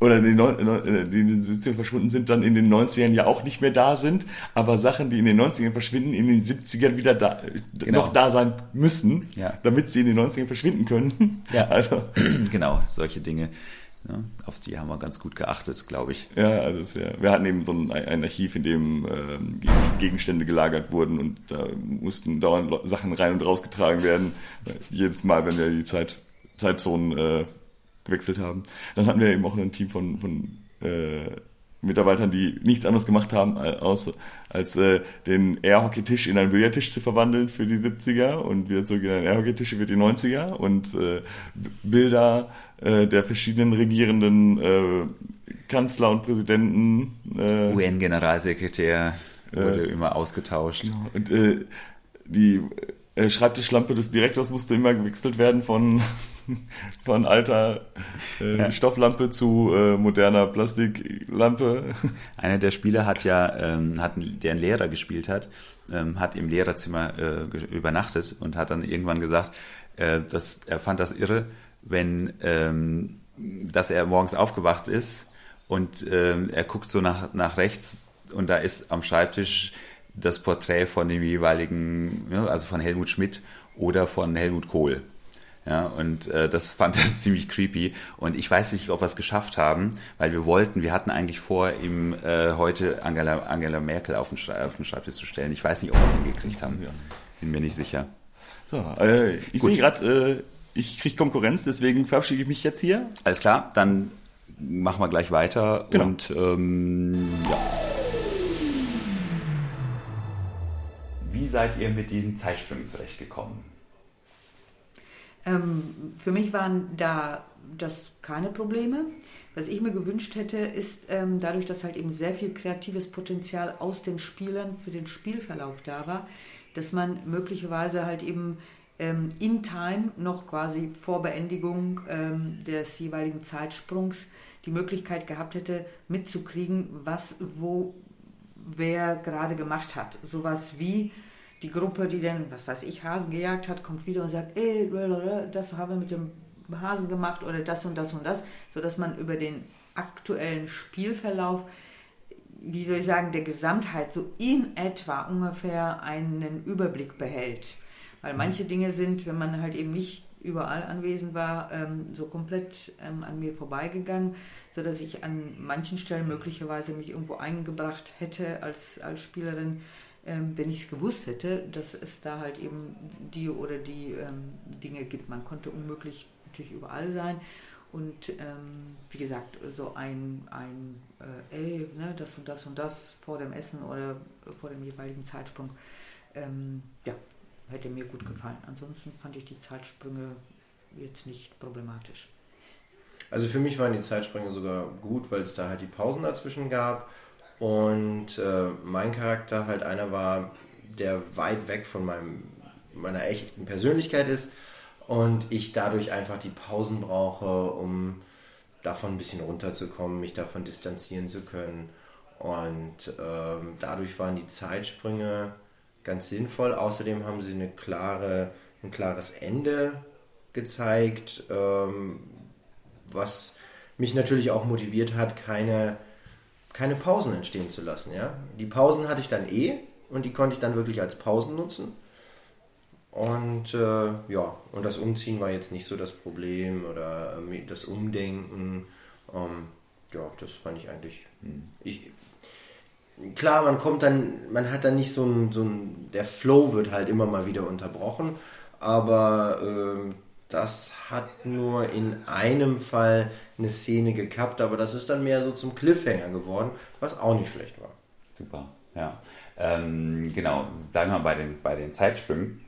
oder in den, äh, die in den 70ern verschwunden sind, dann in den 90ern ja auch nicht mehr da sind, aber Sachen, die in den 90ern verschwinden, in den 70ern wieder da, genau. noch da sein müssen, ja. damit sie in den 90ern verschwinden können. Ja, also. genau, solche Dinge. Ja, auf die haben wir ganz gut geachtet, glaube ich. Ja, also wär, wir hatten eben so ein, ein Archiv, in dem ähm, Gegenstände gelagert wurden und da mussten dauernd Sachen rein und rausgetragen werden. Jedes Mal, wenn wir die Zeit, Zeitzonen äh, gewechselt haben. Dann hatten wir eben auch ein Team von, von äh, Mitarbeitern, die nichts anderes gemacht haben, als, als äh, den Airhockey-Tisch in einen Billardtisch zu verwandeln für die 70er und wieder zurück in einen Airhockey-Tisch für die 90er und äh, Bilder äh, der verschiedenen regierenden äh, Kanzler und Präsidenten. Äh, UN-Generalsekretär wurde äh, immer ausgetauscht. Genau. Und äh, die Schreibtischlampe des Direktors musste immer gewechselt werden von von alter äh, ja. Stofflampe zu äh, moderner Plastiklampe. Einer der Spieler hat ja, ähm, hat, der einen Lehrer gespielt hat, ähm, hat im Lehrerzimmer äh, übernachtet und hat dann irgendwann gesagt, äh, dass er fand das irre, wenn, ähm, dass er morgens aufgewacht ist und ähm, er guckt so nach, nach rechts und da ist am Schreibtisch das Porträt von dem jeweiligen, also von Helmut Schmidt oder von Helmut Kohl. Ja, und äh, das fand er ziemlich creepy. Und ich weiß nicht, ob wir es geschafft haben, weil wir wollten, wir hatten eigentlich vor, ihm äh, heute Angela, Angela Merkel auf den, auf den Schreibtisch zu stellen. Ich weiß nicht, ob wir es hingekriegt haben. Bin mir nicht sicher. So, äh, ich sehe gerade, äh, ich kriege Konkurrenz, deswegen verabschiede ich mich jetzt hier. Alles klar, dann machen wir gleich weiter. Genau. Und ähm, ja. seid ihr mit diesen Zeitsprüngen zurechtgekommen? Ähm, für mich waren da das keine Probleme. Was ich mir gewünscht hätte, ist ähm, dadurch, dass halt eben sehr viel kreatives Potenzial aus den Spielern für den Spielverlauf da war, dass man möglicherweise halt eben ähm, in Time noch quasi vor Beendigung ähm, des jeweiligen Zeitsprungs die Möglichkeit gehabt hätte, mitzukriegen, was wo wer gerade gemacht hat. Sowas wie die Gruppe, die dann, was weiß ich, Hasen gejagt hat, kommt wieder und sagt, ey, das haben wir mit dem Hasen gemacht oder das und das und das, sodass man über den aktuellen Spielverlauf, wie soll ich sagen, der Gesamtheit so in etwa ungefähr einen Überblick behält. Weil manche Dinge sind, wenn man halt eben nicht überall anwesend war, ähm, so komplett ähm, an mir vorbeigegangen, sodass ich an manchen Stellen möglicherweise mich irgendwo eingebracht hätte als, als Spielerin, ähm, wenn ich es gewusst hätte, dass es da halt eben die oder die ähm, Dinge gibt. Man konnte unmöglich natürlich überall sein. Und ähm, wie gesagt, so ein, ein äh, ey, ne, das und das und das vor dem Essen oder vor dem jeweiligen Zeitsprung, ähm, ja, hätte mir gut gefallen. Ansonsten fand ich die Zeitsprünge jetzt nicht problematisch. Also für mich waren die Zeitsprünge sogar gut, weil es da halt die Pausen dazwischen gab und äh, mein Charakter halt einer war, der weit weg von meinem, meiner echten Persönlichkeit ist und ich dadurch einfach die Pausen brauche, um davon ein bisschen runterzukommen, mich davon distanzieren zu können. Und ähm, dadurch waren die Zeitsprünge ganz sinnvoll. Außerdem haben sie eine klare, ein klares Ende gezeigt, ähm, was mich natürlich auch motiviert hat, keine, keine Pausen entstehen zu lassen. Ja? Die Pausen hatte ich dann eh und die konnte ich dann wirklich als Pausen nutzen. Und äh, ja, und das Umziehen war jetzt nicht so das Problem oder äh, das Umdenken. Ähm, ja, das fand ich eigentlich. Hm. Ich, klar, man kommt dann, man hat dann nicht so ein, so ein, der Flow wird halt immer mal wieder unterbrochen, aber äh, das hat nur in einem Fall eine Szene gekappt, aber das ist dann mehr so zum Cliffhanger geworden, was auch nicht schlecht war. Super, ja. Ähm, genau, bleiben wir bei den, bei den Zeitsprüngen.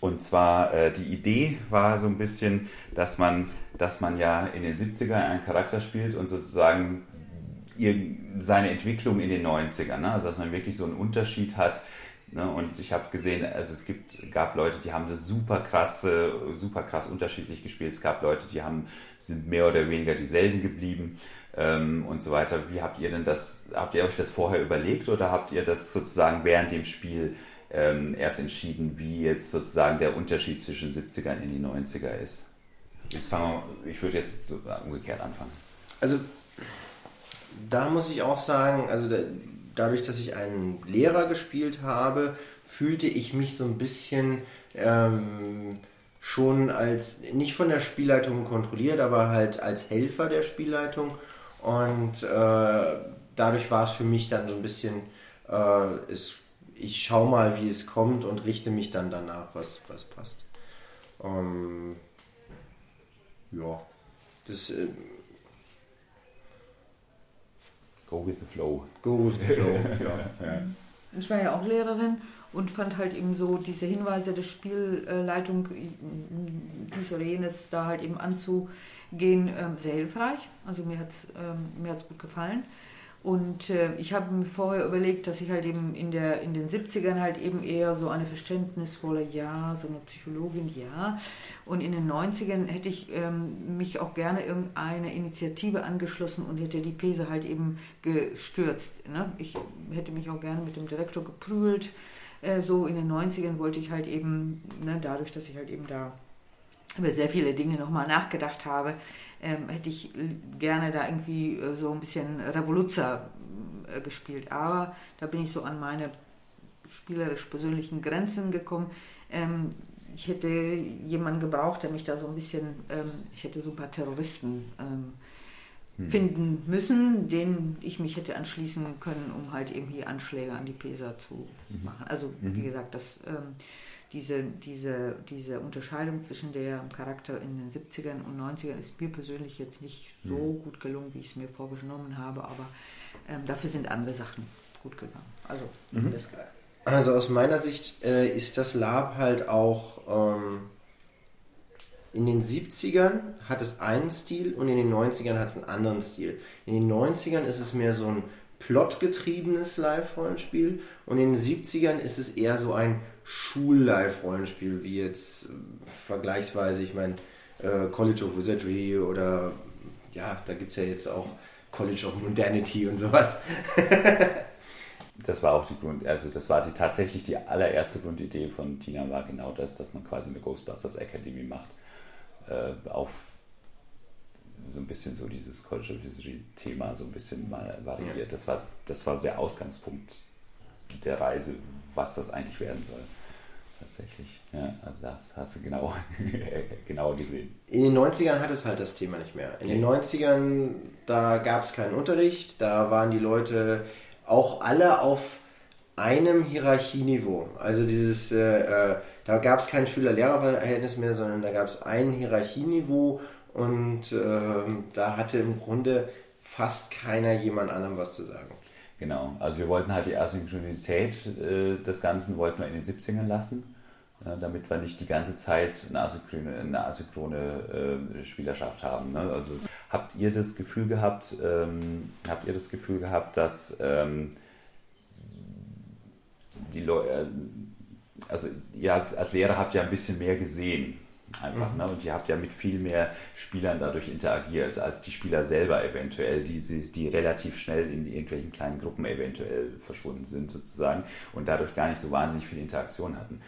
Und zwar äh, die Idee war so ein bisschen, dass man, dass man ja in den 70ern einen Charakter spielt und sozusagen ihr, seine Entwicklung in den 90ern. Ne? Also dass man wirklich so einen Unterschied hat. Ne? Und ich habe gesehen, also es gibt, gab Leute, die haben das super krass, super krass unterschiedlich gespielt. Es gab Leute, die haben, sind mehr oder weniger dieselben geblieben ähm, und so weiter. Wie habt ihr denn das, habt ihr euch das vorher überlegt oder habt ihr das sozusagen während dem Spiel ähm, erst entschieden, wie jetzt sozusagen der Unterschied zwischen 70ern in die 90er ist. Ich, fange, ich würde jetzt so umgekehrt anfangen. Also da muss ich auch sagen, also da, dadurch, dass ich einen Lehrer gespielt habe, fühlte ich mich so ein bisschen ähm, schon als, nicht von der Spielleitung kontrolliert, aber halt als Helfer der Spielleitung. Und äh, dadurch war es für mich dann so ein bisschen, äh, es ich schaue mal, wie es kommt und richte mich dann danach, was, was passt. Ähm, ja, das. Äh, Go with the flow. Go with the flow, ja. ja. Ich war ja auch Lehrerin und fand halt eben so diese Hinweise der Spielleitung, dies oder jenes da halt eben anzugehen, ähm, sehr hilfreich. Also mir hat es ähm, gut gefallen. Und äh, ich habe mir vorher überlegt, dass ich halt eben in, der, in den 70ern halt eben eher so eine verständnisvolle, ja, so eine Psychologin, ja. Und in den 90ern hätte ich ähm, mich auch gerne irgendeine Initiative angeschlossen und hätte die Pese halt eben gestürzt. Ne? Ich hätte mich auch gerne mit dem Direktor geprügelt. Äh, so in den 90ern wollte ich halt eben, ne, dadurch, dass ich halt eben da über sehr viele Dinge nochmal nachgedacht habe, ähm, hätte ich gerne da irgendwie äh, so ein bisschen Revoluzer äh, gespielt. Aber da bin ich so an meine spielerisch persönlichen Grenzen gekommen. Ähm, ich hätte jemanden gebraucht, der mich da so ein bisschen, ähm, ich hätte so ein paar Terroristen ähm, hm. finden müssen, denen ich mich hätte anschließen können, um halt eben hier Anschläge an die PESA zu mhm. machen. Also mhm. wie gesagt, das ähm, diese, diese, diese Unterscheidung zwischen der Charakter in den 70ern und 90ern ist mir persönlich jetzt nicht so mhm. gut gelungen, wie ich es mir vorgenommen habe, aber ähm, dafür sind andere Sachen gut gegangen. Also mhm. Also aus meiner Sicht äh, ist das Lab halt auch ähm, in den 70ern hat es einen Stil und in den 90ern hat es einen anderen Stil. In den 90ern ist es mehr so ein plotgetriebenes Live-Rollenspiel und in den 70ern ist es eher so ein Schul-Live-Rollenspiel, wie jetzt äh, vergleichsweise, ich meine, äh, College of Wizardry oder ja, da gibt es ja jetzt auch College of Modernity und sowas. das war auch die Grund, also das war die tatsächlich die allererste Grundidee von Tina war genau das, dass man quasi eine Ghostbusters Academy macht äh, auf so ein bisschen so dieses College of History Thema so ein bisschen mal variiert. Das war das war der Ausgangspunkt der Reise, was das eigentlich werden soll. Tatsächlich. Ja, also das hast du genau, genau gesehen. In den 90ern hat es halt das Thema nicht mehr. In den 90ern, da gab es keinen Unterricht, da waren die Leute auch alle auf einem Hierarchieniveau. Also dieses, äh, äh da gab es kein Schüler-Lehrer-Verhältnis mehr, sondern da gab es ein Hierarchieniveau und äh, da hatte im Grunde fast keiner jemand anderem was zu sagen. Genau, also wir wollten halt die Asynchronität äh, des Ganzen wollten wir in den 70ern lassen, äh, damit wir nicht die ganze Zeit eine asynchrone, eine asynchrone äh, Spielerschaft haben. Ne? Also habt ihr das Gefühl gehabt, ähm, habt ihr das Gefühl gehabt, dass ähm, die Leute, äh, also ihr habt, als Lehrer habt ihr ein bisschen mehr gesehen Einfach, mhm. ne? Und ihr habt ja mit viel mehr Spielern dadurch interagiert, als die Spieler selber eventuell, die, die relativ schnell in irgendwelchen kleinen Gruppen eventuell verschwunden sind sozusagen und dadurch gar nicht so wahnsinnig viel Interaktion hatten.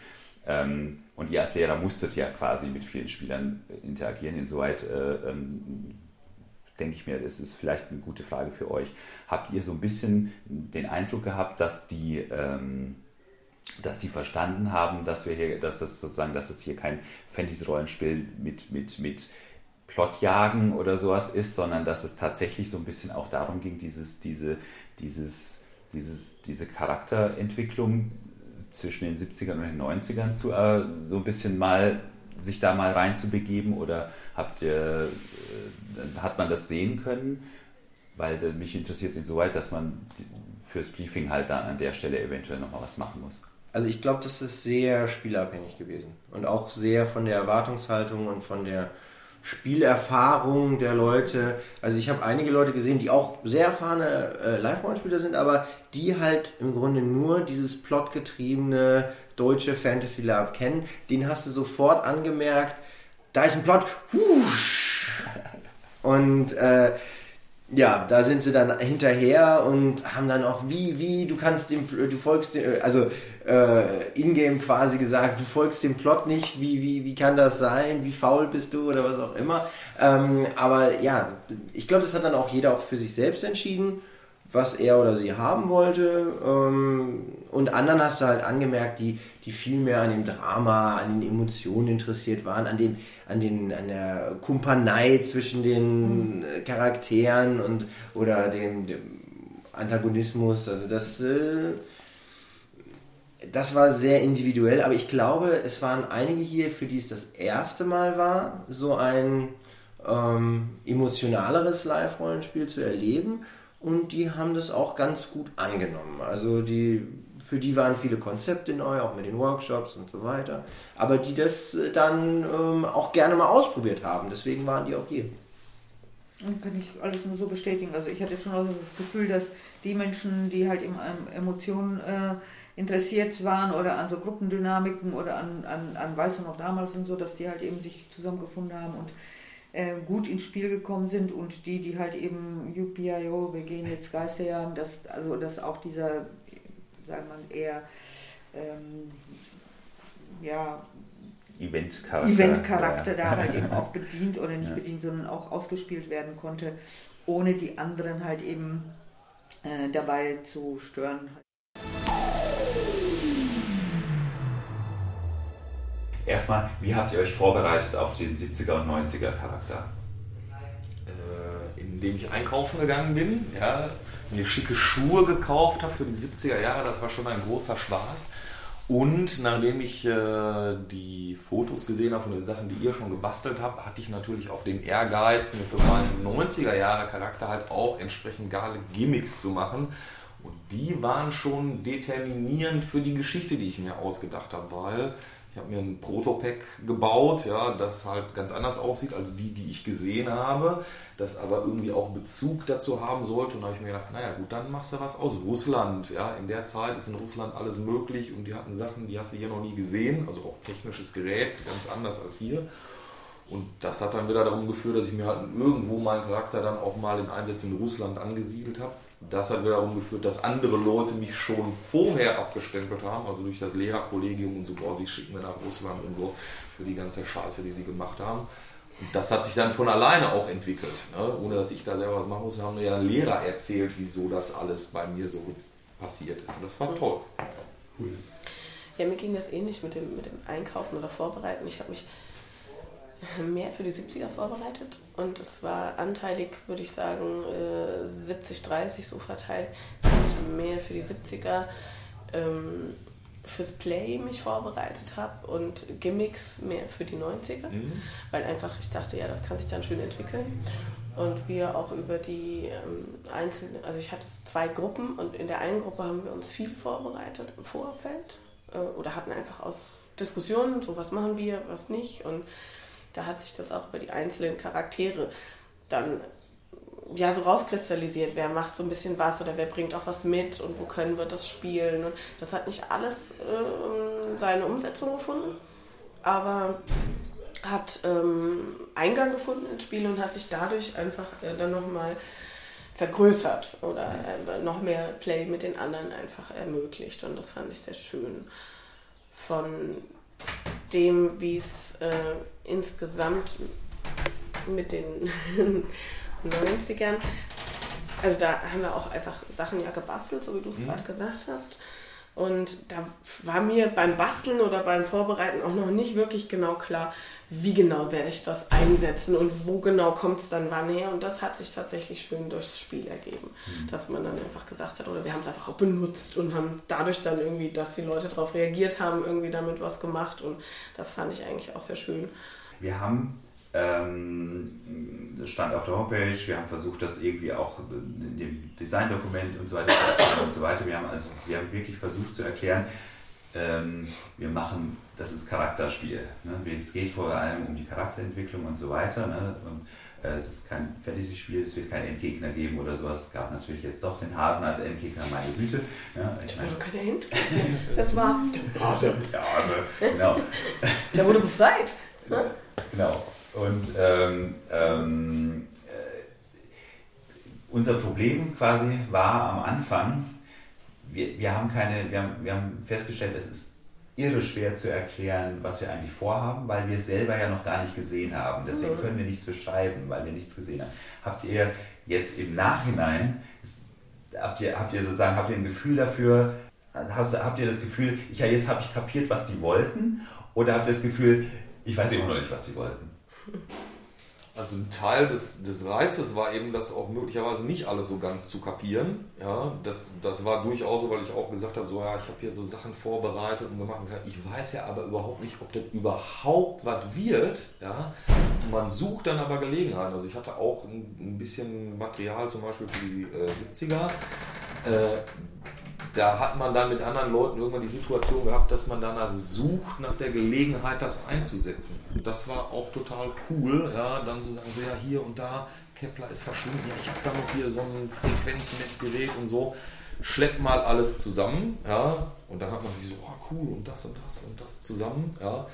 Ähm, und ihr als Lehrer musstet ja quasi mit vielen Spielern interagieren. Insoweit äh, ähm, denke ich mir, das ist vielleicht eine gute Frage für euch. Habt ihr so ein bisschen den Eindruck gehabt, dass die ähm, dass die verstanden haben, dass wir hier, dass es sozusagen, dass es hier kein Fantasy-Rollenspiel mit, mit, mit Plotjagen oder sowas ist, sondern dass es tatsächlich so ein bisschen auch darum ging, dieses, diese, dieses, dieses, diese Charakterentwicklung zwischen den 70ern und den 90ern zu äh, so ein bisschen mal sich da mal reinzubegeben oder habt ihr, äh, hat man das sehen können? Weil äh, mich interessiert es insoweit, dass man fürs Briefing halt dann an der Stelle eventuell nochmal was machen muss. Also ich glaube, das ist sehr spielabhängig gewesen und auch sehr von der Erwartungshaltung und von der Spielerfahrung der Leute. Also ich habe einige Leute gesehen, die auch sehr erfahrene äh, Live-Rollenspieler sind, aber die halt im Grunde nur dieses plotgetriebene deutsche Fantasy Lab kennen. Den hast du sofort angemerkt, da ist ein Plot. Husch. Und äh, ja, da sind sie dann hinterher und haben dann auch, wie, wie, du kannst dem, du folgst dem, also äh, in-game quasi gesagt, du folgst dem Plot nicht, wie, wie, wie kann das sein, wie faul bist du oder was auch immer. Ähm, aber ja, ich glaube, das hat dann auch jeder auch für sich selbst entschieden, was er oder sie haben wollte. Ähm, und anderen hast du halt angemerkt, die, die viel mehr an dem Drama, an den Emotionen interessiert waren, an den, an den, an der Kumpanei zwischen den mhm. Charakteren und oder dem, dem Antagonismus. Also das äh, das war sehr individuell, aber ich glaube, es waren einige hier, für die es das erste Mal war, so ein ähm, emotionaleres Live-Rollenspiel zu erleben und die haben das auch ganz gut angenommen. Also die, für die waren viele Konzepte neu, auch mit den Workshops und so weiter, aber die das dann ähm, auch gerne mal ausprobiert haben, deswegen waren die auch hier. Kann ich alles nur so bestätigen. Also ich hatte schon also das Gefühl, dass die Menschen, die halt eben Emotionen äh, interessiert waren oder an so Gruppendynamiken oder an, an, an weißt du noch damals und so, dass die halt eben sich zusammengefunden haben und äh, gut ins Spiel gekommen sind und die, die halt eben UPIO, wir gehen jetzt Geisterjahren, dass, also dass auch dieser, sagen wir eher, ähm, ja, Eventcharakter, Eventcharakter ja. da halt eben auch bedient oder nicht ja. bedient, sondern auch ausgespielt werden konnte, ohne die anderen halt eben äh, dabei zu stören. Erstmal, wie habt ihr euch vorbereitet auf den 70er und 90er Charakter? Äh, indem ich einkaufen gegangen bin, ja, mir schicke Schuhe gekauft habe für die 70er Jahre, das war schon ein großer Spaß. Und nachdem ich äh, die Fotos gesehen habe von den Sachen, die ihr schon gebastelt habt, hatte ich natürlich auch den Ehrgeiz, mir für meinen 90er Jahre Charakter halt auch entsprechend geile Gimmicks zu machen Und die waren schon determinierend für die Geschichte, die ich mir ausgedacht habe, weil ich habe mir ein Protopack gebaut, ja, das halt ganz anders aussieht als die, die ich gesehen habe, das aber irgendwie auch Bezug dazu haben sollte. Und da habe ich mir gedacht, naja gut, dann machst du was aus Russland. Ja, in der Zeit ist in Russland alles möglich und die hatten Sachen, die hast du hier noch nie gesehen, also auch technisches Gerät, ganz anders als hier. Und das hat dann wieder darum geführt, dass ich mir halt irgendwo meinen Charakter dann auch mal in Einsätzen in Russland angesiedelt habe das hat wieder darum geführt, dass andere Leute mich schon vorher abgestempelt haben, also durch das Lehrerkollegium und so, boah, sie schicken mir nach Russland und so für die ganze Scheiße, die sie gemacht haben. Und das hat sich dann von alleine auch entwickelt. Ne? Ohne dass ich da selber was machen muss, haben mir ja Lehrer erzählt, wieso das alles bei mir so passiert ist. Und das war toll. Cool. Ja, mir ging das ähnlich mit dem, mit dem Einkaufen oder Vorbereiten. Ich habe mich mehr für die 70er vorbereitet und es war anteilig, würde ich sagen, 70-30 äh, so verteilt, dass ich mehr für die 70er ähm, fürs Play mich vorbereitet habe und Gimmicks mehr für die 90er, mhm. weil einfach ich dachte, ja, das kann sich dann schön entwickeln. Und wir auch über die ähm, einzelnen, also ich hatte zwei Gruppen und in der einen Gruppe haben wir uns viel vorbereitet im Vorfeld äh, oder hatten einfach aus Diskussionen, so was machen wir, was nicht und da hat sich das auch über die einzelnen Charaktere dann ja so rauskristallisiert, wer macht so ein bisschen was oder wer bringt auch was mit und wo können wir das spielen. Und das hat nicht alles äh, seine Umsetzung gefunden, aber hat ähm, Eingang gefunden ins Spiel und hat sich dadurch einfach äh, dann nochmal vergrößert oder äh, noch mehr Play mit den anderen einfach ermöglicht. Und das fand ich sehr schön. Von dem, wie es äh, insgesamt mit den 90ern, also da haben wir auch einfach Sachen ja gebastelt, so wie du es mhm. gerade gesagt hast. Und da war mir beim Basteln oder beim Vorbereiten auch noch nicht wirklich genau klar, wie genau werde ich das einsetzen und wo genau kommt es dann wann her. Und das hat sich tatsächlich schön durchs Spiel ergeben, mhm. dass man dann einfach gesagt hat, oder wir haben es einfach auch benutzt und haben dadurch dann irgendwie, dass die Leute darauf reagiert haben, irgendwie damit was gemacht. Und das fand ich eigentlich auch sehr schön. Wir haben ähm, das stand auf der Homepage, wir haben versucht, das irgendwie auch in dem Designdokument und so weiter und so weiter. Wir haben, also, wir haben wirklich versucht zu erklären, ähm, wir machen, das ist Charakterspiel. Ne? Es geht vor allem um die Charakterentwicklung und so weiter. Ne? Und, äh, es ist kein Fantasy-Spiel, es wird keinen Endgegner geben oder sowas. Es gab natürlich jetzt doch den Hasen als Endgegner, meine Güte. Ja, ich meine, keine Endgegner. Das war der Hase. Der Hase, genau. Der wurde befreit. Ne? Genau. Und ähm, ähm, äh, unser Problem quasi war am Anfang, wir, wir, haben keine, wir, haben, wir haben festgestellt, es ist irre schwer zu erklären, was wir eigentlich vorhaben, weil wir es selber ja noch gar nicht gesehen haben. Deswegen mhm. können wir nichts beschreiben, weil wir nichts gesehen haben. Habt ihr jetzt im Nachhinein, habt ihr, habt ihr sozusagen, habt ihr ein Gefühl dafür, hast, habt ihr das Gefühl, ich, ja, jetzt habe ich kapiert, was die wollten? Oder habt ihr das Gefühl, ich weiß immer noch nicht, was sie wollten? Also ein Teil des, des Reizes war eben, das auch möglicherweise nicht alles so ganz zu kapieren. Ja, das, das war durchaus so, weil ich auch gesagt habe, so ja, ich habe hier so Sachen vorbereitet und gemacht. Ich weiß ja aber überhaupt nicht, ob das überhaupt was wird. Ja, man sucht dann aber Gelegenheiten. Also ich hatte auch ein, ein bisschen Material zum Beispiel für die äh, 70er. Äh, da hat man dann mit anderen Leuten irgendwann die Situation gehabt, dass man danach sucht, nach der Gelegenheit das einzusetzen. Und das war auch total cool, ja, dann so sagen, so ja, hier und da, Kepler ist verschwunden, ja, ich habe da noch hier so ein Frequenzmessgerät und so. Schleppt mal alles zusammen, ja, und dann hat man so, oh, cool, und das und das und das zusammen, ja.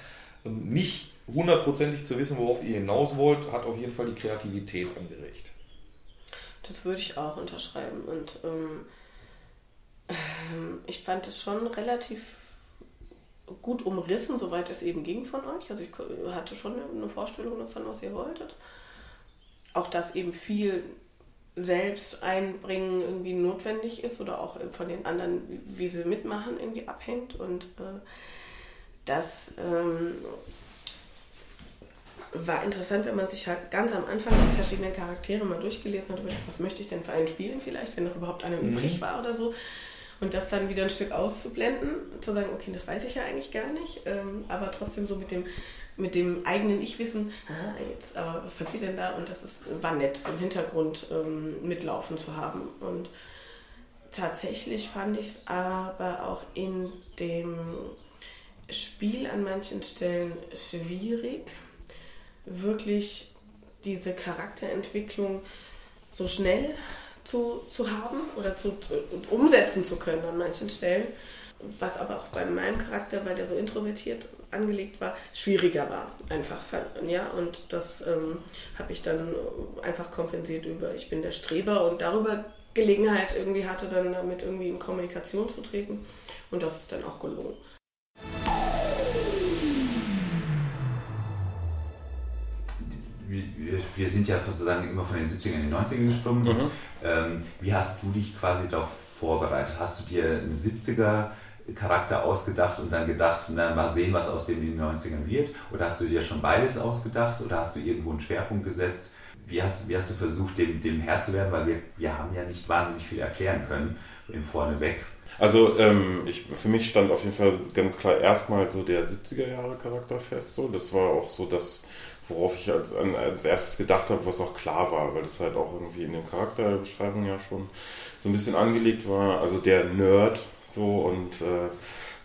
Ähm, nicht hundertprozentig zu wissen, worauf ihr hinaus wollt, hat auf jeden Fall die Kreativität angeregt. Das würde ich auch unterschreiben und ähm, ich fand es schon relativ gut umrissen, soweit es eben ging von euch. Also ich hatte schon eine Vorstellung davon, was ihr wolltet. Auch dass eben viel selbst einbringen irgendwie notwendig ist oder auch von den anderen, wie sie mitmachen, irgendwie abhängt. Und äh, das ähm, war interessant, wenn man sich halt ganz am Anfang die verschiedenen Charaktere mal durchgelesen hat, was möchte ich denn für einen spielen vielleicht, wenn noch überhaupt einer mhm. übrig war oder so. Und das dann wieder ein Stück auszublenden, zu sagen, okay, das weiß ich ja eigentlich gar nicht, ähm, aber trotzdem so mit dem, mit dem eigenen Ich-Wissen, ah, aber was passiert denn da? Und das ist, war nett, so im Hintergrund ähm, mitlaufen zu haben. Und tatsächlich fand ich es aber auch in dem Spiel an manchen Stellen schwierig, wirklich diese Charakterentwicklung so schnell zu, zu haben oder zu, umsetzen zu können an manchen Stellen. Was aber auch bei meinem Charakter, weil der so introvertiert angelegt war, schwieriger war. Einfach. Ja, und das ähm, habe ich dann einfach kompensiert über, ich bin der Streber und darüber Gelegenheit irgendwie hatte, dann damit irgendwie in Kommunikation zu treten. Und das ist dann auch gelungen. Wir, sind ja sozusagen immer von den 70ern in den 90ern gesprungen. Mhm. Ähm, wie hast du dich quasi darauf vorbereitet? Hast du dir einen 70er Charakter ausgedacht und dann gedacht, na, mal sehen, was aus dem in den 90ern wird? Oder hast du dir schon beides ausgedacht oder hast du irgendwo einen Schwerpunkt gesetzt? Wie hast, wie hast du versucht, dem, dem Herr zu werden? Weil wir, wir haben ja nicht wahnsinnig viel erklären können im Vorneweg. Also ähm, ich, für mich stand auf jeden Fall ganz klar erstmal so der 70er Jahre Charakter fest. So. Das war auch so das, worauf ich als, als erstes gedacht habe, was auch klar war, weil das halt auch irgendwie in den Charakterbeschreibungen ja schon so ein bisschen angelegt war. Also der Nerd so und äh,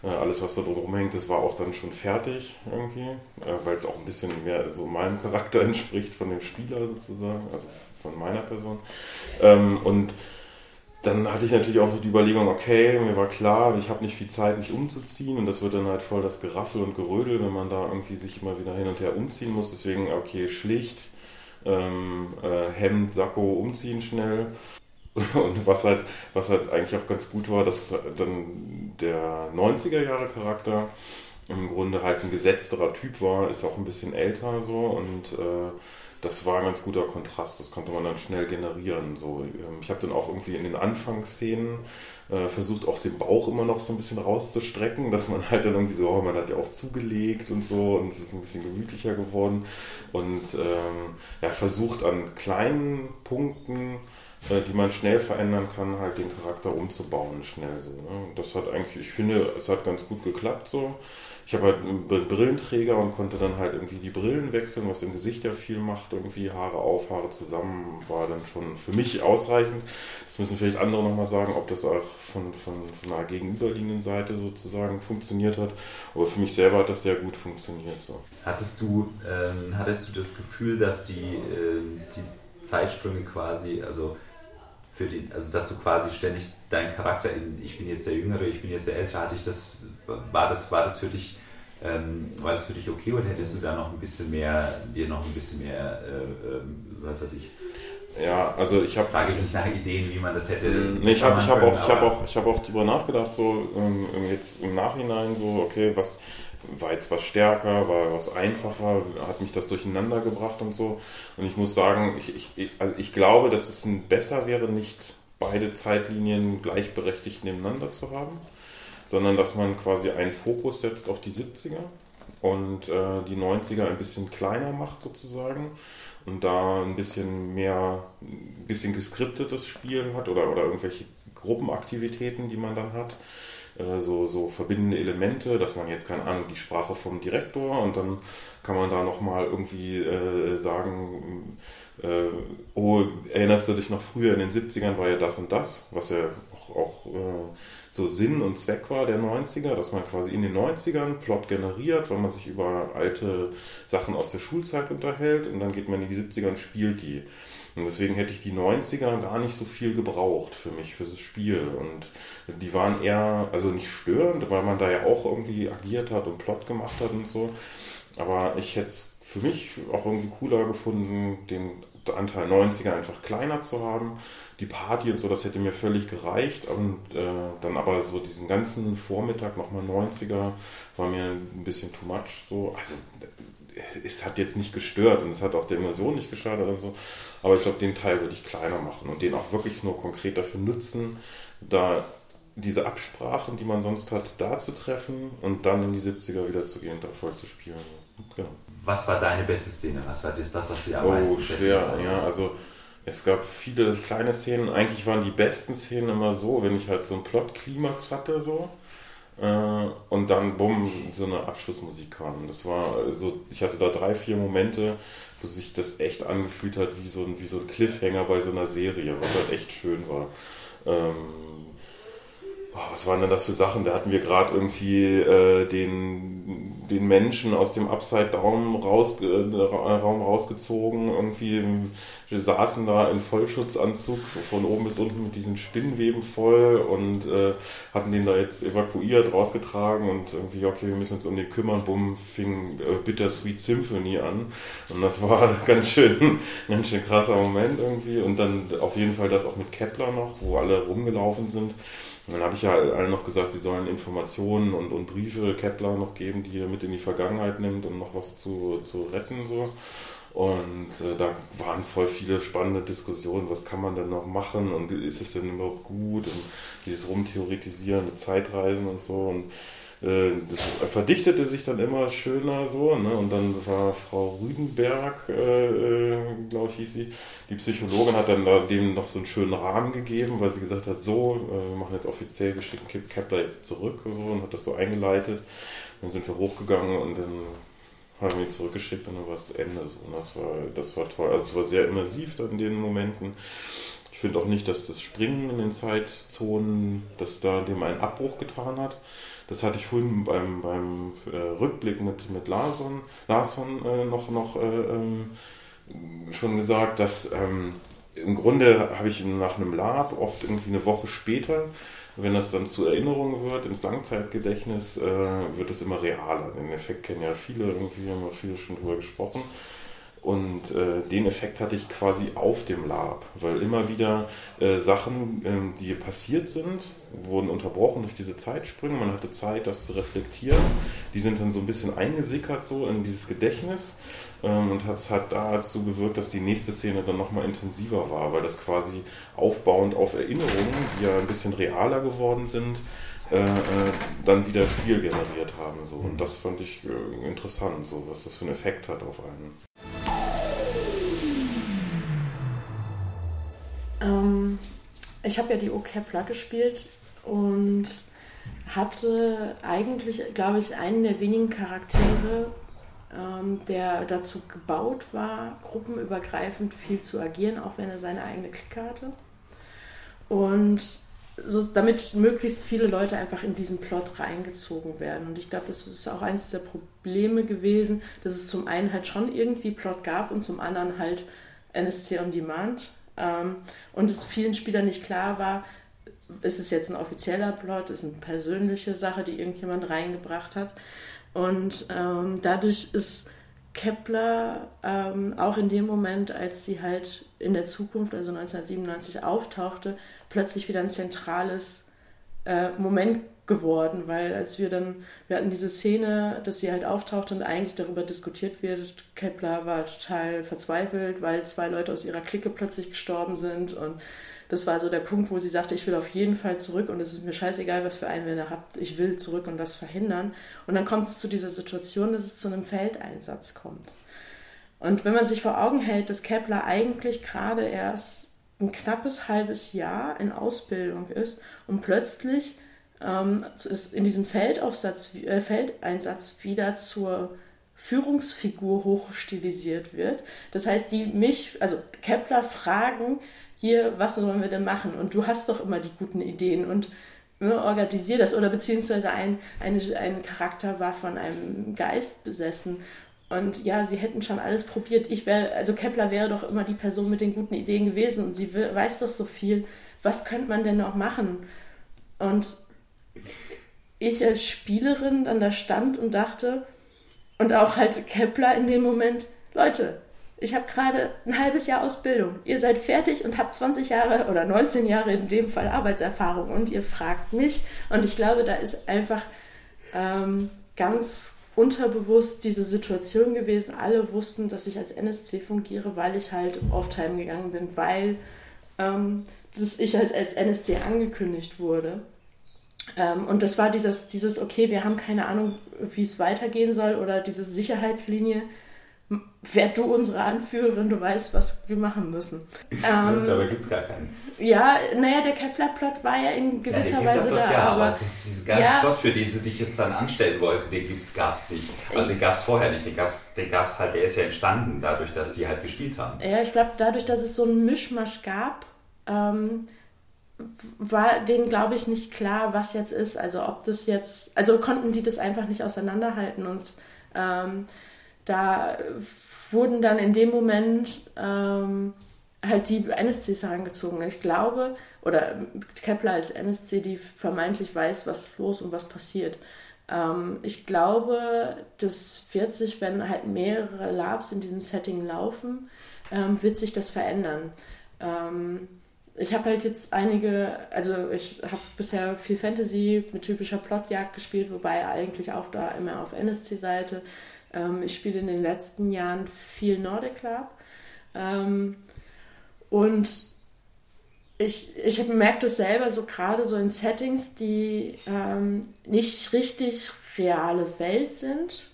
äh, alles, was da drum hängt, das war auch dann schon fertig irgendwie, äh, weil es auch ein bisschen mehr so meinem Charakter entspricht von dem Spieler sozusagen, also von meiner Person. Ähm, und dann hatte ich natürlich auch so die Überlegung, okay, mir war klar, ich habe nicht viel Zeit, mich umzuziehen und das wird dann halt voll das Geraffel und Gerödel, wenn man da irgendwie sich immer wieder hin und her umziehen muss. Deswegen, okay, schlicht, ähm, äh, Hemd, Sakko, umziehen schnell. Und was halt, was halt eigentlich auch ganz gut war, dass dann der 90er Jahre Charakter im Grunde halt ein gesetzterer Typ war, ist auch ein bisschen älter so und äh, das war ein ganz guter Kontrast, das konnte man dann schnell generieren. So. Ähm, ich habe dann auch irgendwie in den Anfangsszenen äh, versucht, auch den Bauch immer noch so ein bisschen rauszustrecken, dass man halt dann irgendwie so, oh, man hat ja auch zugelegt und so und es ist ein bisschen gemütlicher geworden und ähm, ja, versucht an kleinen Punkten äh, die man schnell verändern kann, halt den Charakter umzubauen, schnell so. Ne? Das hat eigentlich, ich finde, es hat ganz gut geklappt so. Ich habe halt einen Brillenträger und konnte dann halt irgendwie die Brillen wechseln, was im Gesicht ja viel macht, irgendwie Haare auf, Haare zusammen, war dann schon für mich ausreichend. Das müssen vielleicht andere nochmal sagen, ob das auch von, von, von einer gegenüberliegenden Seite sozusagen funktioniert hat. Aber für mich selber hat das sehr gut funktioniert. So. Hattest du, ähm, hattest du das Gefühl, dass die, äh, die Zeitsprünge quasi, also für die, also dass du quasi ständig deinen Charakter in, ich bin jetzt der Jüngere, ich bin jetzt der Ältere, hatte ich das, war das, war das für dich, ähm, war das für dich okay oder hättest du da noch ein bisschen mehr, dir noch ein bisschen mehr, äh, äh, was weiß ich, ja, also ich habe. Frage ist nicht nach Ideen, wie man das hätte. Nee, ich habe ich hab auch, ich hab auch, ich hab auch drüber nachgedacht, so ähm, jetzt im Nachhinein, so, okay, was, war jetzt was stärker, war was einfacher, hat mich das durcheinander gebracht und so. Und ich muss sagen, ich, ich, also ich glaube, dass es besser wäre, nicht beide Zeitlinien gleichberechtigt nebeneinander zu haben, sondern dass man quasi einen Fokus setzt auf die 70er und äh, die 90er ein bisschen kleiner macht sozusagen und da ein bisschen mehr, ein bisschen geskriptetes Spiel hat oder, oder irgendwelche Gruppenaktivitäten, die man dann hat. Äh, so, so verbindende Elemente, dass man jetzt, keine Ahnung, die Sprache vom Direktor und dann kann man da nochmal irgendwie äh, sagen, äh, oh, erinnerst du dich noch früher in den 70ern war ja das und das, was ja auch, auch äh, so Sinn und Zweck war der 90er, dass man quasi in den 90ern Plot generiert, weil man sich über alte Sachen aus der Schulzeit unterhält und dann geht man in die 70er und spielt die. Und deswegen hätte ich die 90er gar nicht so viel gebraucht für mich, für das Spiel. Und die waren eher, also nicht störend, weil man da ja auch irgendwie agiert hat und Plot gemacht hat und so. Aber ich hätte es für mich auch irgendwie cooler gefunden, den Anteil 90er einfach kleiner zu haben. Die Party und so, das hätte mir völlig gereicht. Und äh, dann aber so diesen ganzen Vormittag nochmal 90er war mir ein bisschen too much. So. Also es hat jetzt nicht gestört und es hat auch der Immersion nicht geschadet oder so. Aber ich glaube, den Teil würde ich kleiner machen und den auch wirklich nur konkret dafür nutzen, da diese Absprachen, die man sonst hat, da zu treffen und dann in die 70er wieder zu gehen, da voll zu spielen. Genau. Was war deine beste Szene? Was war das, das was dir am oh, meisten schwer, ja, also es gab viele kleine Szenen. Eigentlich waren die besten Szenen immer so, wenn ich halt so einen Plot-Klimax hatte, so äh, und dann, bumm, so eine Abschlussmusik kam. Das war so, ich hatte da drei, vier Momente, wo sich das echt angefühlt hat wie so ein, wie so ein Cliffhanger bei so einer Serie, was halt echt schön war. Ähm, oh, was waren denn das für Sachen? Da hatten wir gerade irgendwie äh, den, den Menschen aus dem Upside-Down raus, äh, Raum rausgezogen. Irgendwie wir saßen da in Vollschutzanzug von oben bis unten mit diesen Spinnweben voll und äh, hatten den da jetzt evakuiert, rausgetragen und irgendwie, okay, wir müssen uns um den kümmern. Bumm, fing äh, Bittersweet Symphony an. Und das war ganz schön, ganz schön krasser Moment irgendwie. Und dann auf jeden Fall das auch mit Kepler noch, wo alle rumgelaufen sind. Und dann habe ich ja allen noch gesagt, sie sollen Informationen und, und Briefe Kepler noch geben, die er mit in die Vergangenheit nimmt, um noch was zu, zu retten. So. Und äh, da waren voll viele spannende Diskussionen, was kann man denn noch machen und ist es denn überhaupt gut und dieses Rumtheoretisieren mit Zeitreisen und so. Und äh, das verdichtete sich dann immer schöner so. Ne? Und dann war Frau Rüdenberg, äh, äh glaube ich, hieß sie, die Psychologin, hat dann da dem noch so einen schönen Rahmen gegeben, weil sie gesagt hat, so, äh, wir machen jetzt offiziell, wir schicken Kepler jetzt zurück so, und hat das so eingeleitet. Dann sind wir hochgegangen und dann haben ihn zurückgeschickt und dann war es Ende. Und das war, das war toll. Also es war sehr immersiv in den Momenten. Ich finde auch nicht, dass das Springen in den Zeitzonen, dass da dem einen Abbruch getan hat. Das hatte ich vorhin beim, beim äh, Rückblick mit, mit Larson, Larson äh, noch, noch äh, ähm, schon gesagt, dass ähm, im Grunde habe ich nach einem Lab oft irgendwie eine Woche später, wenn das dann zur Erinnerung wird, ins Langzeitgedächtnis, äh, wird es immer realer. Den Effekt kennen ja viele, irgendwie haben wir viele schon drüber gesprochen. Und äh, den Effekt hatte ich quasi auf dem Lab, weil immer wieder äh, Sachen, ähm, die passiert sind, wurden unterbrochen durch diese Zeitsprünge. Man hatte Zeit, das zu reflektieren. Die sind dann so ein bisschen eingesickert so in dieses Gedächtnis ähm, und hat, hat dazu gewirkt, dass die nächste Szene dann nochmal intensiver war, weil das quasi aufbauend auf Erinnerungen, die ja ein bisschen realer geworden sind, äh, äh, dann wieder Spiel generiert haben. So. Und das fand ich äh, interessant, so was das für einen Effekt hat auf einen. Ähm, ich habe ja die O Kepler gespielt und hatte eigentlich, glaube ich, einen der wenigen Charaktere, ähm, der dazu gebaut war, gruppenübergreifend viel zu agieren, auch wenn er seine eigene Clique hatte. Und so, damit möglichst viele Leute einfach in diesen Plot reingezogen werden. Und ich glaube, das ist auch eines der Probleme gewesen, dass es zum einen halt schon irgendwie Plot gab und zum anderen halt NSC on Demand. Ähm, und es vielen Spielern nicht klar war, ist es jetzt ein offizieller Plot, ist es eine persönliche Sache, die irgendjemand reingebracht hat. Und ähm, dadurch ist Kepler ähm, auch in dem Moment, als sie halt in der Zukunft, also 1997, auftauchte, plötzlich wieder ein zentrales äh, Moment geworden, weil als wir dann, wir hatten diese Szene, dass sie halt auftaucht und eigentlich darüber diskutiert wird, Kepler war total verzweifelt, weil zwei Leute aus ihrer Clique plötzlich gestorben sind und das war so der Punkt, wo sie sagte, ich will auf jeden Fall zurück und es ist mir scheißegal, was für Einwände habt, ich will zurück und das verhindern. Und dann kommt es zu dieser Situation, dass es zu einem Feldeinsatz kommt. Und wenn man sich vor Augen hält, dass Kepler eigentlich gerade erst ein knappes halbes Jahr in Ausbildung ist und plötzlich ähm, in diesem Feldaufsatz, äh, Feldeinsatz wieder zur Führungsfigur hochstilisiert wird. Das heißt, die mich, also Kepler fragen, hier, was sollen wir denn machen? Und du hast doch immer die guten Ideen und ne, organisier das. Oder beziehungsweise ein, eine, ein Charakter war von einem Geist besessen. Und ja, sie hätten schon alles probiert. Ich wäre, also Kepler wäre doch immer die Person mit den guten Ideen gewesen und sie weiß doch so viel. Was könnte man denn noch machen? Und ich als Spielerin dann da stand und dachte, und auch halt Kepler in dem Moment, Leute, ich habe gerade ein halbes Jahr Ausbildung. Ihr seid fertig und habt 20 Jahre oder 19 Jahre in dem Fall Arbeitserfahrung und ihr fragt mich. Und ich glaube, da ist einfach ähm, ganz unterbewusst diese Situation gewesen. Alle wussten, dass ich als NSC fungiere, weil ich halt Off-Time gegangen bin, weil ähm, dass ich halt als NSC angekündigt wurde. Ähm, und das war dieses, dieses, okay, wir haben keine Ahnung, wie es weitergehen soll oder diese Sicherheitslinie werd du unsere Anführerin, du weißt, was wir machen müssen. Ähm, Dabei gibt es gar keinen. Ja, naja, der Kepler-Plot war ja in gewisser ja, Weise da. Ja, aber, aber diese ganze ja, Plot, für den sie dich jetzt dann anstellen wollten, den gab es nicht. Also den gab es vorher nicht, den gab es den gab's halt, der ist ja entstanden dadurch, dass die halt gespielt haben. Ja, ich glaube, dadurch, dass es so einen Mischmasch gab, ähm, war denen, glaube ich, nicht klar, was jetzt ist. Also ob das jetzt, also konnten die das einfach nicht auseinanderhalten und ähm, da wurden dann in dem Moment ähm, halt die NSCs herangezogen. Ich glaube, oder Kepler als NSC, die vermeintlich weiß, was los und was passiert. Ähm, ich glaube, das wird sich, wenn halt mehrere Labs in diesem Setting laufen, ähm, wird sich das verändern. Ähm, ich habe halt jetzt einige, also ich habe bisher viel Fantasy mit typischer Plotjagd gespielt, wobei eigentlich auch da immer auf NSC-Seite. Ähm, ich spiele in den letzten Jahren viel Nordic Club. Ähm, und ich, ich merke das selber so gerade so in Settings, die ähm, nicht richtig reale Welt sind,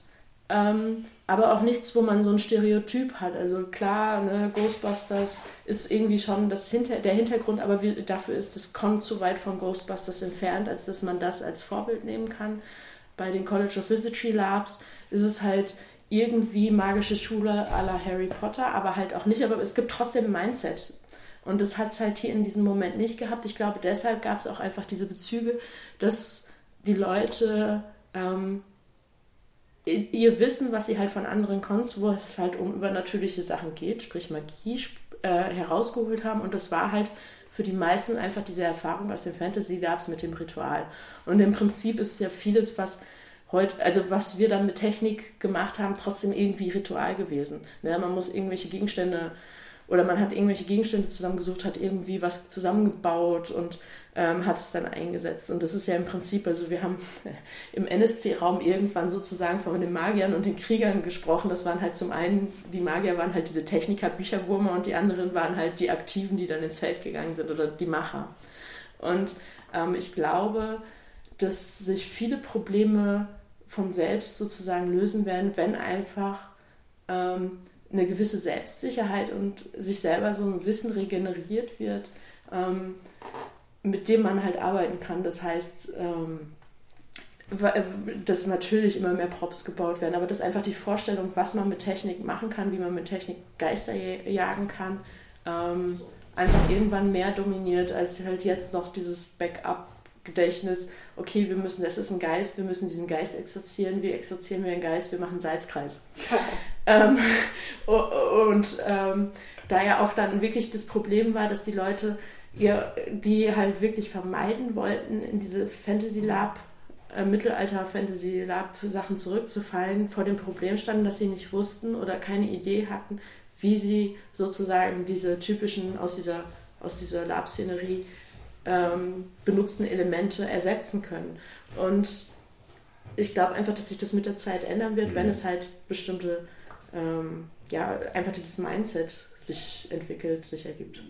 ähm, aber auch nichts, wo man so ein Stereotyp hat. Also klar, ne, Ghostbusters ist irgendwie schon das Hinter der Hintergrund, aber wie, dafür ist es kommt zu weit von Ghostbusters entfernt, als dass man das als Vorbild nehmen kann. Bei den College of Wizardry Labs ist es halt irgendwie magische Schule à la Harry Potter, aber halt auch nicht. Aber es gibt trotzdem Mindset. Und das hat es halt hier in diesem Moment nicht gehabt. Ich glaube, deshalb gab es auch einfach diese Bezüge, dass die Leute ähm, ihr Wissen, was sie halt von anderen Kunst, wo es halt um übernatürliche Sachen geht, sprich Magie, äh, herausgeholt haben. Und das war halt für die meisten einfach diese Erfahrung aus dem Fantasy Labs mit dem Ritual. Und im Prinzip ist ja vieles, was heute, also was wir dann mit Technik gemacht haben, trotzdem irgendwie Ritual gewesen. Ne? Man muss irgendwelche Gegenstände oder man hat irgendwelche Gegenstände zusammengesucht, hat irgendwie was zusammengebaut und ähm, hat es dann eingesetzt. Und das ist ja im Prinzip, also wir haben im NSC-Raum irgendwann sozusagen von den Magiern und den Kriegern gesprochen. Das waren halt zum einen, die Magier waren halt diese Techniker, Bücherwurmer und die anderen waren halt die Aktiven, die dann ins Feld gegangen sind oder die Macher. Und ähm, ich glaube, dass sich viele Probleme von selbst sozusagen lösen werden, wenn einfach ähm, eine gewisse Selbstsicherheit und sich selber so ein Wissen regeneriert wird, ähm, mit dem man halt arbeiten kann. Das heißt, ähm, äh, dass natürlich immer mehr Props gebaut werden, aber das ist einfach die Vorstellung, was man mit Technik machen kann, wie man mit Technik Geister jagen kann, ähm, einfach irgendwann mehr dominiert als halt jetzt noch dieses Backup Gedächtnis, okay, wir müssen, das ist ein Geist, wir müssen diesen Geist exorzieren, wie exorzieren wir einen Geist, wir machen Salzkreis. ähm, und ähm, da ja auch dann wirklich das Problem war, dass die Leute, ihr, die halt wirklich vermeiden wollten, in diese Fantasy Lab, äh, Mittelalter Fantasy Lab Sachen zurückzufallen, vor dem Problem standen, dass sie nicht wussten oder keine Idee hatten, wie sie sozusagen diese typischen aus dieser, aus dieser Lab-Szenerie ähm, benutzten Elemente ersetzen können. Und ich glaube einfach, dass sich das mit der Zeit ändern wird, mhm. wenn es halt bestimmte, ähm, ja, einfach dieses Mindset sich entwickelt, sich ergibt.